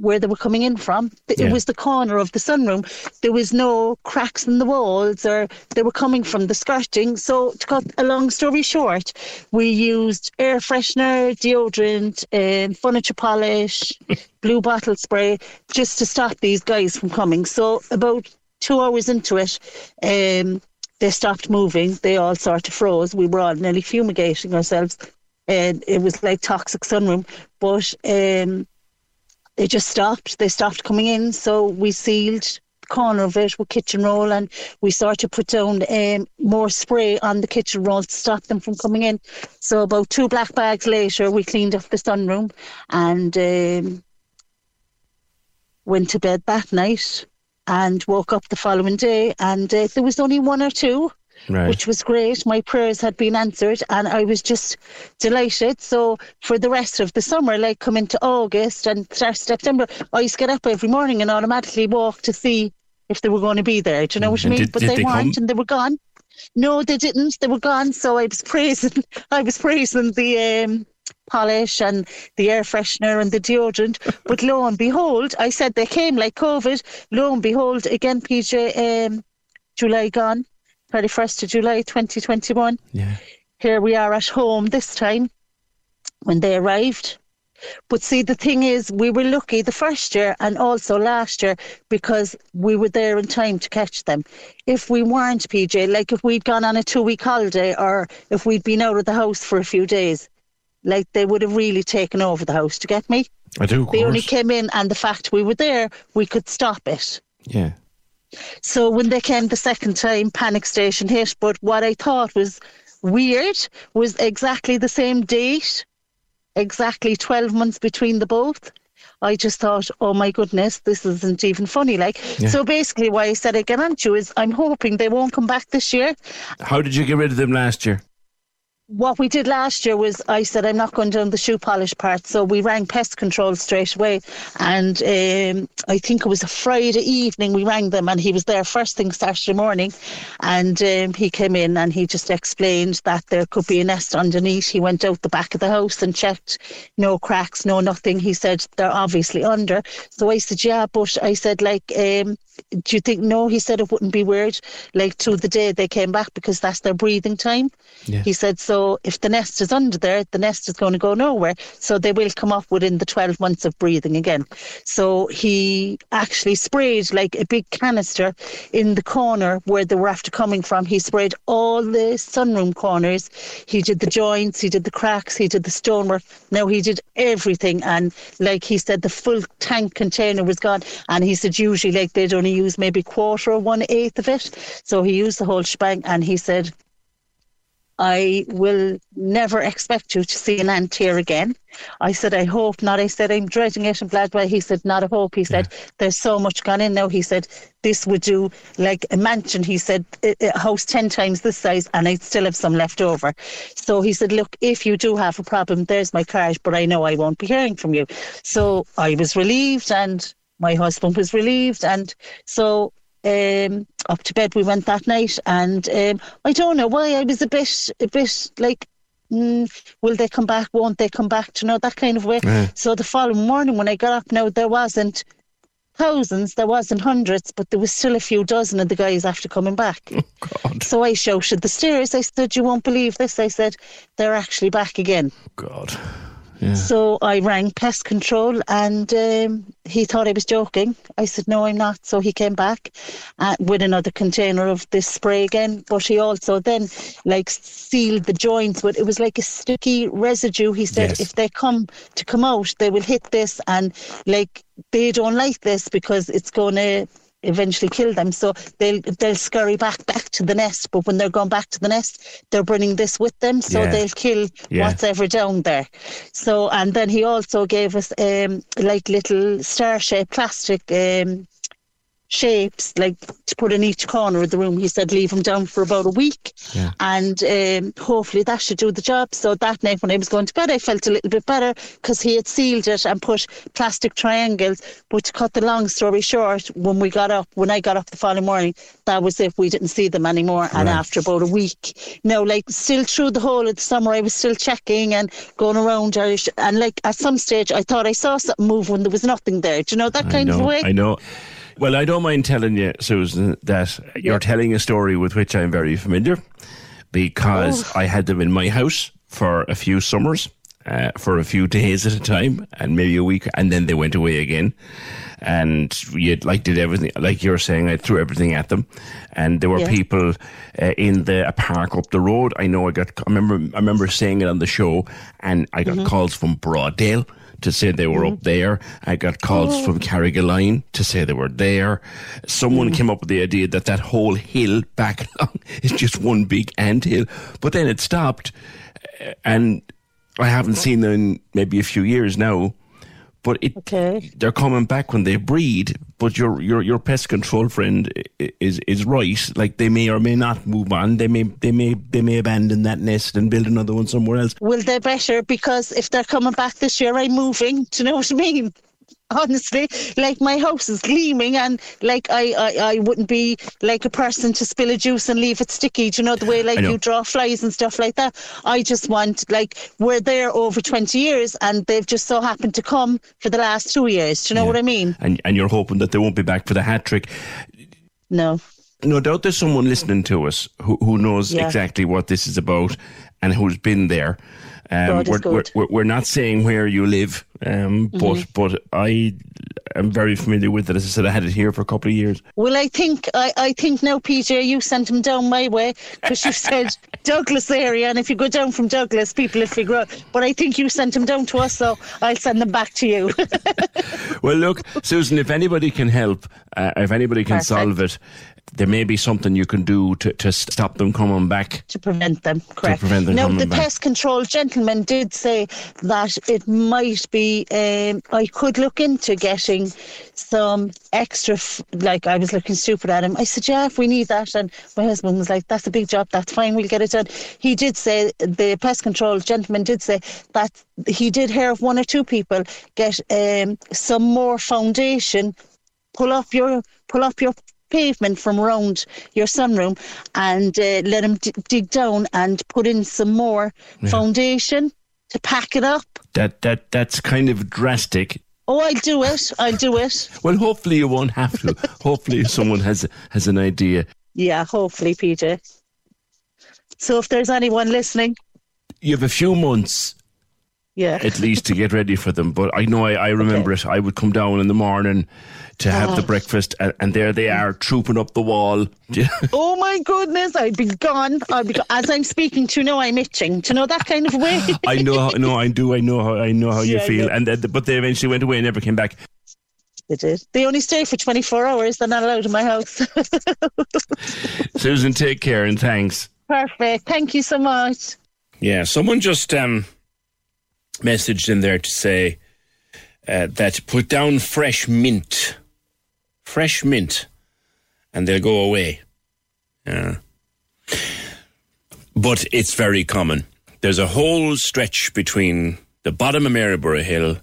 where they were coming in from. It Yeah. was the corner of the sunroom. There was no cracks in the walls or they were coming from the skirting. So to cut a long story short, we used air freshener, deodorant, um, furniture polish, blue bottle spray just to stop these guys from coming. So about two hours into it, um, they stopped moving. They all sort of froze. We were all nearly fumigating ourselves. And it was like toxic sunroom. But um, they just stopped. They stopped coming in. So we sealed the corner of it with kitchen roll and we sort of put down um, more spray on the kitchen roll to stop them from coming in. So about two black bags later, we cleaned up the sunroom and um, went to bed that night and woke up the following day and uh, there was only one or two Right. which was great. My prayers had been answered, and I was just delighted. So for the rest of the summer, like come into August and start September, I used to get up every morning and automatically walk to see if they were going to be there. Do you know what I mean? did- but did they, they weren't, and they were gone. No, they didn't. They were gone. So I was praising. I was praising the. Um, polish and the air freshener and the deodorant but lo and behold I said they came like COVID lo and behold again PJ um, July gone 31st of July 2021 Yeah. here we are at home this time when they arrived But see, the thing is, we were lucky the first year and also last year because we were there in time to catch them. If we weren't, PJ, like if we'd gone on a two week holiday or if we'd been out of the house for a few days, like they would have really taken over the house. To get me? I do. They only came in, and the fact we were there, we could stop it. Yeah. So when they came the second time, panic station hit. But what I thought was weird was exactly the same date, exactly 12 months between the both. I just thought, oh my goodness, this isn't even funny. Like, Yeah. so basically, why I said I get on to you is I'm hoping they won't come back this year. How did you get rid of them last year? What we did last year was I said I'm not going down the shoe polish part, so we rang pest control straight away, and um, I think it was a Friday evening we rang them, and he was there first thing Saturday morning, and um, he came in and he just explained that there could be a nest underneath. He went out the back of the house and checked, no cracks, no nothing. He said they're obviously under. So I said yeah, but I said like. Um, do you think no? He said it wouldn't be weird, like to the day they came back because that's their breathing time. Yeah. He said, so if the nest is under there, the nest is going to go nowhere. So they will come off within the 12 months of breathing again. So he actually sprayed like a big canister in the corner where they were after coming from. He sprayed all the sunroom corners. He did the joints, he did the cracks, he did the stonework. Now he did everything. And like he said, the full tank container was gone. And he said, usually like they'd only use maybe quarter or one eighth of it. So he used the whole shebang and he said, I will never expect you to see an ant here again. I said, I hope not. I said, I'm dreading it and blah, blah. He said, not a hope. He said, there's so much gone in now. He said, this would do like a mansion. He said, a a house 10 times this size and I'd still have some left over. So he said, look, if you do have a problem, there's my card, but I know I won't be hearing from you. So I was relieved and my husband was relieved. And so um, up to bed we went that night, and um, I don't know why I was a bit, a bit like, mm, will they come back? Won't they come back? To know that kind of way. Yeah. So the following morning when I got up, now there wasn't thousands, there wasn't hundreds, but there was still a few dozen of the guys after coming back. Oh, So I shouted the stairs. I said, "You won't believe this." I said, "They're actually back again." God. So I rang pest control and um, he thought I was joking. I said, no, I'm not. So he came back uh, with another container of this spray again. But he also then like sealed the joints with, it was like a sticky residue. He said, Yes. if they come to come out, they will hit this and like they don't like this because it's going to eventually kill them. So they'll they'll scurry back back to the nest. But when they're going back to the nest, they're bringing this with them, so Yeah. they'll kill Yeah. what's ever down there. So and then he also gave us um like little star shaped plastic um shapes like to put in each corner of the room. He said leave them down for about a week, Yeah. and um, hopefully that should do the job. So that night when I was going to bed, I felt a little bit better because he had sealed it and put plastic triangles. But to cut the long story short, when we got up, when I got up the following morning, that was it. We didn't see them anymore. And after about a week, no, like still through the whole of the summer, I was still checking and going around. And like at some stage, I thought I saw something move when there was nothing there. Do you know that kind know, of way? I know. Well, I don't mind telling you, Susan, that you're telling a story with which I'm very familiar because Oh. I had them in my house for a few summers, uh, for a few days at a time, and maybe a week, and then they went away again. And you like did everything, like you're saying, I threw everything at them, and there were Yeah. people uh, in the a park up the road. I know I got, I remember, I remember saying it on the show, and I got Mhm. calls from Broadale to say they were up mm-hmm. there. I got calls Oh. from Carrigaline to say they were there. Someone mm. came up with the idea that that whole hill back along is just one big ant hill. But then it stopped, and I haven't oh. seen them in maybe a few years now. But it, they're coming back when they breed. But your your your pest control friend is is right. Like they may or may not move on. They may they may they may abandon that nest and build another one somewhere else. Will they better? Because if they're coming back this year, I'm moving. Do you know what I mean? Honestly, like my house is gleaming, and like I, I, I wouldn't be like a person to spill a juice and leave it sticky. Do you know the way like you draw flies and stuff like that? I just want like we're there over twenty years, and they've just so happened to come for the last two years. Do you know what I mean? And and you're hoping that they won't be back for the hat trick. No. No doubt there's someone listening to us who, who knows Yeah. exactly what this is about and who's been there. Um, we're, good. we're, we're not saying where you live, um, but Mhm. but I am very familiar with it. As I said, I had it here for a couple of years. Well, I think I, I think now, PJ, you sent him down my way because you said Douglas area, and if you go down from Douglas, people will figure out. But I think you sent him down to us, so I'll send them back to you. Well, look, Susan, if anybody can help, uh, if anybody can Perfect. solve it, there may be something you can do to, to stop them coming back. to prevent them. Correct. To prevent them now, coming the back. pest control gentleman did say that it might be. Um, I could look into getting some extra. F- like I was looking stupid at him. I said, "Yeah, if we need that," and my husband was like, "That's a big job. That's fine. We'll get it done." He did say the pest control gentleman did say that he did hear of one or two people get um, some more foundation pull up your pull up your pavement from around your sunroom and uh, let them d- dig down and put in some more Yeah. foundation to pack it up. That that that's kind of drastic. Oh, I'll do it. I'll do it. Well, hopefully you won't have to. hopefully someone has has an idea. Yeah, hopefully, PJ. So if there's anyone listening, You have a few months yeah. at least to get ready for them. But I know I, I remember it. I would come down in the morning to have the Oh. breakfast, and, and there they are trooping up the wall. oh my goodness, I'd be gone. I'd be go- as I'm speaking to you now, I'm itching. Do you know that kind of way? I know, how, no, I do. I know how I know how you feel. And uh, but they eventually went away and never came back. They did. They only stay for 24 hours. They're not allowed in my house. Susan, take care and thanks. Perfect. Thank you so much. Yeah, someone just um, messaged in there to say uh, that put down fresh mint, fresh mint, and they'll go away. Yeah, but it's very common. There's a whole stretch between the bottom of Maryborough Hill,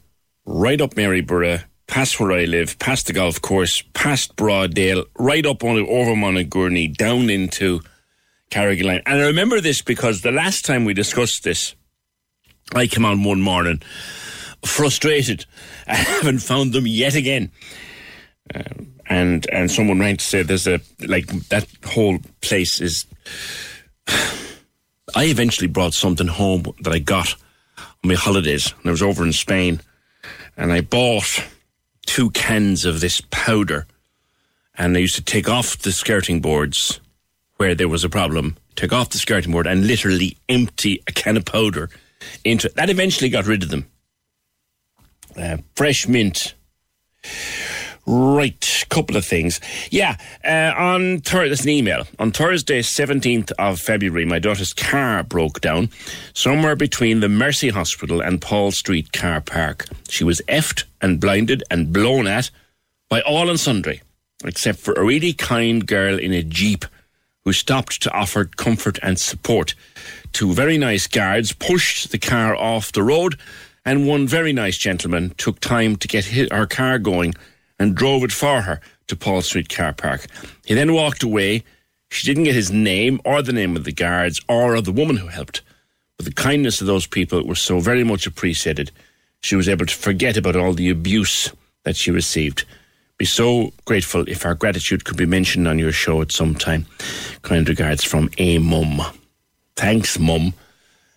right up Maryborough, past where I live, past the golf course, past Broadale, right up on over Moneygourney, down into Carrigaline. And I remember this because the last time we discussed this, I came on one morning frustrated. I haven't found them yet again. Um, and and someone rang to say there's a like that whole place is. I eventually brought something home that I got on my holidays, and I was over in Spain, and I bought two cans of this powder, and I used to take off the skirting boards where there was a problem, take off the skirting board, and literally empty a can of powder into it. that. Eventually, got rid of them. Uh, fresh mint. Right, couple of things. Yeah, uh, on Thursday, an email. On Thursday, 17th of February, my daughter's car broke down somewhere between the Mercy Hospital and Paul Street car park. She was effed and blinded and blown at by all and sundry, except for a really kind girl in a Jeep who stopped to offer comfort and support. Two very nice guards pushed the car off the road, and one very nice gentleman took time to get her car going and drove it for her to Paul Street car park. He then walked away. She didn't get his name or the name of the guards or of the woman who helped. But the kindness of those people was so very much appreciated. She was able to forget about all the abuse that she received. Be so grateful if our gratitude could be mentioned on your show at some time. Kind regards from a mum. Thanks, mum,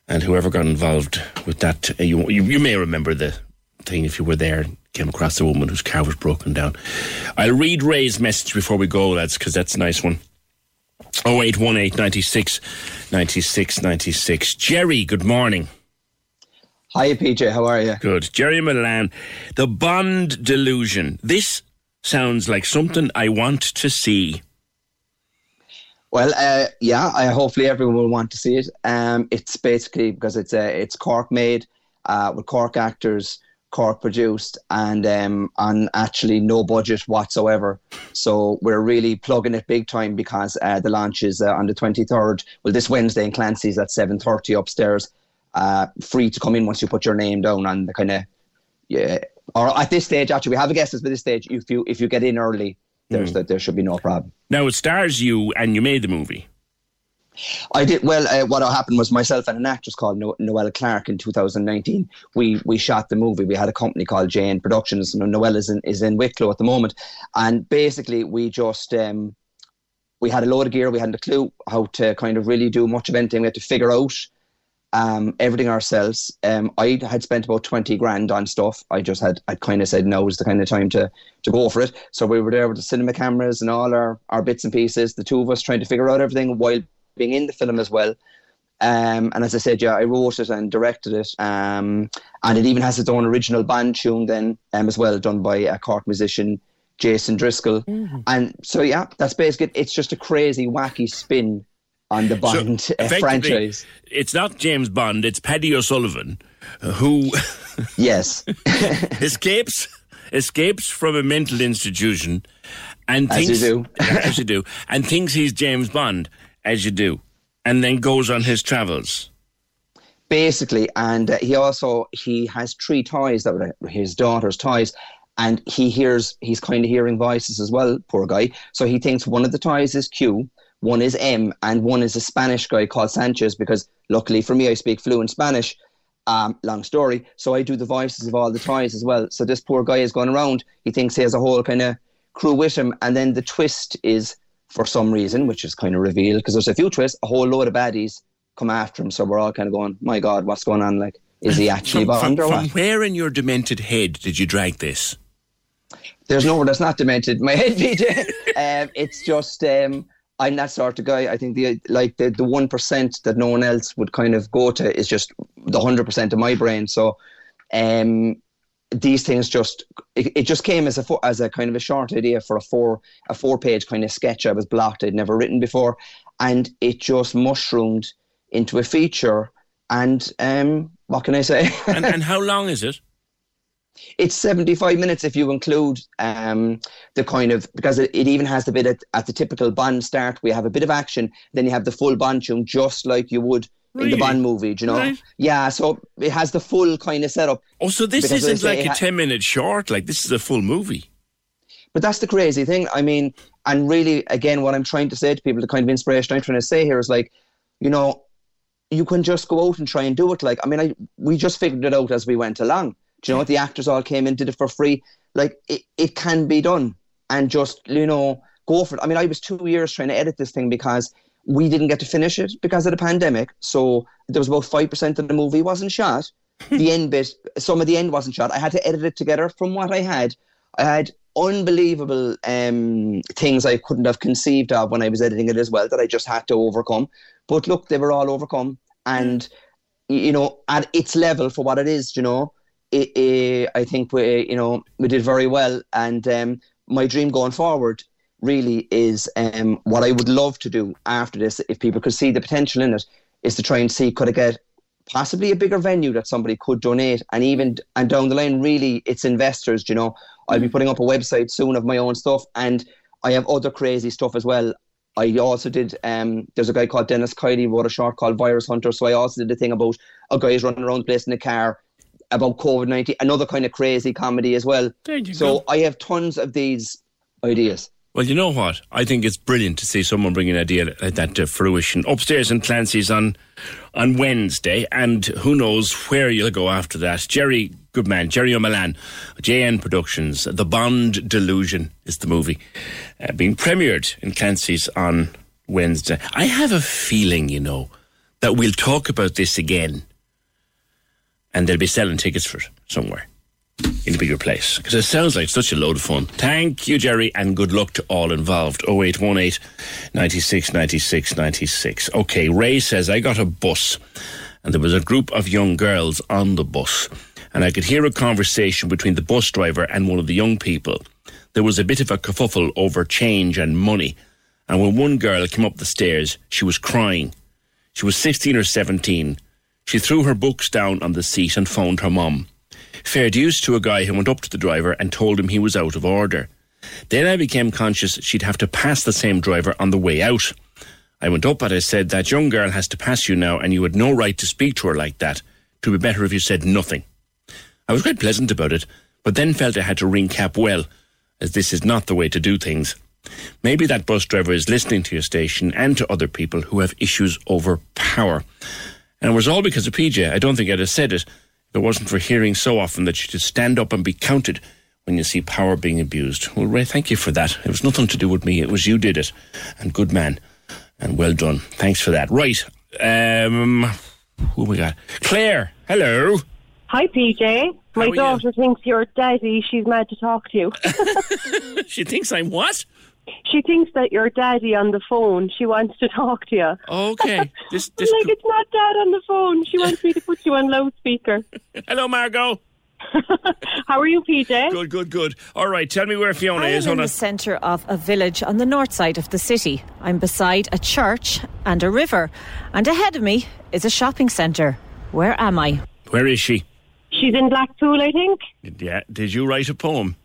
and whoever got involved with that. uh, You, you, you may remember the thing if you were there. Came across a woman whose car was broken down. I'll read Ray's message before we go, lads, because that's a nice one. 0818 96 96 96. Jerry, good morning. Hi, PJ. How are you? Good. Jerry Milan. The Bond Delusion. This sounds like something I want to see. Well, uh, yeah. I hopefully everyone will want to see it. Um, it's basically because it's uh, it's Cork made uh, with Cork actors, Cork produced, and um, on actually no budget whatsoever. So we're really plugging it big time because uh, the launch is uh, on the twenty third. Well, this Wednesday in Clancy's at seven thirty upstairs. Uh, free to come in once you put your name down on the kind of yeah. Or at this stage, actually, we have a guest list. But this stage, if you if you get in early, there's Mm. that there should be no problem. Now, it stars you, and you made the movie. I did well. Uh, what happened was myself and an actress called no- Noelle Clark in 2019. We we shot the movie. We had a company called JN Productions. No- Noelle is in is in Wicklow at the moment, and basically we just um, we had a load of gear. We hadn't a clue how to kind of really do much of anything. We had to figure out um, everything ourselves. Um, I had spent about 20 grand on stuff. I just had, I kind of said no is the kind of time to, to go for it. So we were there with the cinema cameras and all our, our bits and pieces, the two of us trying to figure out everything while being in the film as well. Um, and as I said, yeah, I wrote it and directed it. Um, and it even has its own original band tune then um, as well, done by a Cork musician, Jason Driscoll. Mm-hmm. And so, yeah, that's basically It's just a crazy, wacky spin on the Bond So, uh, franchise. It's not James Bond, it's Paddy O'Sullivan uh, who yes escapes escapes from a mental institution and As you do. as you do and thinks he's James Bond as you do and then goes on his travels. basically and uh, he also he has three toys that were his daughter's toys and he hears he's kind of hearing voices as well poor guy. So he thinks one of the toys is q one is m and one is a spanish guy called sanchez because luckily for me i speak fluent spanish. Um, long story. So i do the voices of all the toys as well. So this poor guy is going around. He thinks he has a whole kind of crew with him and then the twist is for some reason which is kind of revealed because there's a few twists a whole load of baddies come after him. So we're all kind of going, my God, what's going on? Like, is he actually From, Bond from, or from what? where in your demented head did you drag this? There's nowhere that's not demented. My head, PJ. um, it's just, um, I'm that sort of guy. I think the like the the one percent that no one else would kind of go to is just the hundred percent of my brain. So, um, these things just it, it just came as a fo- as a kind of a short idea for a four a four page kind of sketch I was blocked. I'd never written before, and it just mushroomed into a feature. And um, what can I say? and, and how long is it? It's 75 minutes if you include um, the kind of, because it, it even has the bit at, at the typical Bond start. We have a bit of action, then you have the full Bond tune, just like you would in the Bond movie, do you know? Right. Yeah, so it has the full kind of setup. Oh, so this isn't like a ha- 10 minute short, like this is a full movie. But that's the crazy thing. I mean, and really, again, what I'm trying to say to people, the kind of inspiration I'm trying to say here is like, you know, you can just go out and try and do it. Like, I mean, I we just figured it out as we went along. Do you know what? The actors all came in, did it for free. Like, it, it can be done. And just, you know, go for it. I mean, I was two years trying to edit this thing because we didn't get to finish it because of the pandemic. So there was about 5% of the movie wasn't shot. the end bit, some of the end wasn't shot. I had to edit it together from what I had. I had unbelievable um, things I couldn't have conceived of when I was editing it as well that I just had to overcome. But look, they were all overcome. And, you know, at its level for what it is, you know, it, it, I think we, you know, we did very well. And um, my dream going forward really is um, what I would love to do after this, if people could see the potential in it, is to try and see could I get possibly a bigger venue that somebody could donate and even and down the line really it's investors you know? I'll be putting up a website soon of my own stuff and i have other crazy stuff as well. I also did um there's a guy called dennis Kiley wrote a short called virus hunter so i also did a thing about a guy who's running around the place in a car about covid-19 another kind of crazy comedy as well. So go. i have tons of these ideas Well, you know what? I think it's brilliant to see someone bring an idea like that to fruition. Upstairs in Clancy's on on Wednesday, and who knows where you'll go after that. Jerry, good man, Jerry O'Malan, JN Productions, The Bond Delusion is the movie, uh, being premiered in Clancy's on Wednesday. I have a feeling, you know, that we'll talk about this again, and they'll be selling tickets for it somewhere in a bigger place because it sounds like such a load of fun. Thank you, Jerry, and good luck to all involved. 0818 96 96 96. Okay, Ray says, I got a bus and there was a group of young girls on the bus and I could hear a conversation between the bus driver and one of the young people. There was a bit of a kerfuffle over change and money. And when one girl came up the stairs, she was crying. She was 16 or 17. She threw her books down on the seat and phoned her mum. Fair dues to a guy who went up to the driver and told him he was out of order. Then I became conscious she'd have to pass the same driver on the way out. I went up and I said, That young girl has to pass you now, and you had no right to speak to her like that. Would be better if you said nothing. I was quite pleasant about it, but then felt I had to ring Capwell, as this is not the way to do things. Maybe that bus driver is listening to your station and to other people who have issues over power. And it was all because of PJ. I don't think I'd have said it it wasn't for hearing so often that you should stand up and be counted when you see power being abused. Well, Ray, thank you for that. It was nothing to do with me. It was you did it. And good man. And well done. Thanks for that. Right. Um, who we got? Claire. Hello. Hi, PJ. My daughter thinks you're daddy. She's mad to talk to you. she thinks I'm what? She thinks that you're daddy on the phone. She wants to talk to you. Okay. This, this I'm like, it's not dad on the phone. She wants me to put you on loudspeaker. Hello, Margot. How are you, PJ? Good, good, good. All right, tell me where Fiona I is. am in Hold the on. centre of a village on the north side of the city. I'm beside a church and a river, and ahead of me is a shopping centre. Where am I? Where is she? She's in Blackpool, I think. Yeah. Did you write a poem?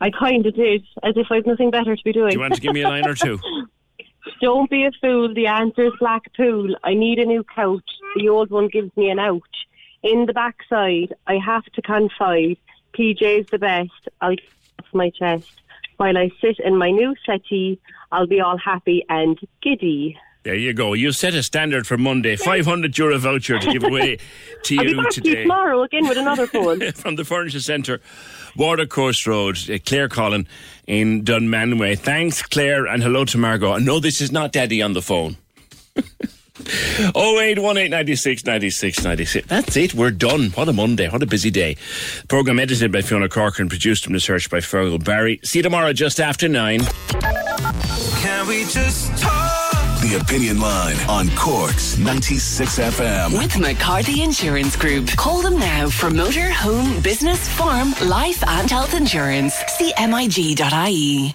I kind of did, as if I've nothing better to be doing. Do you want to give me a line or two? Don't be a fool. The answer answer's Blackpool. I need a new couch. The old one gives me an ouch. In the backside, I have to confide. PJ's the best. I'll get off my chest. While I sit in my new settee, I'll be all happy and giddy. There you go. You set a standard for Monday. 500 euro voucher to give away to I'll be you back to you today. tomorrow again with another poem. From the Furniture Centre, Watercourse Road, uh, Claire Collin in Dunmanway. Thanks, Claire, and hello to Margot. No, this is not Daddy on the phone. 0818 96 96 96. That's it. We're done. What a Monday. What a busy day. Programme edited by Fiona Corcoran, produced from the search by Fergal Barry. See you tomorrow just after nine. Can we just talk? The Opinion Line on Cork's 96 FM. With McCarthy Insurance Group. Call them now for motor, home, business, farm, life, and health insurance. See MIG.ie.